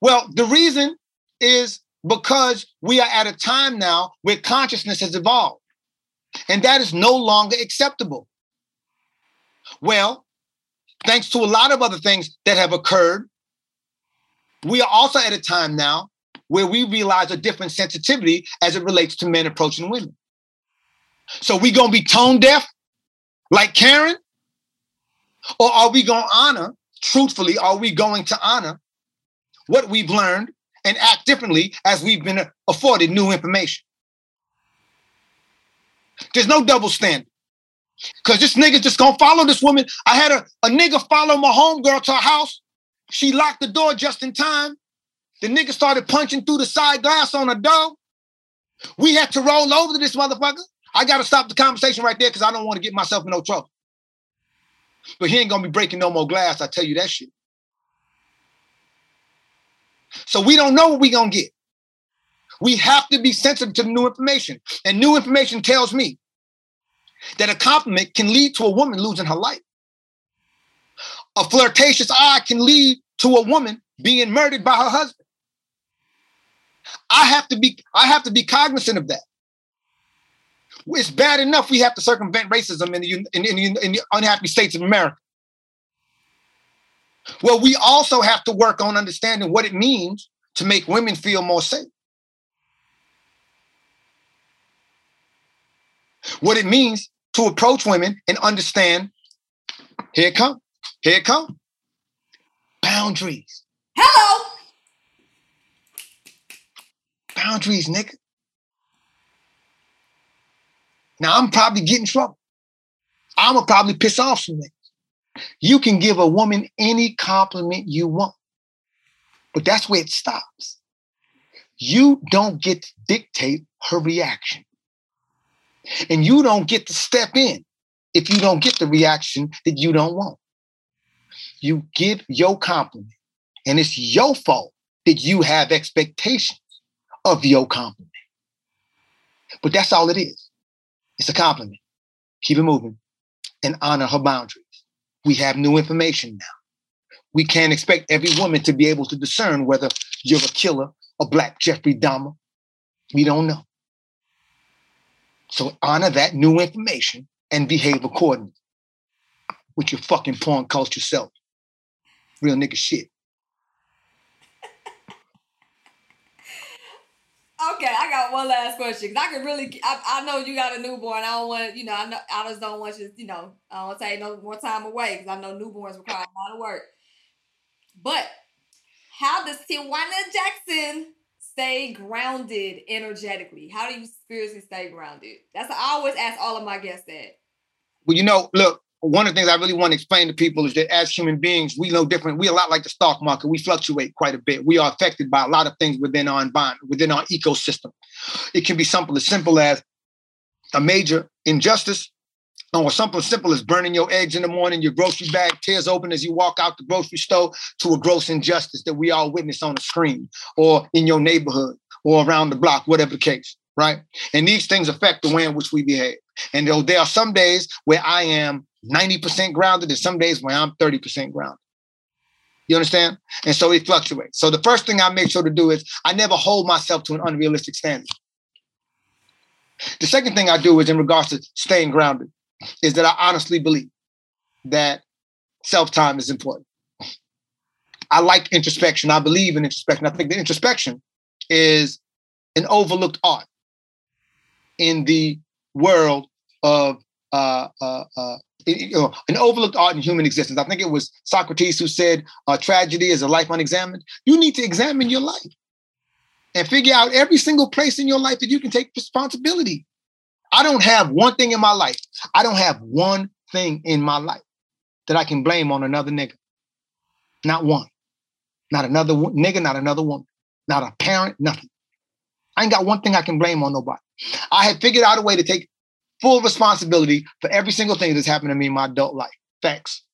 Well, the reason is because we are at a time now where consciousness has evolved. And that is no longer acceptable. Well, thanks to a lot of other things that have occurred, we are also at a time now where we realize a different sensitivity as it relates to men approaching women. So we gonna be tone deaf like Karen? Or are we gonna honor, truthfully, are we going to honor what we've learned and act differently as we've been afforded new information? There's no double standard. Cause this nigga just gonna follow this woman. I had a, a nigga follow my homegirl to her house. She locked the door just in time. The nigga started punching through the side glass on the door. We had to roll over to this motherfucker. I gotta stop the conversation right there because I don't want to get myself in no trouble. But he ain't gonna be breaking no more glass, I tell you that shit. So we don't know what we gonna get. We have to be sensitive to new information. And new information tells me that a compliment can lead to a woman losing her life. A flirtatious eye can lead to a woman being murdered by her husband. I have to be I have to be cognizant of that. It's bad enough we have to circumvent racism in the, in, in, in the unhappy states of America. Well, we also have to work on understanding what it means to make women feel more safe. what it means to approach women and understand here it come here it come boundaries
hello
boundaries nigga now i'm probably getting trouble i'm gonna probably piss off some niggas you can give a woman any compliment you want but that's where it stops you don't get to dictate her reaction and you don't get to step in if you don't get the reaction that you don't want. You give your compliment, and it's your fault that you have expectations of your compliment. But that's all it is. It's a compliment. Keep it moving and honor her boundaries. We have new information now. We can't expect every woman to be able to discern whether you're a killer, a black Jeffrey Dahmer. We don't know. So honor that new information and behave accordingly with your fucking porn culture self. Real nigga shit.
Okay, I got one last question. I can really, I, I know you got a newborn. I don't want, you know, I know, I just don't want you, you know, I don't want to take no more time away because I know newborns require a lot of work. But how does Tijuana Jackson stay grounded energetically? How do you spiritually stay grounded? That's I always ask all of my guests that.
Well, you know, look, one of the things I really want to explain to people is that as human beings, we know different. We a lot like the stock market. We fluctuate quite a bit. We are affected by a lot of things within our environment, within our ecosystem. It can be simple as simple as a major injustice or something as simple as burning your eggs in the morning, your grocery bag tears open as you walk out the grocery store to a gross injustice that we all witness on the screen or in your neighborhood or around the block, whatever the case, right? And these things affect the way in which we behave. And there are some days where I am 90% grounded and some days when I'm 30% grounded. You understand? And so it fluctuates. So the first thing I make sure to do is I never hold myself to an unrealistic standard. The second thing I do is in regards to staying grounded is that I honestly believe that self time is important. I like introspection. I believe in introspection. I think that introspection is an overlooked art in the world of uh, uh, uh, you know, an overlooked art in human existence. I think it was Socrates who said, uh, "Tragedy is a life unexamined." You need to examine your life and figure out every single place in your life that you can take responsibility. I don't have one thing in my life. I don't have one thing in my life that I can blame on another nigga. Not one. Not another nigga, not another woman, not a parent, nothing. I ain't got one thing I can blame on nobody. I have figured out a way to take full responsibility for every single thing that's happened to me in my adult life. Facts.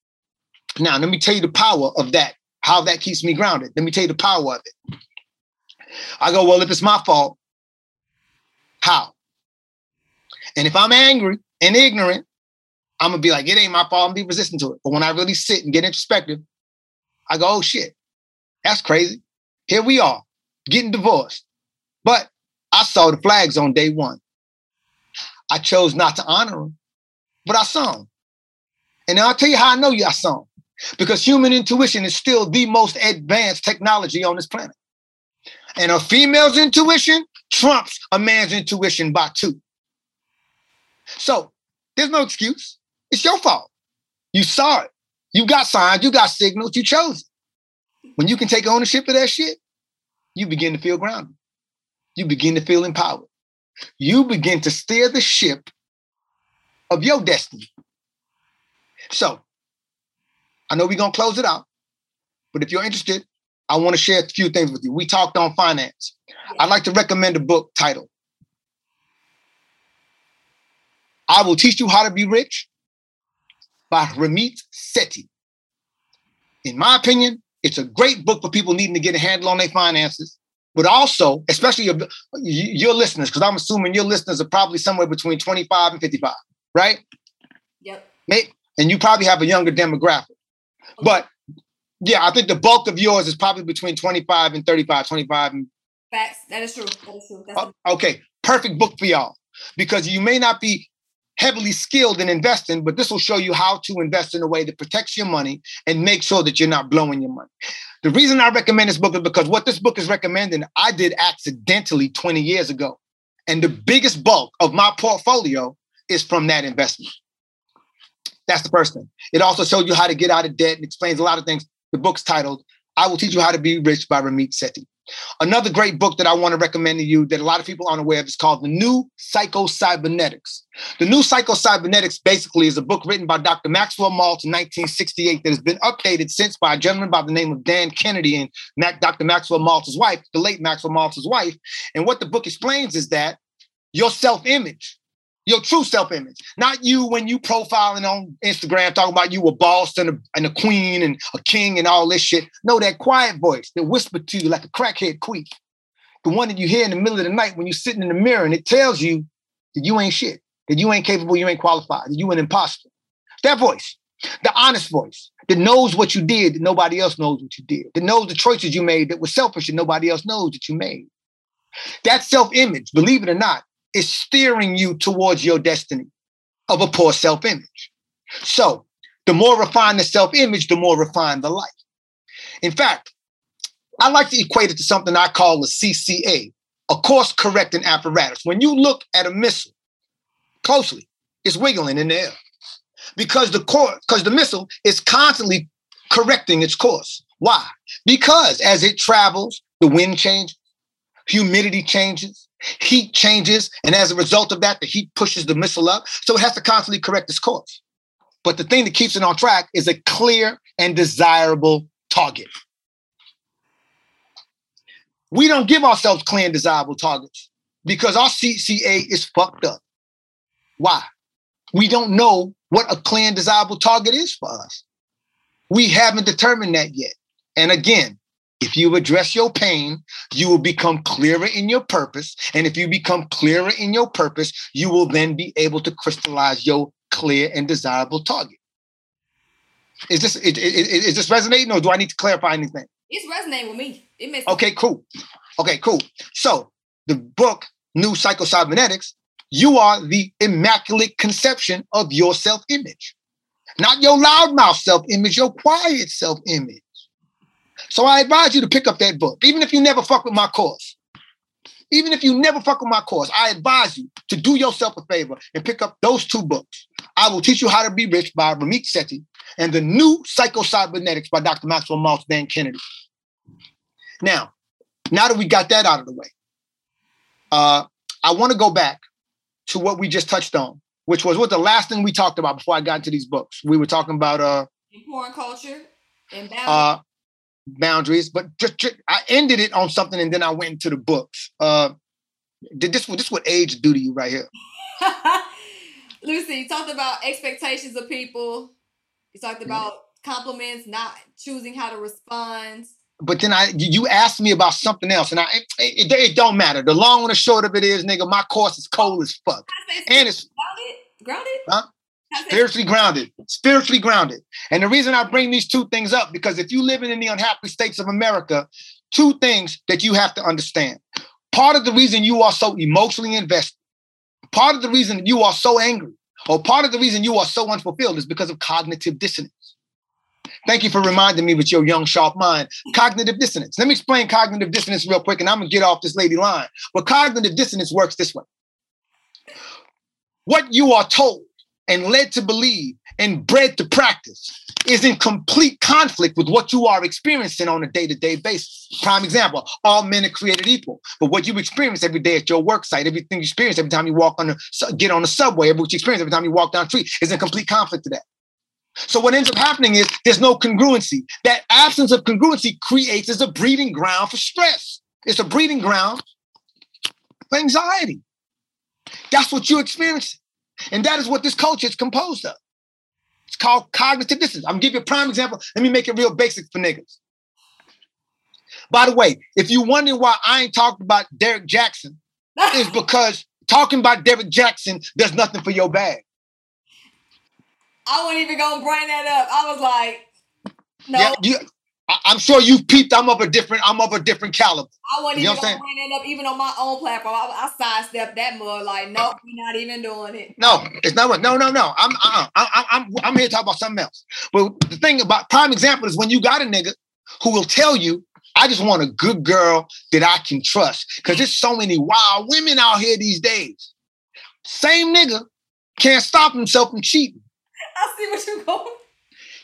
Now, let me tell you the power of that, how that keeps me grounded. Let me tell you the power of it. I go, well, if it's my fault, how? And if I'm angry and ignorant, I'm gonna be like, it ain't my fault, I'm be resistant to it. But when I really sit and get introspective, I go, oh shit, that's crazy. Here we are, getting divorced. But I saw the flags on day one. I chose not to honor them, but I saw them. And I'll tell you how I know you I saw them. Because human intuition is still the most advanced technology on this planet. And a female's intuition trumps a man's intuition by two. So there's no excuse. It's your fault. You saw it. You got signs, you got signals, you chose it. When you can take ownership of that shit, you begin to feel grounded. You begin to feel empowered. You begin to steer the ship of your destiny. So, I know we're going to close it out, but if you're interested, I want to share a few things with you. We talked on finance. I'd like to recommend a book titled I Will Teach You How to Be Rich by Ramit Sethi. In my opinion, it's a great book for people needing to get a handle on their finances, but also, especially your, your listeners, because I'm assuming your listeners are probably somewhere between 25 and 55, right?
Yep.
And you probably have a younger demographic. Okay. But yeah, I think the bulk of yours is probably between 25 and 35, 25 and
Facts. That is true. That is true.
Uh, okay. Perfect book for y'all. Because you may not be heavily skilled in investing, but this will show you how to invest in a way that protects your money and make sure that you're not blowing your money. The reason I recommend this book is because what this book is recommending, I did accidentally 20 years ago. And the biggest bulk of my portfolio is from that investment. That's the first thing. It also shows you how to get out of debt and explains a lot of things. The book's titled, I Will Teach You How to Be Rich by Ramit Sethi. Another great book that I want to recommend to you that a lot of people aren't aware of is called The New Psycho-Cybernetics. The New Psycho-Cybernetics basically is a book written by Dr. Maxwell Maltz in 1968 that has been updated since by a gentleman by the name of Dan Kennedy and Dr. Maxwell Maltz's wife, the late Maxwell Maltz's wife. And what the book explains is that your self-image your true self-image, not you when you profiling on Instagram talking about you a boss and a, and a queen and a king and all this shit. No, that quiet voice that whisper to you like a crackhead queef, the one that you hear in the middle of the night when you're sitting in the mirror and it tells you that you ain't shit, that you ain't capable, you ain't qualified, that you an imposter. That voice, the honest voice that knows what you did that nobody else knows what you did, that knows the choices you made that were selfish and nobody else knows that you made. That self-image, believe it or not, is steering you towards your destiny of a poor self image. So, the more refined the self image, the more refined the life. In fact, I like to equate it to something I call a CCA, a course correcting apparatus. When you look at a missile closely, it's wiggling in the air because the course, because the missile is constantly correcting its course. Why? Because as it travels, the wind changes, humidity changes, heat changes, and as a result of that, the heat pushes the missile up. So it has to constantly correct its course. But the thing that keeps it on track is a clear and desirable target. We don't give ourselves clear and desirable targets because our CCA is fucked up. Why? We don't know what a clear and desirable target is for us. We haven't determined that yet. And again, if you address your pain, you will become clearer in your purpose. And if you become clearer in your purpose, you will then be able to crystallize your clear and desirable target. Is this is, is this resonating or do I need to clarify anything?
It's resonating with me. It makes
okay, cool. Okay, cool. So the book, New Psycho-Cybernetics, you are the immaculate conception of your self-image. Not your loudmouth self-image, your quiet self-image. So I advise you to pick up that book, even if you never fuck with my course. Even if you never fuck with my course, I advise you to do yourself a favor and pick up those two books. I Will Teach You How to Be Rich by Ramit Sethi, and The New Psycho-Cybernetics by Dr. Maxwell Maltz Dan Kennedy. Now, now that we got that out of the way, uh, I want to go back to what we just touched on, which was what the last thing we talked about before I got into these books. We were talking about uh,
porn culture and boundaries.
Uh, boundaries, but just, just, I ended it on something and then I went into the books. Uh, did this this what age do to you right here? <laughs>
Lucy, you talked about expectations of people. You talked mm-hmm. about compliments, not choosing how to respond.
But then I, you asked me about something else, and I, it, it, it don't matter. The long and the short of it is, nigga, my course is cold as fuck, and it's
grounded. Grounded.
Huh? Spiritually grounded, spiritually grounded. And the reason I bring these two things up because if you living in the unhappy states of America, two things that you have to understand. Part of the reason you are so emotionally invested, part of the reason you are so angry, or part of the reason you are so unfulfilled is because of cognitive dissonance. Thank you for reminding me with your young, sharp mind. Cognitive dissonance. Let me explain cognitive dissonance real quick, and I'm gonna get off this lady line. But cognitive dissonance works this way. What you are told and led to believe and bred to practice is in complete conflict with what you are experiencing on a day-to-day basis. Prime example, all men are created equal. But what you experience every day at your work site, everything you experience every time you walk on the get on the subway, every what you experience every time you walk down the street is in complete conflict to that. So what ends up happening is there's no congruency. That absence of congruency creates as a breeding ground for stress. It's a breeding ground for anxiety. That's what you're experiencing. And that is what this culture is composed of. It's called cognitive dissonance. I'm gonna give you a prime example. Let me make it real basic for niggas. By the way, if you're wondering why I ain't talking about Derek Jackson, <laughs> is because talking about Derek Jackson does nothing for your bag.
I wasn't even gonna bring that up. I was like, no. Yeah,
you, I, am sure you've peeped. I'm of a different. I'm of a different caliber.
I wasn't you even gonna bring that up, even on my own platform. I, I sidestepped that mud. Like, nope, we're not even doing it.
No, it's not. What no, no, no. I'm, uh, I'm, I'm, I'm here to talk about something else. But the thing about prime example is when you got a nigga who will tell you, "I just want a good girl that I can trust," because there's so many wild women out here these days. Same nigga can't stop himself from cheating.
I see what you're going.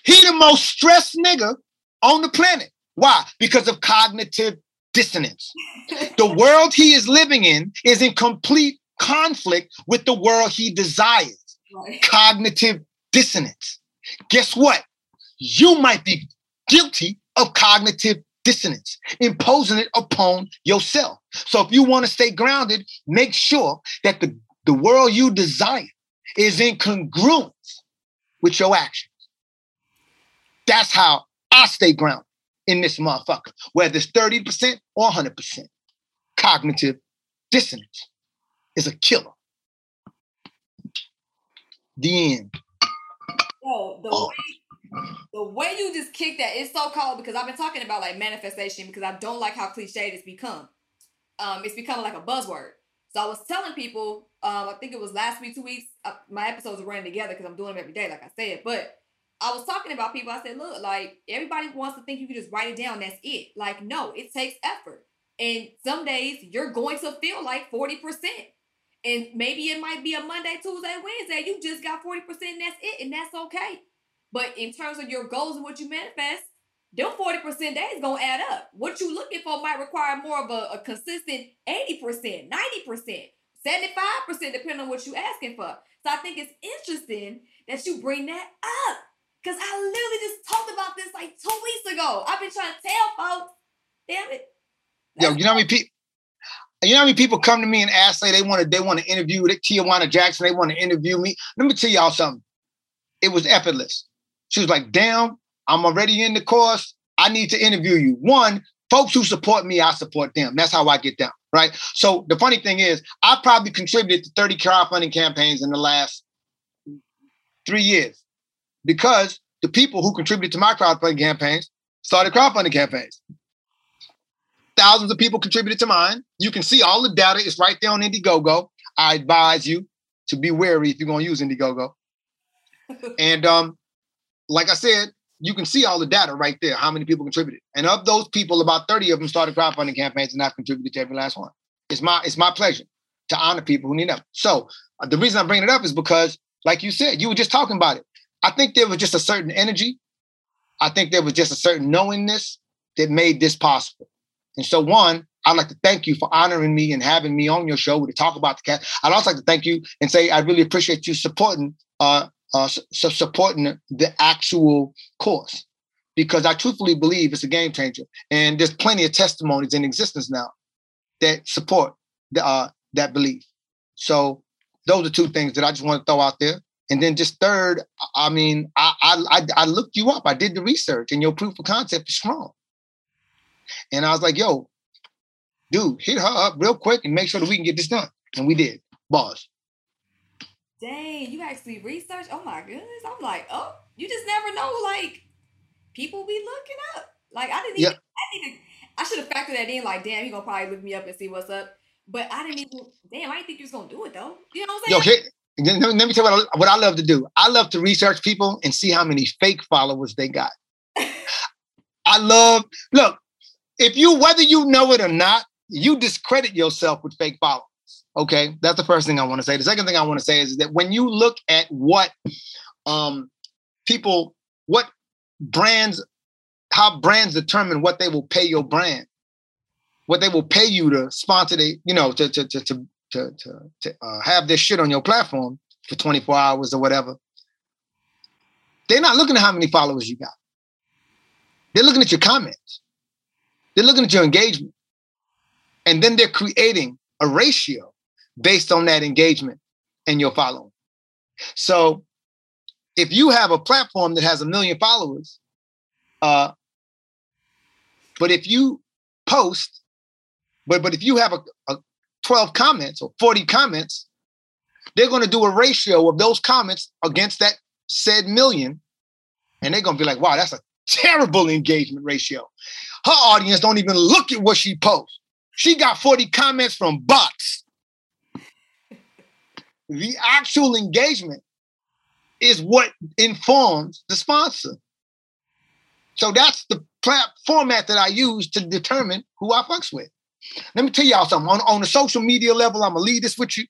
He the most stressed nigga on the planet. Why? Because of cognitive dissonance. <laughs> the world he is living in is in complete conflict with the world he desires. Right. Cognitive dissonance. Guess what? You might be guilty of cognitive dissonance, imposing it upon yourself. So if you want to stay grounded, make sure that the, the world you desire is in congruence with your actions. That's how I stay grounded in this motherfucker, whether it's 30% or 100%. Cognitive dissonance is a killer. The end.
Yo, the, oh. way, the way you just kick that, it's so cold because I've been talking about like manifestation because I don't like how cliche it's become. Um, it's becoming like a buzzword. So I was telling people, um, I think it was last week, two weeks, uh, my episodes are running together because I'm doing them every day, like I said. But I was talking about people. I said, look, like everybody wants to think you can just write it down. That's it. Like, no, it takes effort. And some days you're going to feel like 40%. And maybe it might be a Monday, Tuesday, Wednesday. You just got 40% and that's it. And that's okay. But in terms of your goals and what you manifest, them 40% days gonna add up. What you looking for might require more of a, a consistent 80%, 90%, 75%, depending on what you asking for. So I think it's interesting that you bring that up. Cause I literally just talked about this like two weeks ago. I've been trying to tell folks. Damn it.
Yo, you know how many people you know how many people come to me and ask, say they want to they want to interview Tijuana Jackson, they want to interview me. Let me tell y'all something. It was effortless. She was like, damn, I'm already in the course. I need to interview you. One, folks who support me, I support them. That's how I get down, right? So the funny thing is, I probably contributed to 30 crowdfunding campaigns in the last three years because the people who contributed to my crowdfunding campaigns started crowdfunding campaigns. Thousands of people contributed to mine. You can see all the data. is right there on Indiegogo. I advise you to be wary if you're going to use Indiegogo. <laughs> and um, like I said, you can see all the data right there, how many people contributed. And of those people, about 30 of them started crowdfunding campaigns and I've contributed to every last one. It's my it's my pleasure to honor people who need help. So uh, the reason I'm bringing it up is because like you said, you were just talking about it. I think there was just a certain energy. I think there was just a certain knowingness that made this possible. And so, one, I'd like to thank you for honoring me and having me on your show to talk about the cat. I'd also like to thank you and say I really appreciate you supporting uh, uh supporting the actual course because I truthfully believe it's a game changer. And there's plenty of testimonies in existence now that support the, uh, that belief. So those are two things that I just want to throw out there. And then just third, I mean, I, I I looked you up. I did the research, and your proof of concept is strong. And I was like, "Yo, dude, hit her up real quick and make sure that we can get this done." And we did. Boss.
Dang, you actually researched? Oh my goodness! I'm like, oh, you just never know. Like, people be looking up. Like, I didn't even. Yep. I didn't. I should have factored that in. Like, damn, he gonna probably look me up and see what's up. But I didn't even. Damn, I didn't think you was gonna do it though. You know what I'm saying? Yo,
hit, let me tell you what I, what I love to do. I love to research people and see how many fake followers they got. I love look. If you whether you know it or not, you discredit yourself with fake followers. Okay, that's the first thing I want to say. The second thing I want to say is that when you look at what um, people, what brands, how brands determine what they will pay your brand, what they will pay you to sponsor the, you know, to to to to to, to, to uh, have this shit on your platform for 24 hours or whatever. They're not looking at how many followers you got. They're looking at your comments. They're looking at your engagement. And then they're creating a ratio based on that engagement and your following. So if you have a platform that has a million followers, uh, but if you post, but but if you have a, a 12 comments or 40 comments, they're going to do a ratio of those comments against that said million, and they're going to be like, wow, that's a terrible engagement ratio. Her audience don't even look at what she posts. She got 40 comments from bots the actual engagement is what informs the sponsor. So that's the plat- format that I use to determine who I fucks with. Let me tell y'all something. On, on the social media level, I'm gonna leave this with you.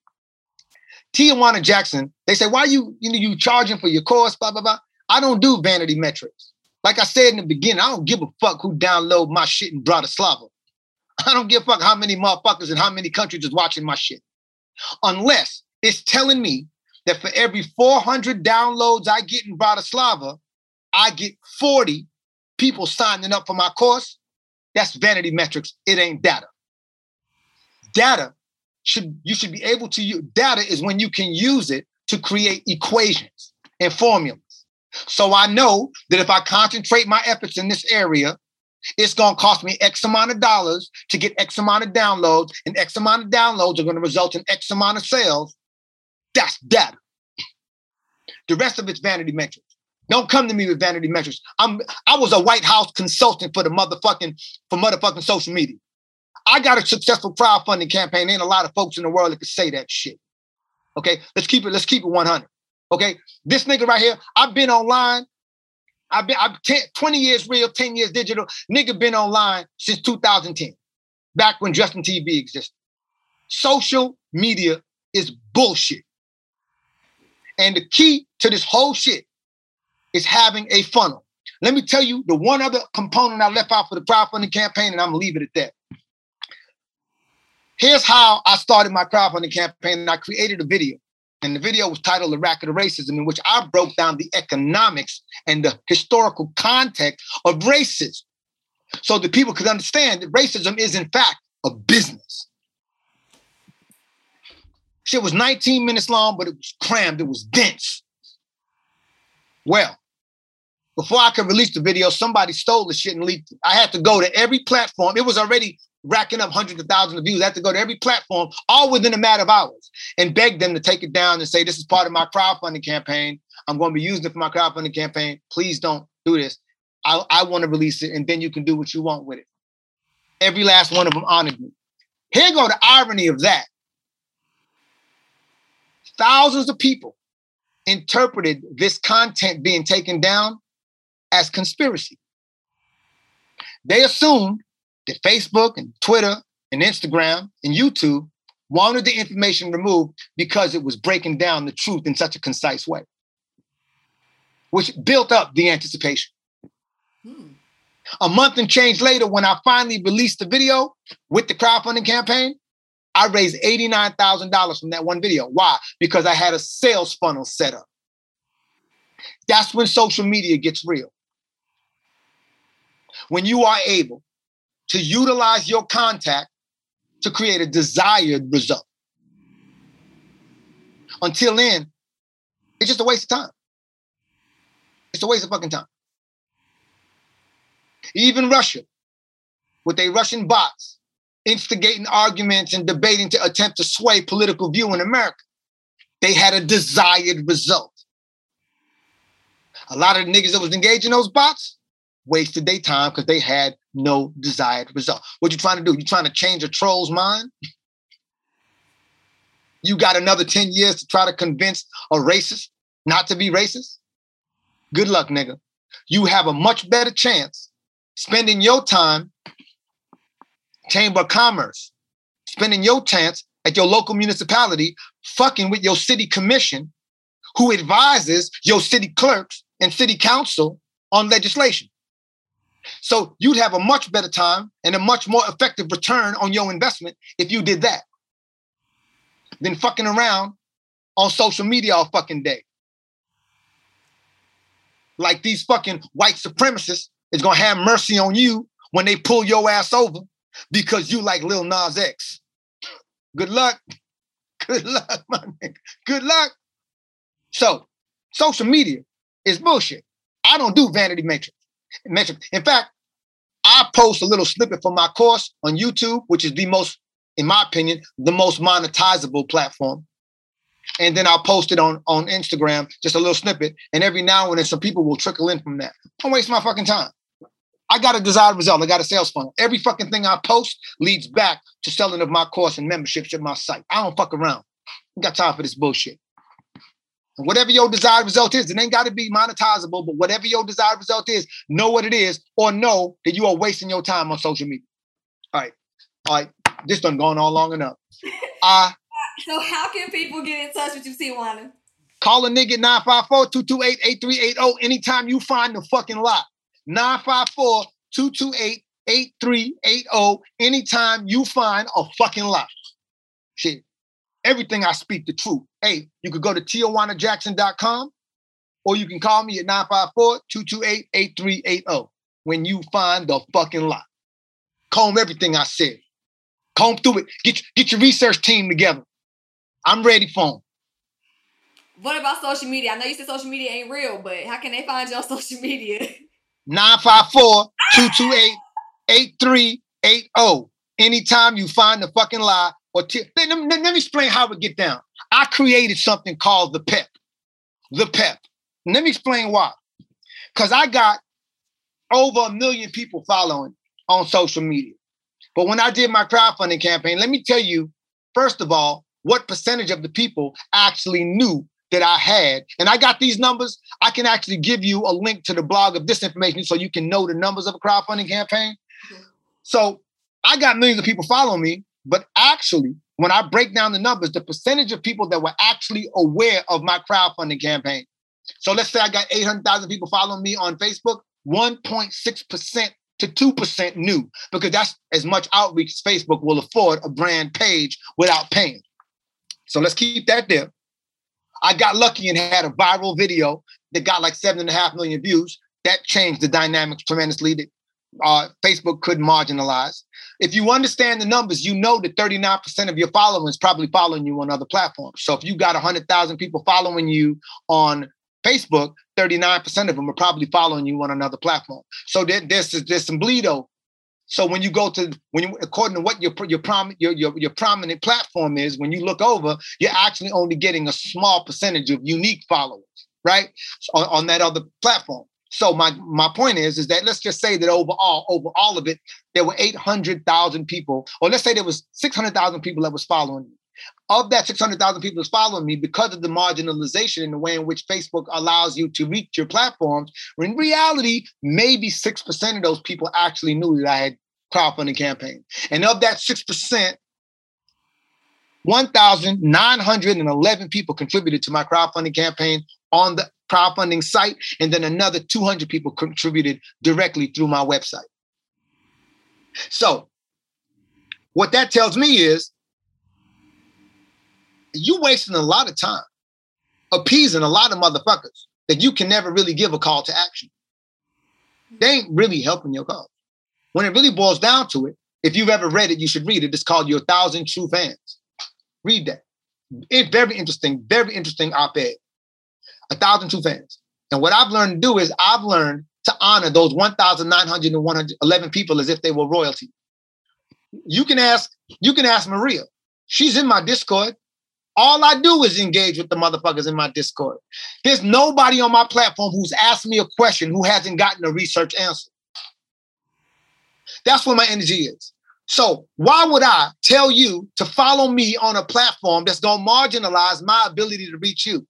Tijuana Jackson, they say, why you, you know, you charging for your course, blah, blah, blah. I don't do vanity metrics. Like I said in the beginning, I don't give a fuck who download my shit in Bratislava. <laughs> I don't give a fuck how many motherfuckers and how many countries is watching my shit. Unless it's telling me that for every 400 downloads I get in Bratislava, I get 40 people signing up for my course. That's vanity metrics. It ain't data. Data should you should be able to use data is when you can use it to create equations and formulas. So I know that if I concentrate my efforts in this area, it's going to cost me X amount of dollars to get X amount of downloads, and X amount of downloads are going to result in X amount of sales. That's data. The rest of it's vanity metrics. Don't come to me with vanity metrics. I'm I was a White House consultant for the motherfucking for motherfucking social media. I got a successful crowdfunding campaign. Ain't a lot of folks in the world that can say that shit. Okay, let's keep it. Let's keep it 100. Okay, this nigga right here. I've been online. I've been I've 10, 20 years real, 10 years digital. Nigga been online since 2010, back when Justin TV existed. Social media is bullshit. And the key to this whole shit is having a funnel. Let me tell you the one other component I left out for the crowdfunding campaign, and I'm gonna leave it at that. Here's how I started my crowdfunding campaign. I created a video, and the video was titled The Racket of Racism, in which I broke down the economics and the historical context of racism so that people could understand that racism is, in fact, a business. Shit was 19 minutes long, but it was crammed, it was dense. Well, before I could release the video, somebody stole the shit and leaked it. I had to go to every platform. It was already racking up hundreds of thousands of views. I had to go to every platform, all within a matter of hours, and beg them to take it down and say, This is part of my crowdfunding campaign. I'm going to be using it for my crowdfunding campaign. Please don't do this. I, I want to release it, and then you can do what you want with it. Every last one of them honored me. Here go the irony of that thousands of people interpreted this content being taken down as conspiracy. They assumed that Facebook and Twitter and Instagram and YouTube wanted the information removed because it was breaking down the truth in such a concise way, which built up the anticipation. Hmm. A month and change later, when I finally released the video with the crowdfunding campaign, I raised $89,000 from that one video. Why? Because I had a sales funnel set up. That's when social media gets real. When you are able to utilize your contact to create a desired result. Until then, it's just a waste of time. It's a waste of fucking time. Even Russia, with their Russian bots, instigating arguments and debating to attempt to sway political view in America, they had a desired result. A lot of the niggas that was engaging those bots wasted their time because they had no desired result. What you trying to do? You trying to change a troll's mind? You got another 10 years to try to convince a racist not to be racist? Good luck, nigga. You have a much better chance spending your time, Chamber of Commerce, spending your chance at your local municipality, fucking with your city commission, who advises your city clerks and city council on legislation. So you'd have a much better time and a much more effective return on your investment if you did that than fucking around on social media all fucking day. Like these fucking white supremacists is gonna have mercy on you when they pull your ass over because you like Lil Nas X. Good luck. <laughs> Good luck, my nigga. Good luck. So, social media is bullshit. I don't do vanity metrics. Metrics. In fact, I post a little snippet from my course on YouTube, which is the most, in my opinion, the most monetizable platform. And then I'll post it on, on Instagram, just a little snippet. And every now and then some people will trickle in from that. Don't waste my fucking time. I got a desired result. I got a sales funnel. Every fucking thing I post leads back to selling of my course and memberships at my site. I don't fuck around. I got time for this bullshit. And whatever your desired result is, it ain't got to be monetizable, but whatever your desired result is, know what it is or know that you are wasting your time on social media. All right. All right. This done gone on long enough. <laughs>
Uh, so how can people get in touch with you, Tijuana?
Call a nigga 954-228-8380 anytime you find the fucking lot. 954-228-8380 anytime you find a fucking lot. Shit everything I speak the truth. Hey, you could go to tijuanajackson.com or you can call me at 954-228-8380 when you find the fucking lot. Comb everything I said. Comb through it. Get, get your research team together. I'm ready for them.
What about social media? I know you said social media ain't real, but how can they find you on <laughs> social media?
954-228-8380. Anytime you find the fucking lie, or t- let, let, let me explain how it get down. I created something called the PEP. The PEP. And let me explain why. Because I got over a million people following on social media. But when I did my crowdfunding campaign, let me tell you, first of all, what percentage of the people actually knew that I had. And I got these numbers. I can actually give you a link to the blog of this information so you can know the numbers of a crowdfunding campaign. So I got millions of people following me, but actually, when I break down the numbers, the percentage of people that were actually aware of my crowdfunding campaign. So let's say I got 800,000 people following me on Facebook, 1.6% to 2% new, because that's as much outreach as Facebook will afford a brand page without paying. So let's keep that there. I got lucky and had a viral video that got like seven and a half million views. That changed the dynamics tremendously. That uh, Facebook could marginalize. If you understand the numbers, you know that 39% of your followers probably following you on other platforms. So if you got 100,000 people following you on Facebook, 39% of them are probably following you on another platform. So there, there's, there's some bleedo. So when you go to when you according to what your your, prom, your your your prominent platform is, when you look over, you're actually only getting a small percentage of unique followers, right? on, on that other platform. So my my point is is that let's just say that overall, over all of it, there were 800,000 people, or let's say there was 600,000 people that was following me. Of that 600,000 people that's following me, because of the marginalization in the way in which Facebook allows you to reach your platforms, in reality, maybe 6% of those people actually knew that I had crowdfunding campaign. And of that 6%, 1,911 people contributed to my crowdfunding campaign on the crowdfunding site, and then another 200 people contributed directly through my website. So, what that tells me is you wasting a lot of time appeasing a lot of motherfuckers that you can never really give a call to action. They ain't really helping your cause. When it really boils down to it, if you've ever read it, you should read it. It's called Your Thousand True Fans. Read that. It, very interesting, very interesting op ed. A 1,002 fans. And what I've learned to do is I've learned to honor those 1,911 people as if they were royalty. You can ask, you can ask Maria. She's in my Discord. All I do is engage with the motherfuckers in my Discord. There's nobody on my platform who's asked me a question who hasn't gotten a research answer. That's where my energy is. So why would I tell you to follow me on a platform that's gonna marginalize my ability to reach you?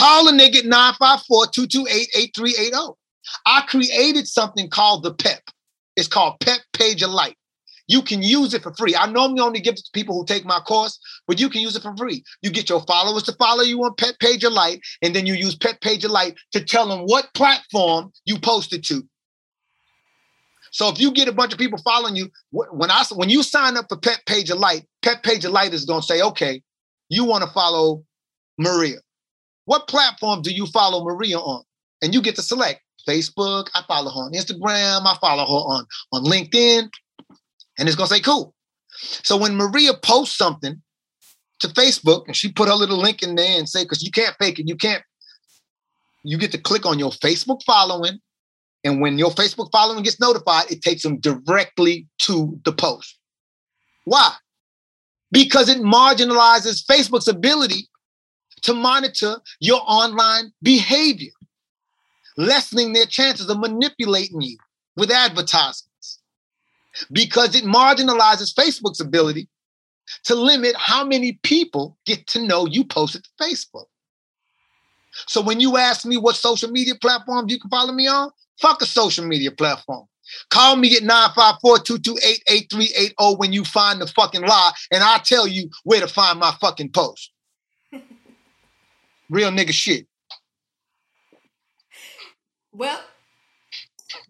Call a nigga 954-228-8380. I created something called the PEP. It's called PEP Page of Light. You can use it for free. I normally only give it to people who take my course, but you can use it for free. You get your followers to follow you on PEP Page of Light, and then you use PEP Page of Light to tell them what platform you posted to. So if you get a bunch of people following you, when I when you sign up for PEP Page of Light, PEP Page of Light is going to say, okay, you want to follow Maria. What platform do you follow Maria on? And you get to select Facebook. I follow her on Instagram. I follow her on on LinkedIn, and it's to say cool. So when Maria posts something to Facebook and she put her little link in there and say, because you can't fake it, you can't. You get to click on your Facebook following and when your Facebook following gets notified, it takes them directly to the post. Why? Because it marginalizes Facebook's ability to monitor your online behavior, lessening their chances of manipulating you with advertisements. Because it marginalizes Facebook's ability to limit how many people get to know you posted to Facebook. So when you ask me what social media platforms you can follow me on, Fuck a social media platform. Call me at 954-228-8380 when you find the fucking lie, and I'll tell you where to find my fucking post. Real nigga shit.
Well,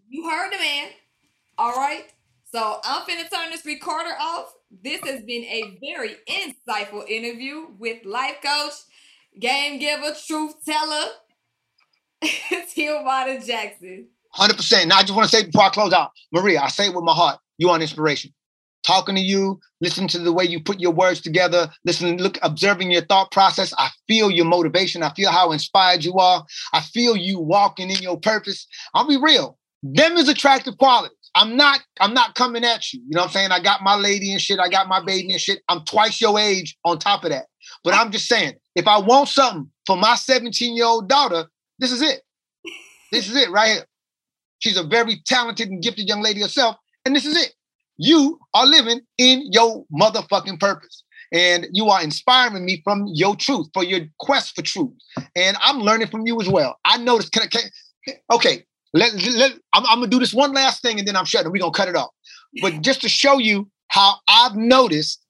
you heard the man. All right. So I'm finna turn this recorder off. This has been a very insightful interview with life coach, game giver, truth teller, <laughs> Tijuana Jackson.
Hundred percent. Now I just want to say before I close out, Maria, I say it with my heart. You are an inspiration. Talking to you, listening to the way you put your words together, listening, look, observing your thought process. I feel your motivation. I feel how inspired you are. I feel you walking in your purpose. I'll be real. Them is attractive qualities. I'm not, I'm not coming at you. You know what I'm saying? I got my lady and shit. I got my baby and shit. I'm twice your age on top of that. But I'm just saying, if I want something for my 17 year old daughter, this is it. This is it right here. She's a very talented and gifted young lady herself. And this is it. You are living in your motherfucking purpose. And you are inspiring me from your truth, for your quest for truth. And I'm learning from you as well. I noticed, can I, can, okay, let, let, I'm, I'm, gonna do this one last thing and then I'm shutting. We're gonna cut it off. But just to show you how I've noticed,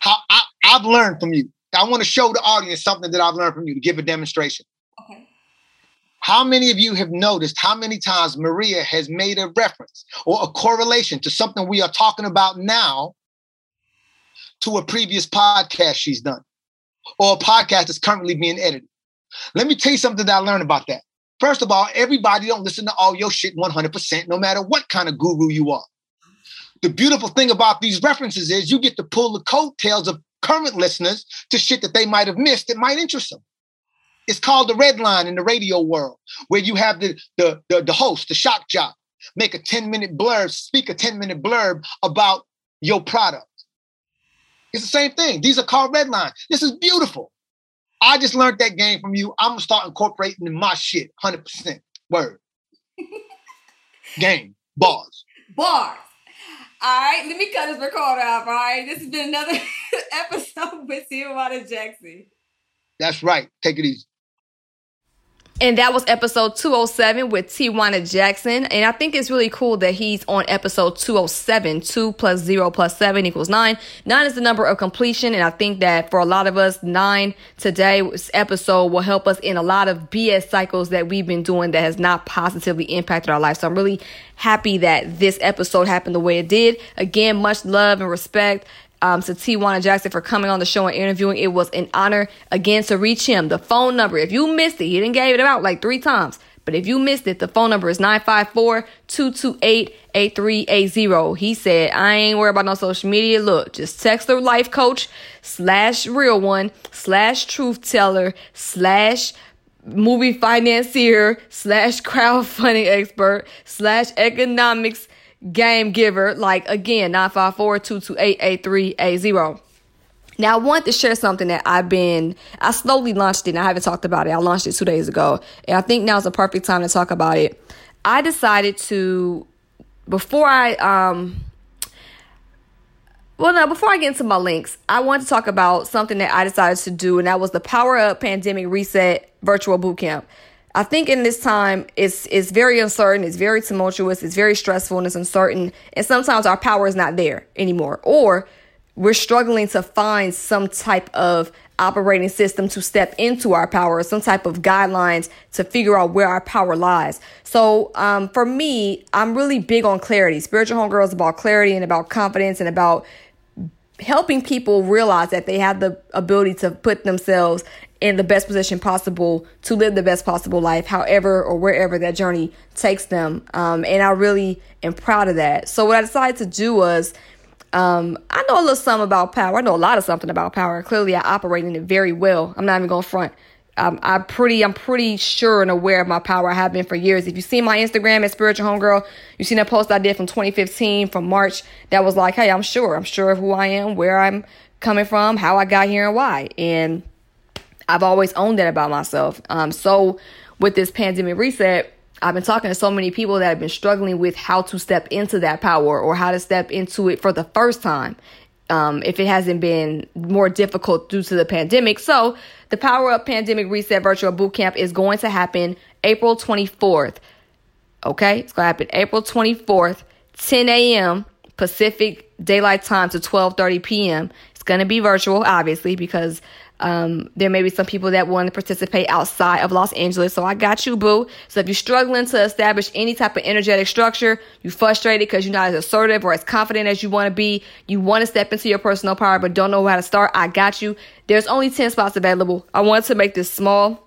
how I, I've learned from you. I want to show the audience something that I've learned from you to give a demonstration. How many of you have noticed how many times Maria has made a reference or a correlation to something we are talking about now to a previous podcast she's done or a podcast that's currently being edited? Let me tell you something that I learned about that. First of all, everybody don't listen to all your shit 100%, no matter what kind of guru you are. The beautiful thing about these references is you get to pull the coattails of current listeners to shit that they might have missed that might interest them. It's called the red line in the radio world, where you have the, the, the, the host, the shock jock, make a 10 minute blurb, speak a 10 minute blurb about your product. It's the same thing. These are called red lines. This is beautiful. I just learned that game from you. I'm gonna start incorporating in my shit 100%. Word. <laughs> game. Bars.
Bars. All right, let me cut this recorder off. All right, this has been another <laughs> episode with Tijuana Jackson.
That's right. Take it easy.
And that was episode 207 with Tijuana Jackson. And I think it's really cool that he's on episode 207. 2 plus 0 plus 7 equals 9. 9 is the number of completion. And I think that for a lot of us, 9 today's episode will help us in a lot of BS cycles that we've been doing that has not positively impacted our life. So I'm really happy that this episode happened the way it did. Again, much love and respect um, to Tijuana Jackson for coming on the show and interviewing. It was an honor again to reach him. The phone number, if you missed it, he didn't give it out like three times. But if you missed it, the phone number is 954-228-8380. He said, I ain't worried about no social media. Look, just text the life coach slash real one slash truth teller slash movie financier slash crowdfunding <laughs> expert slash economics game giver, like again, 954-228-8380. Now, I want to share something that I've been, I slowly launched it and I haven't talked about it. I launched it two days ago. And I think now is the perfect time to talk about it. I decided to, before I, um, well, no, before I get into my links, I want to talk about something that I decided to do, and that was the Power Up Pandemic Reset Virtual Bootcamp. I think in this time it's it's very uncertain, it's very tumultuous, it's very stressful and it's uncertain. And sometimes our power is not there anymore. Or we're struggling to find some type of operating system to step into our power, some type of guidelines to figure out where our power lies. So, um, for me, I'm really big on clarity. Spiritual Homegirl is about clarity and about confidence and about helping people realize that they have the ability to put themselves in the best position possible to live the best possible life, however or wherever that journey takes them. Um, and I really am proud of that. So what I decided to do was, um, I know a little something about power. I know a lot of something about power. Clearly, I operate in it very well. I'm not even going to front. Um, I'm pretty, I'm pretty sure and aware of my power. I have been for years. If you see my Instagram at Spiritual Homegirl, you seen a post I did from 2015 from March that was like, "Hey, I'm sure. I'm sure of who I am, where I'm coming from, how I got here, and why." And I've always owned that about myself. Um, so with this pandemic reset, I've been talking to so many people that have been struggling with how to step into that power or how to step into it for the first time. Um, if it hasn't been more difficult due to the pandemic. So the Power Up Pandemic Reset Virtual Bootcamp is going to happen April 24th. Okay, it's going to happen April 24th, 10 a.m. Pacific Daylight Time to 12:30 p.m. It's going to be virtual, obviously, because um, there may be some people that want to participate outside of Los Angeles. So I got you, boo. So if you're struggling to establish any type of energetic structure, you're frustrated because you're not as assertive or as confident as you want to be, you want to step into your personal power but don't know how to start, I got you. There's only 10 spots available. I wanted to make this small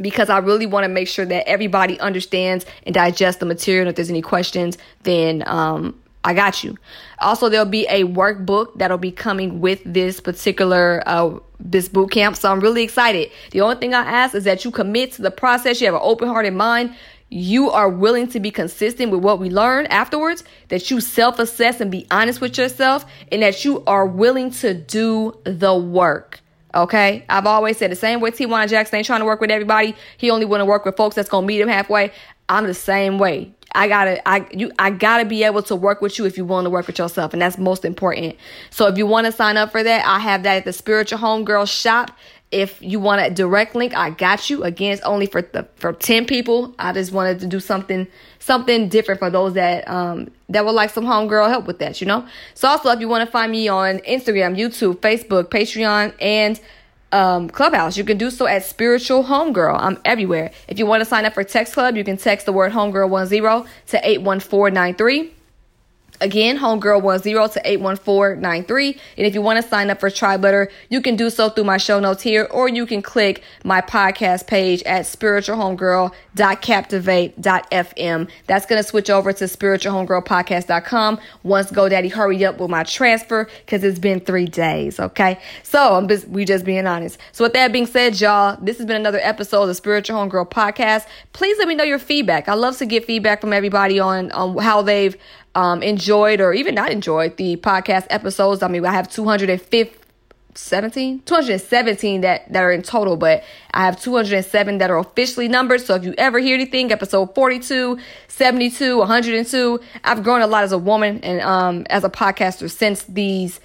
because I really want to make sure that everybody understands and digests the material. If there's any questions, then um, I got you. Also, there'll be a workbook that'll be coming with this particular uh, this boot camp. So I'm really excited. The only thing I ask is that you commit to the process. You have an open hearted mind. You are willing to be consistent with what we learn afterwards, that you self assess and be honest with yourself, and that you are willing to do the work. Okay. I've always said the same way Tijuana Jackson ain't trying to work with everybody. He only want to work with folks that's to meet him halfway. I'm the same way. I gotta, I you, I gotta be able to work with you if you want to work with yourself, and that's most important. So if you want to sign up for that, I have that at the Spiritual Homegirl shop. If you want a direct link, I got you. Again, it's only for the for ten people. I just wanted to do something something different for those that um that would like some homegirl help with that, you know. So also, if you want to find me on Instagram, YouTube, Facebook, Patreon, and um, Clubhouse. You can do so at Spiritual Homegirl. I'm everywhere. If you want to sign up for Text Club, you can text the word Homegirl10 to 81493. Again, homegirl10 to 81493. And if you want to sign up for Tribe Letter, you can do so through my show notes here, or you can click my podcast page at spiritualhomegirl.captivate.fm. That's going to switch over to spiritualhomegirlpodcast.com once GoDaddy hurry up with my transfer because it's been three days. Okay. So I'm just, we just being honest. So with that being said, y'all, this has been another episode of the Spiritual Homegirl podcast. Please let me know your feedback. I love to get feedback from everybody on, on how they've um, enjoyed or even not enjoyed the podcast episodes. I mean, I have 250. 17 217 that that are in total but i have 207 that are officially numbered so if you ever hear anything episode 42 72 102 i've grown a lot as a woman and um as a podcaster since these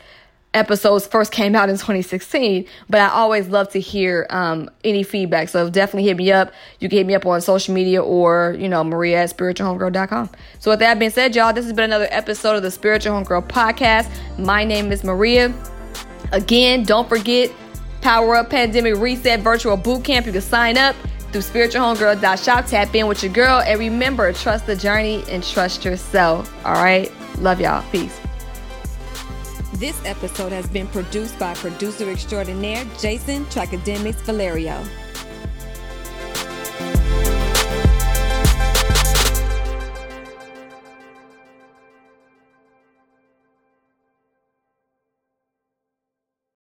episodes first came out in 2016, but I always love to hear um, any feedback. So definitely hit me up. You can hit me up on social media or, you know, Maria at spiritualhomegirl.com. So with that being said, y'all, this has been another episode of the Spiritual Homegirl podcast. My name is Maria. Again, don't forget Power Up Pandemic Reset Virtual Boot Camp. You can sign up through spiritualhomegirl.shop. Tap in with your girl. And remember, trust the journey and trust yourself. All right? Love y'all. Peace. This episode has been produced by producer extraordinaire Jason Tracademics Valerio.